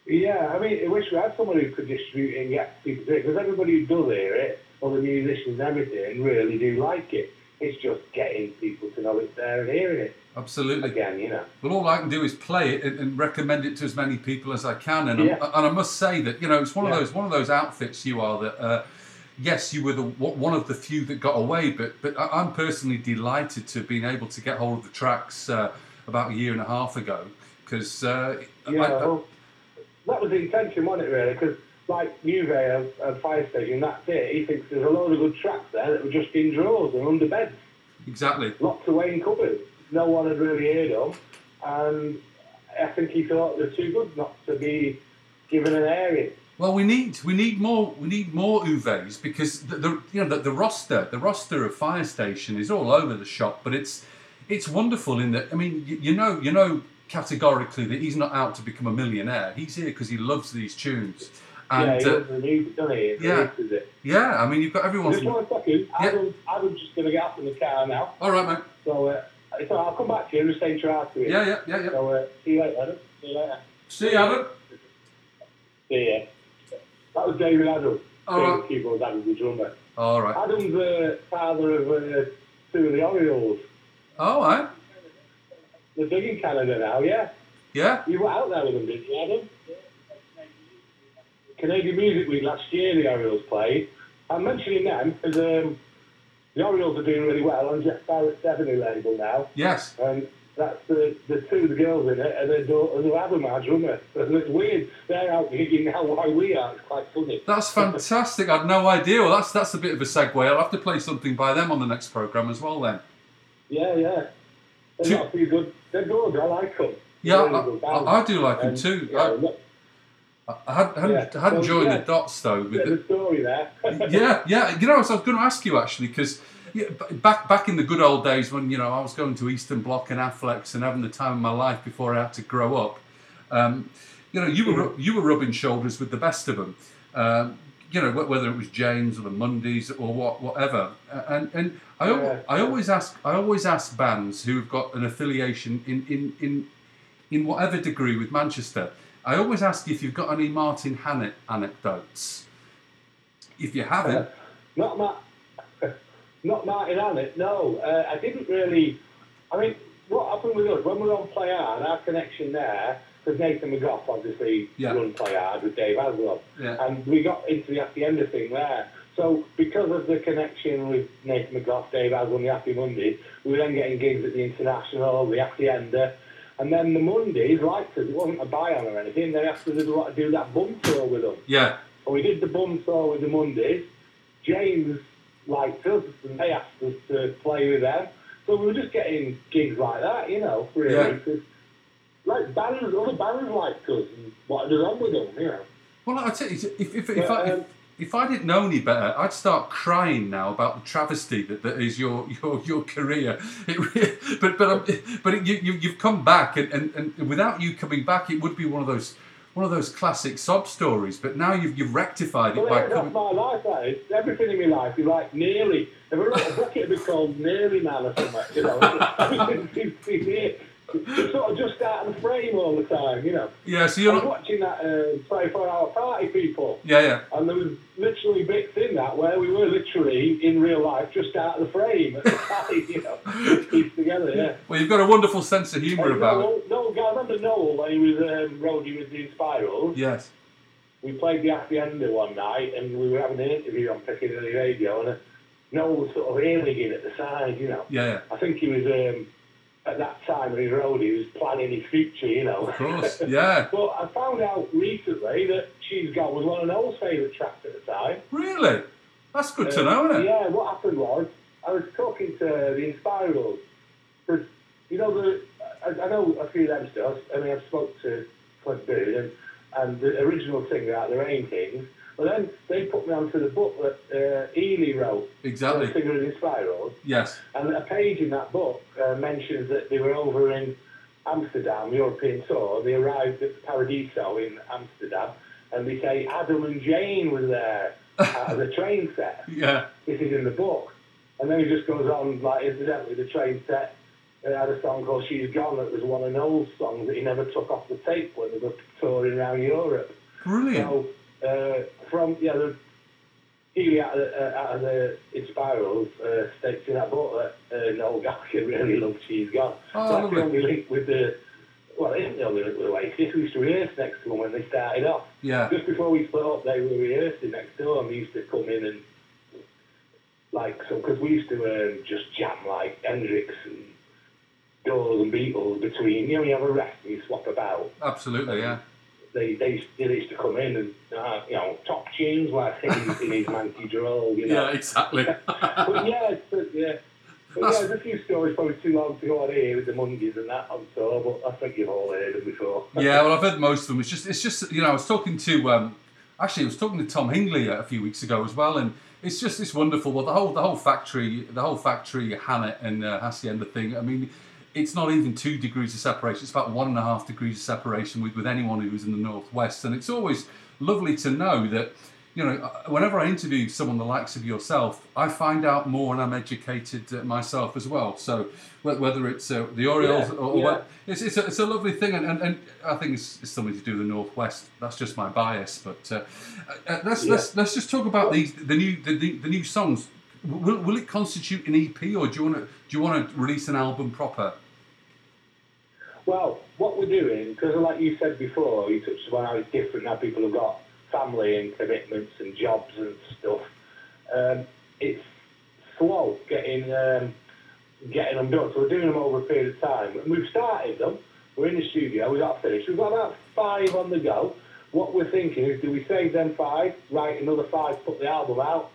Yeah, I mean, I wish we had someone who could distribute it and get people to it, because everybody who does hear it, all the musicians and everything, really do like it. It's just getting people to know it's there and hearing it Absolutely. again, you know. Well, all I can do is play it and, and recommend it to as many people as I can. And, Yeah. I'm, and I must say that you know it's one of those one of those outfits you are that. Uh, yes, you were the one of the few that got away, but but I- I'm personally delighted to have been able to get hold of the tracks uh, about a year and a half ago because uh, Yeah, I- I- well, that was the intention, wasn't it, really? Because, like Uwe and and uh, Fire Station, that's it. He thinks there's a load of good tracks there that were just in drawers and under beds. exactly. locked away in cupboards. No one had really heard them, and I think he thought they're too good not to be given an airing. Well, we need we need more we need more Uwes because the, the you know the, the roster the roster of Fire Station is all over the shop, but it's it's wonderful in that I mean you, you know you know categorically that he's not out to become a millionaire. He's here because he loves these tunes, and he uh, loves the doesn't he? He yeah. it. yeah, I mean you've got everyone. Just From, one second. Adam, Adam's just going to get up in the car now. all right, mate. So, uh, so I'll come back to you and just say try to it. Yeah, yeah, yeah, yeah. So, uh, see you later, Adam. See you later. See you, Adam. See you. That was David Adam. All playing right. the keyboard, Adam's the drummer. All right. Adam's the father of uh, two of the Orielles. Oh, All right. They're big in Canada now, yeah. Yeah. You were out there with them, didn't you, Adam? Canadian Music Week last year, the Orielles played. I'm mentioning them because um, the Orielles are doing really well on Jeff Barrett's Heavenly label now. Yes. And that's the, the two the girls in it, and their daughter, who Adam, our drummer. And it's weird. They're out gigging now while we are. It's quite funny. That's fantastic. I had no idea. Well, that's that's a bit of a segue. I'll have to play something by them on the next program as well. Then. Yeah, yeah. They're Two- not good. They're good. I like them. Yeah, Really I, I. I do like them too. yeah, I, I hadn't, Yeah. hadn't joined yeah. the dots though. With the, story there. yeah, yeah. You know, I was going to ask you actually because yeah, back back in the good old days when you know I was going to Eastern Bloc and Affleck's and having the time of my life before I had to grow up. Um, you know, you were you were rubbing shoulders with the best of them. Um, you know, whether it was James or the Mondays or what, whatever. And and I, Yeah. I always ask I always ask bands who've got an affiliation in in in in whatever degree with Manchester. I always ask you if you've got any Martin Hannett anecdotes. If you haven't, Not Matt, not Martin Annett. No, uh, I didn't really. I mean, what happened with us when we were on Play Hard? Our connection there, because Nathan McGough obviously Yeah. run Play Hard with Dave Haslam, Yeah. and we got into the Happy Ender thing there. So because of the connection with Nathan McGough, Dave Haslam, the Happy Mondays, we were then getting gigs at the International, the Happy Ender. And then the Mondays liked us. It wasn't a buy-on or anything. They asked us to do- that bum tour with them. yeah, And we did the bum tour with the Mondays. James liked us, and they asked us to play with them. So we were just getting gigs like that, you know, really. Yeah. like bands, other bands liked us and wanted us on with them, you know. Well, I tell you, if if, if, But, I, if, um, if I didn't know any better, I'd start crying now about the travesty that, that is your your, your career. It, but but um, but it, you, you you've come back, and, and, and without you coming back, it would be one of those one of those classic sob stories. But now you've you've rectified it Well, by yeah, that's coming. my life, that is. Everything in my life is like nearly. If I wrote a book, it'd be called Nearly Man or something, you know. Everything seems to be here. It's sort of just out of the frame all the time, you know. Yeah, so you're was watching that uh, 24 hour party, people. Yeah, yeah. And there was literally bits in that where we were literally in real life just out of the frame at the time, you know, pieced together, yeah. Well, you've got a wonderful sense of humour about it. Noel, Noel, I remember Noel when he was um, roadie with the Spirals. Yes. We played the Happy Ender one night and we were having an interview on Piccadilly Radio and uh, Noel was sort of ailing at the side, you know. Yeah, yeah. I think he was, um, at that time when he was he was planning his future, you know. Of course. Yeah. but I found out recently that She's Gone was one of Noel's favourite tracks at the time. Really? That's good to Uh, know, isn't it? Yeah, what happened was I was talking to the Inspirals because you know the I, I know a few of them stuff. I mean, I've spoke to Clint Boon and, and the original singer out the Rain Kings. But then they put me onto the book that uh, Ely wrote, Exactly. the singer of the Inspirals, Yes. and a page in that book uh, mentions that they were over in Amsterdam, European tour. They arrived at Paradiso in Amsterdam, and they say Adam and Jane were there at the train set Yeah. this is in the book. And then he just goes on, like, incidentally, the train set uh, had a song called She's Gone that was one of Noel's songs that he never took off the tape when they were touring around Europe. Brilliant. So, uh, from, yeah, the, he out of, the- uh, out of the Inspirals uh, states in that book that uh, Noel Gallagher really loved She's Gone. Oh, that's the only link with the, well, it isn't the only link with Oasis. We used to rehearse next to them when they started off. Yeah. Just before we split up, they were rehearsing next door, and they used to come in and like so because we used to um, just jam like Hendrix and Doors and Beatles between. You know, you have a rest and you swap about. Absolutely. Yeah. They they used, they used to come in and uh, you know top tunes like singing in his manky drawl. You know. Yeah. Exactly. but yeah, it's, uh, yeah. But yeah, there's a few stories probably too long to go on here with the Mondays and that on tour, but I think you've all heard them before. yeah, well, I've heard most of them. It's just, it's just, you know, I was talking to, um, actually, I was talking to Tom Hingley a few weeks ago as well, and it's just, it's wonderful. Well, the whole, the whole factory, the whole factory, Hannett and uh, Hacienda thing. I mean, it's not even two degrees of separation. It's about one and a half degrees of separation with with anyone who's in the northwest, and it's always lovely to know that. You know, uh, whenever I interview someone the likes of yourself, I find out more and I'm educated uh, myself as well. So whether it's uh, the Orielles Yeah, or, yeah. what- it's, it's, a, it's a lovely thing, and, and, and I think it's, it's something to do with the northwest. That's just my bias, but uh, uh, let's, Yeah. let's let's just talk about these the new the, the, the new songs. Will, will it constitute an EP, or do you want to do you want to release an album proper? Well, what we're doing, because like you said before, you touched upon how it's different now. People have got family and commitments and jobs and stuff. Um, it's slow getting um, getting them done. So we're doing them over a period of time. And we've started them. We're in the studio. We've got finished. We've got about five on the go. What we're thinking is, do we save them five, write another five, put the album out,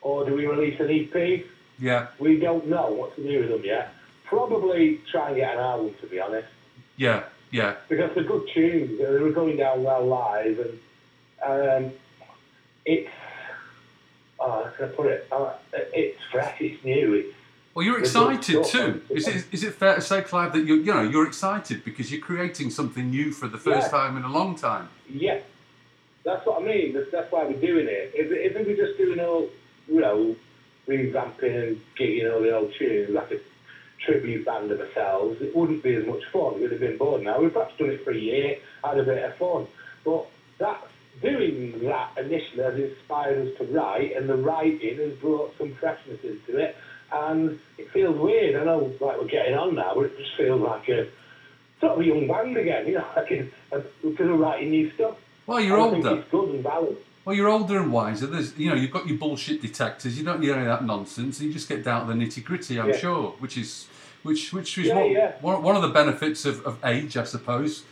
or do we release an EP? Yeah, We don't know what to do with them yet. Probably try and get an album, to be honest yeah, yeah, because they're good tunes. They were going down well live, and um, it's oh, how can I put it? Uh, it's fresh, it's new. It's, Well, you're excited too. Is it, is it fair to say, Clive, that you you know you're excited because you're creating something new for the first Yeah. time in a long time? yeah, that's what I mean. That's, that's why we're doing it. If, if we just doing all, you know, revamping and getting all the old tunes like a tribute band of ourselves, it wouldn't be as much fun. We'd have been bored now. We've perhaps done it for a year, had a bit of fun. But that doing that initially has inspired us to write, and the writing has brought some freshness into it. And it feels weird. I know, like we're getting on now, but it just feels like a sort of a young band again. You know, like a, a, because we're writing new stuff. Well, you're older. it's good and balanced. Well, you're older and wiser. There's, you know, you've got your bullshit detectors. You don't need any of that nonsense. You just get down to the nitty gritty. I'm Yeah. sure, which is, which, which is Yeah, one, yeah. one, one of the benefits of, of age, I suppose.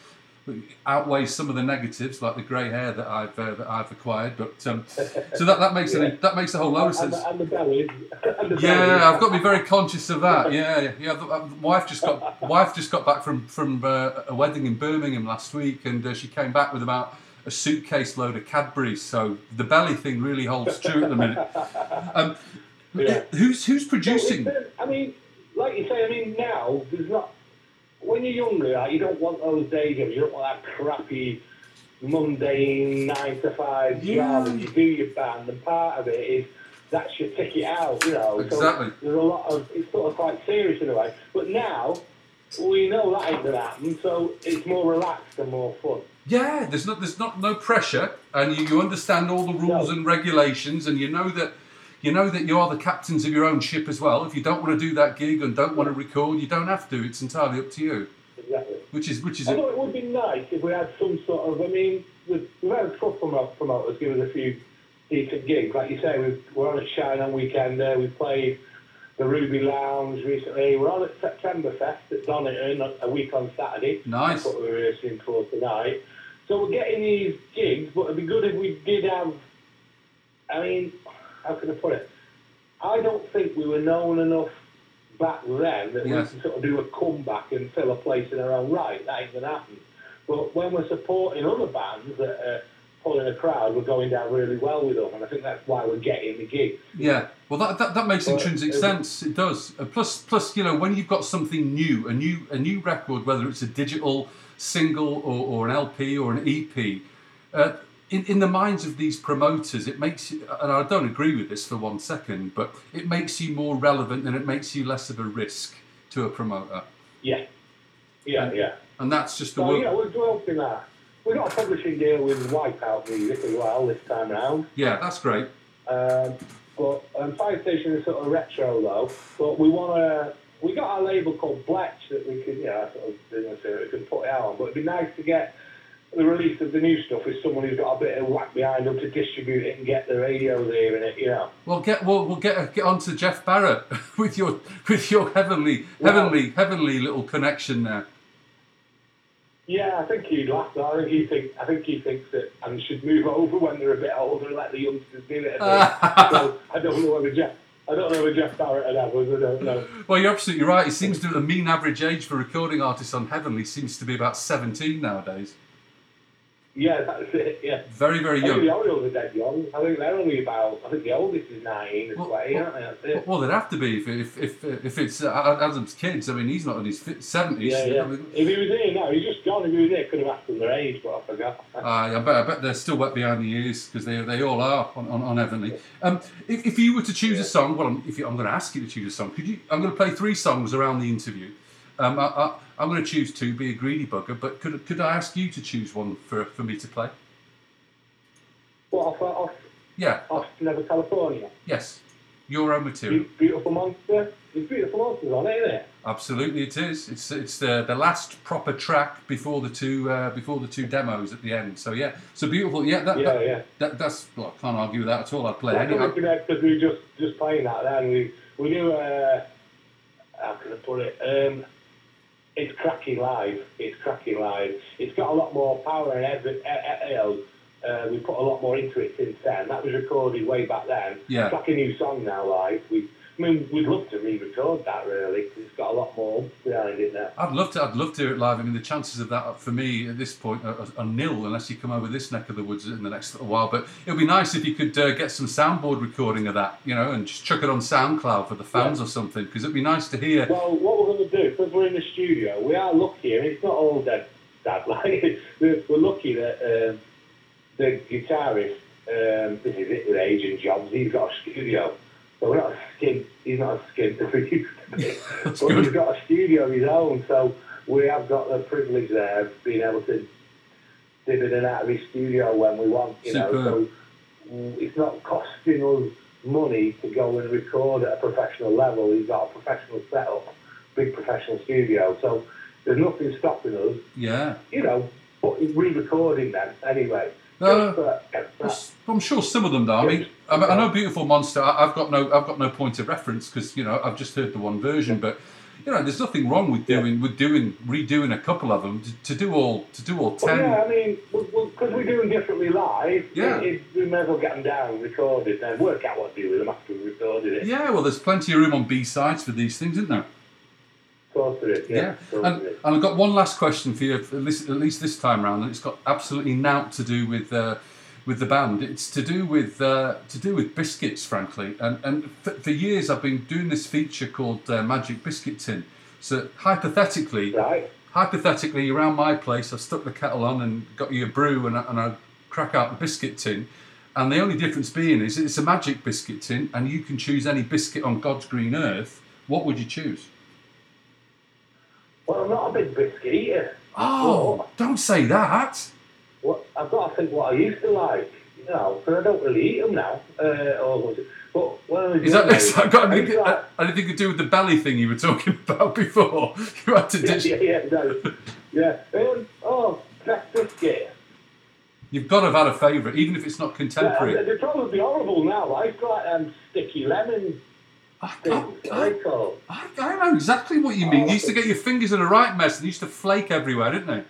Outweighs some of the negatives, like the grey hair that I've uh, that I've acquired. But um, so that, that makes it that makes a whole lot of and, sense. the, and the bellies. and the. Yeah, I've got to be very conscious of that. Yeah, yeah. The, uh, wife just got wife just got back from from uh, a wedding in Birmingham last week, and uh, she came back with about a suitcase load of Cadbury's. So the belly thing really holds true at the minute. Um, Yeah. Who's who's producing? I mean, like you say, I mean, now there's not. When you're younger, like, you don't want those day jobs. You don't want that crappy, mundane nine to five Yeah. job. And you do your band, and part of it is that's your ticket out. You know, Exactly. So there's a lot of. It's sort of quite serious in a way. But now we know that ain't gonna happen, so it's more relaxed and more fun. Yeah, there's not there's not no pressure, and you, you understand all the rules No. and regulations, and you know that you know that you are the captains of your own ship as well. If you don't want to do that gig and don't want to record, you don't have to. It's entirely up to you. Exactly. Which is which is Although it would be nice if we had some sort of, I mean, we've, we've had a couple of promoters give us a few decent gigs. Like you say, we've, we're on a Shine on weekend there. We've played the Ruby Lounge recently. We're on at September Fest at uh, Donington a- a week on Saturday. Nice. That's what we're rehearsing for tonight. So we're getting these gigs, but it'd be good if we did have, I mean, how can I put it? I don't think we were known enough back then that Yes. we can sort of do a comeback and fill a place in our own right. That ain't gonna happen. But when we're supporting other bands that are pulling a crowd, we're going down really well with them, and I think that's why we're getting the gigs. Yeah, well, that, that, that makes Well, intrinsic it- sense. It does. Uh, plus, plus, you know, when you've got something new, a new a new record, whether it's a digital single or, or an LP or an EP, uh, in in the minds of these promoters, it makes you. And I don't agree with this for one second, but it makes you more relevant and it makes you less of a risk to a promoter. Yeah, yeah, yeah. And that's just the work. yeah, we're developing that. We've got a publishing deal with Wipeout Music as well this time round. Yeah, that's great. Um, but um, Fire Station is sort of retro though. But we want to. We got our label called Bletch that we could, you know, sort of business that we could put it out on. But it'd be nice to get the release of the new stuff with someone who's got a bit of whack behind them to distribute it and get the radios hearing it, you know. Well, get well, we'll get get on to Jeff Barrett with your with your heavenly Well- heavenly heavenly little connection there. Yeah, I think he'd laugh. I think he think I think he thinks that and should move over when they're a bit older and let the youngsters do it. So I don't know whether Jeff. I don't know whether Jeff Barrett have us. I don't know. Well, you're absolutely right. It seems to the mean average age for recording artists on Heavenly seems to be about 17 nowadays. Yeah, that's it. Yeah. Very, very I think young. the Orielles are dead young. I think they're only about. I think the oldest is 19 or 20, aren't they? That's it. Well, they'd have to be if if if, if it's uh, Adam's kids. I mean, he's not in his 70s. Yeah, I mean, If he was here now, he's just gone. If he was here, could have asked them their age, but I forgot. uh, I bet I bet they're still wet behind the ears because they they all are on, on, on Heavenly. Um, if, if you were to choose a song, well, I'm, if you, I'm going to ask you to choose a song. Could you? I'm going to play three songs around the interview. Um, I, I, I'm going to choose two. Be a greedy bugger, but could could I ask you to choose one for for me to play? What off, off, Yeah. off Never California? Yes. Your own material. Be- Beautiful Monster. There's Beautiful Monsters on it, isn't it? Absolutely, it is. It's it's the the last proper track before the two uh, before the two demos at the end. So yeah, so beautiful. Yeah, that, Yeah, that, yeah. that that's well, I can't argue with that at all. I'd play Like, any. I'm looking at because we were just just playing that then. We we do uh, how can I put it? Um, it's cracking live. It's cracking live. It's got a lot more power and every, uh, you know, we put a lot more into it since then. That was recorded way back then. Yeah. It's like a new song now, live. We, I mean, we'd love to re-record that, really because it's got a lot more behind it now. I'd love to. I'd love to hear it live. I mean, the chances of that for me at this point are, are, nil unless you come over this neck of the woods in the next little while. But it would be nice if you could uh, get some soundboard recording of that, you know, and just chuck it on SoundCloud for the fans or something, because it'd be nice to hear. Well, what we're going to do, because we're in the studio, we are lucky, and it's not all dead, dead like, we're, lucky that um, the guitarist, um, this is it with Agent jobs, he's got a studio. So we're not a skin, he's not a skin as we used to be. but good. he's got a studio of his own, so we have got the privilege there of being able to dip in and out of his studio when we want, you know. So it's not costing us money to go and record at a professional level. He's got a professional setup, big professional studio. So there's nothing stopping us, Yeah. you know, but re-recording them anyway. No, uh, I'm sure some of them though. I mean, I, mean, I know Beautiful Monster. I've got no, I've got no point of reference because you know I've just heard the one version. But you know, there's nothing wrong with doing, with doing, redoing a couple of them to, to do all, to do all Well, ten. yeah, I mean, because we're doing differently live, Yeah. it, it, we may as well get them down, recorded, then work out what to do with them after we've recorded it. Yeah, well, there's plenty of room on B sides for these things, isn't there? Of course there is, yeah. Yeah, course and, and I've got one last question for you, at least, at least this time round, and it's got absolutely nought to do with uh, with the band. It's to do with uh, to do with biscuits, frankly. And and for, for years I've been doing this feature called uh, Magic Biscuit Tin. So hypothetically, right. hypothetically, around my place, I've stuck the kettle on and got you a brew, and I, and I crack out the biscuit tin. And the only difference being is it's a magic biscuit tin, and you can choose any biscuit on God's green earth. What would you choose? Well, I'm not a big biscuit eater. Oh, don't say that. What, I've got to think what I used to like, you know, because I don't really eat them now. Uh, or but when I was Is that, younger, that got anything, to like- anything to do with the belly thing you were talking about before? You had to yeah, ditch. yeah, yeah, no. yeah. Um, oh, that biscuit. You've got to have had a favourite, even if it's not Yeah, contemporary. they're probably horrible now. I've got um, sticky lemon are? I, I know exactly what you mean. You used to get your fingers in a right mess and they used to flake everywhere, didn't they?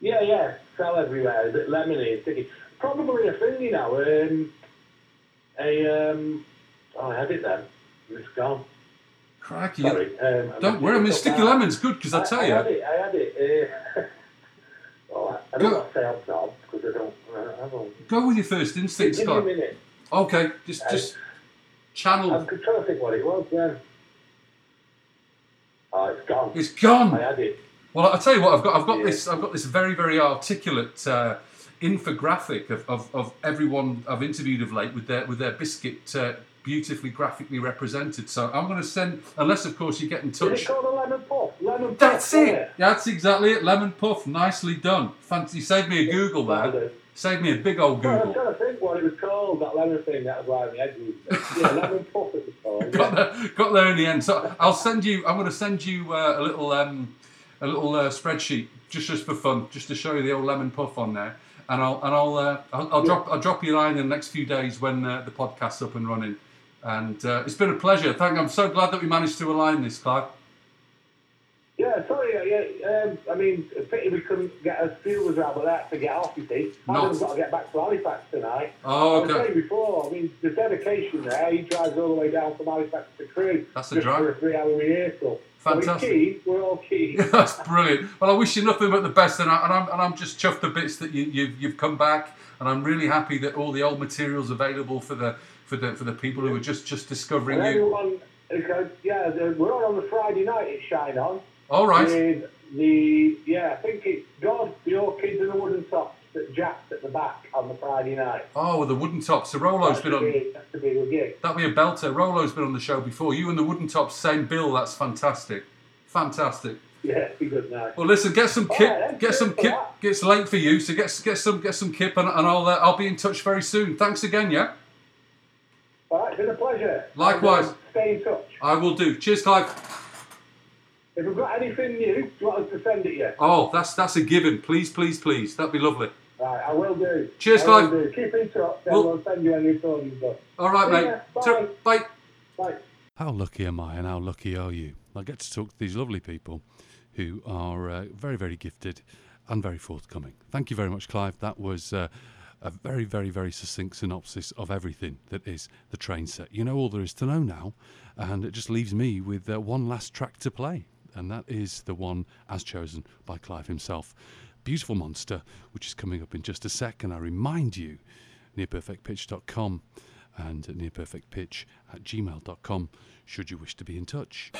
Yeah, yeah, sell everywhere. Is it lemony sticky? Probably a thing, you know. Um, a um, oh, I had it then. It's gone. Crikey. Sorry. Um, Don't worry, I mean, sticky lemon's good because I tell I you. had it. I had it. Uh, oh, I don't want to say I'm not because I don't. Uh, I don't. Go with your first instincts, Give me a Scott. minute. Okay, just just channel. I'm trying to think what it was then. Oh, it's gone. It's gone. I had it. Well, I'll tell you what. I've got. I've got this. I've got this very, very articulate uh, infographic of, of, of everyone I've interviewed of late with their with their biscuit uh, beautifully graphically represented. So I'm going to send, unless of course you get in Is touch. it called a lemon puff? Lemon puff. That's wasn't it. That's exactly it. Lemon puff, nicely done. Fancy. You saved me a Google there. Saved me a big old Well, I'm trying to think what it was called, that lemon thing that was right in the edge. Yeah, lemon puff it was called. got there, got there in the end. So I'll send you. I'm going to send you uh, a little um, a little uh, spreadsheet just just for fun, just to show you the old lemon puff on there. And I'll and I'll uh, I'll, I'll drop I'll drop you a line in the next few days when uh, the podcast's up and running. And uh, it's been a pleasure. Thank. I'm so glad that we managed to align this, Clive. Yeah, sorry, yeah, um, I mean, a pity we couldn't get a steelers out of that to get off, you see. I've got to get back to Halifax tonight. Oh, I was okay. saying before, I mean, the dedication there, he drives all the way down from Halifax to Crewe. That's a drive. for a three-hour rehearsal. Fantastic. So keen, we're all keen. That's brilliant. Well, I wish you nothing but the best, and, I, and, I'm, and I'm just chuffed to bits that you, you've, you've come back, and I'm really happy that all the old material's available for the for the for the people who are just just discovering and you. everyone, yeah, we're on on the Friday night It's Shine On. All right. With the, yeah, I think it's God, the Orchids and the Woodentops that Jack's at the back on the Friday night. Oh, with the Woodentops. So Rolo's That been on. be- That should be a gig. That'd be a belter. Rolo's been on the show before. You and the Woodentops, same bill. That's fantastic. Fantastic. Yeah, good night. Well, listen, get some kip. then. Get some kip. that. It's late for you, so get get some get some kip, and, and I'll uh, I'll be in touch very soon. Thanks again, yeah. All right, it's been a pleasure. Likewise. Stay in touch. I will do. Cheers, Clive. If we've got anything new, do you want us to send it you? Oh, that's that's a given. Please, please, please. That'd be lovely. Right, I will do. Cheers, I Clive. do. Keep in touch, then Well- we'll send you any recording stuff. All right, See mate. ya. Bye. Tur- Bye. Bye. How lucky am I, and how lucky are you? I get to talk to these lovely people who are uh, very, very gifted and very forthcoming. Thank you very much, Clive. That was uh, a very, very, very succinct synopsis of everything that is the train set. You know all there is to know now, and it just leaves me with uh, one last track to play, and that is the one as chosen by Clive himself. Beautiful Monster, which is coming up in just a sec, and I remind you, nearperfectpitch.com and nearperfectpitch at gmail.com should you wish to be in touch.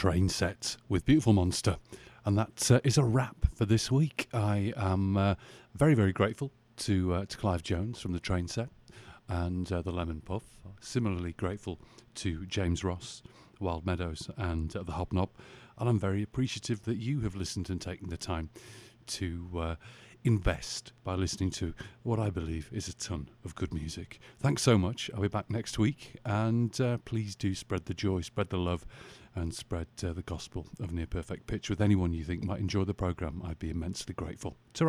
Train set with Beautiful Monster. And that uh, is a wrap for this week. I am uh, very, very grateful to, uh, to Clive Jones from the train set and uh, the Lemon Puff. Similarly grateful to James Ross, Wild Meadows, and uh, the Hobnob. And I'm very appreciative that you have listened and taken the time to invest by listening to what I believe is a ton of good music. Thanks so much. I'll be back next week, and uh, please do spread the joy, spread the love, and spread uh, the gospel of Near Perfect Pitch with anyone you think might enjoy the programme. I'd be immensely grateful. Ta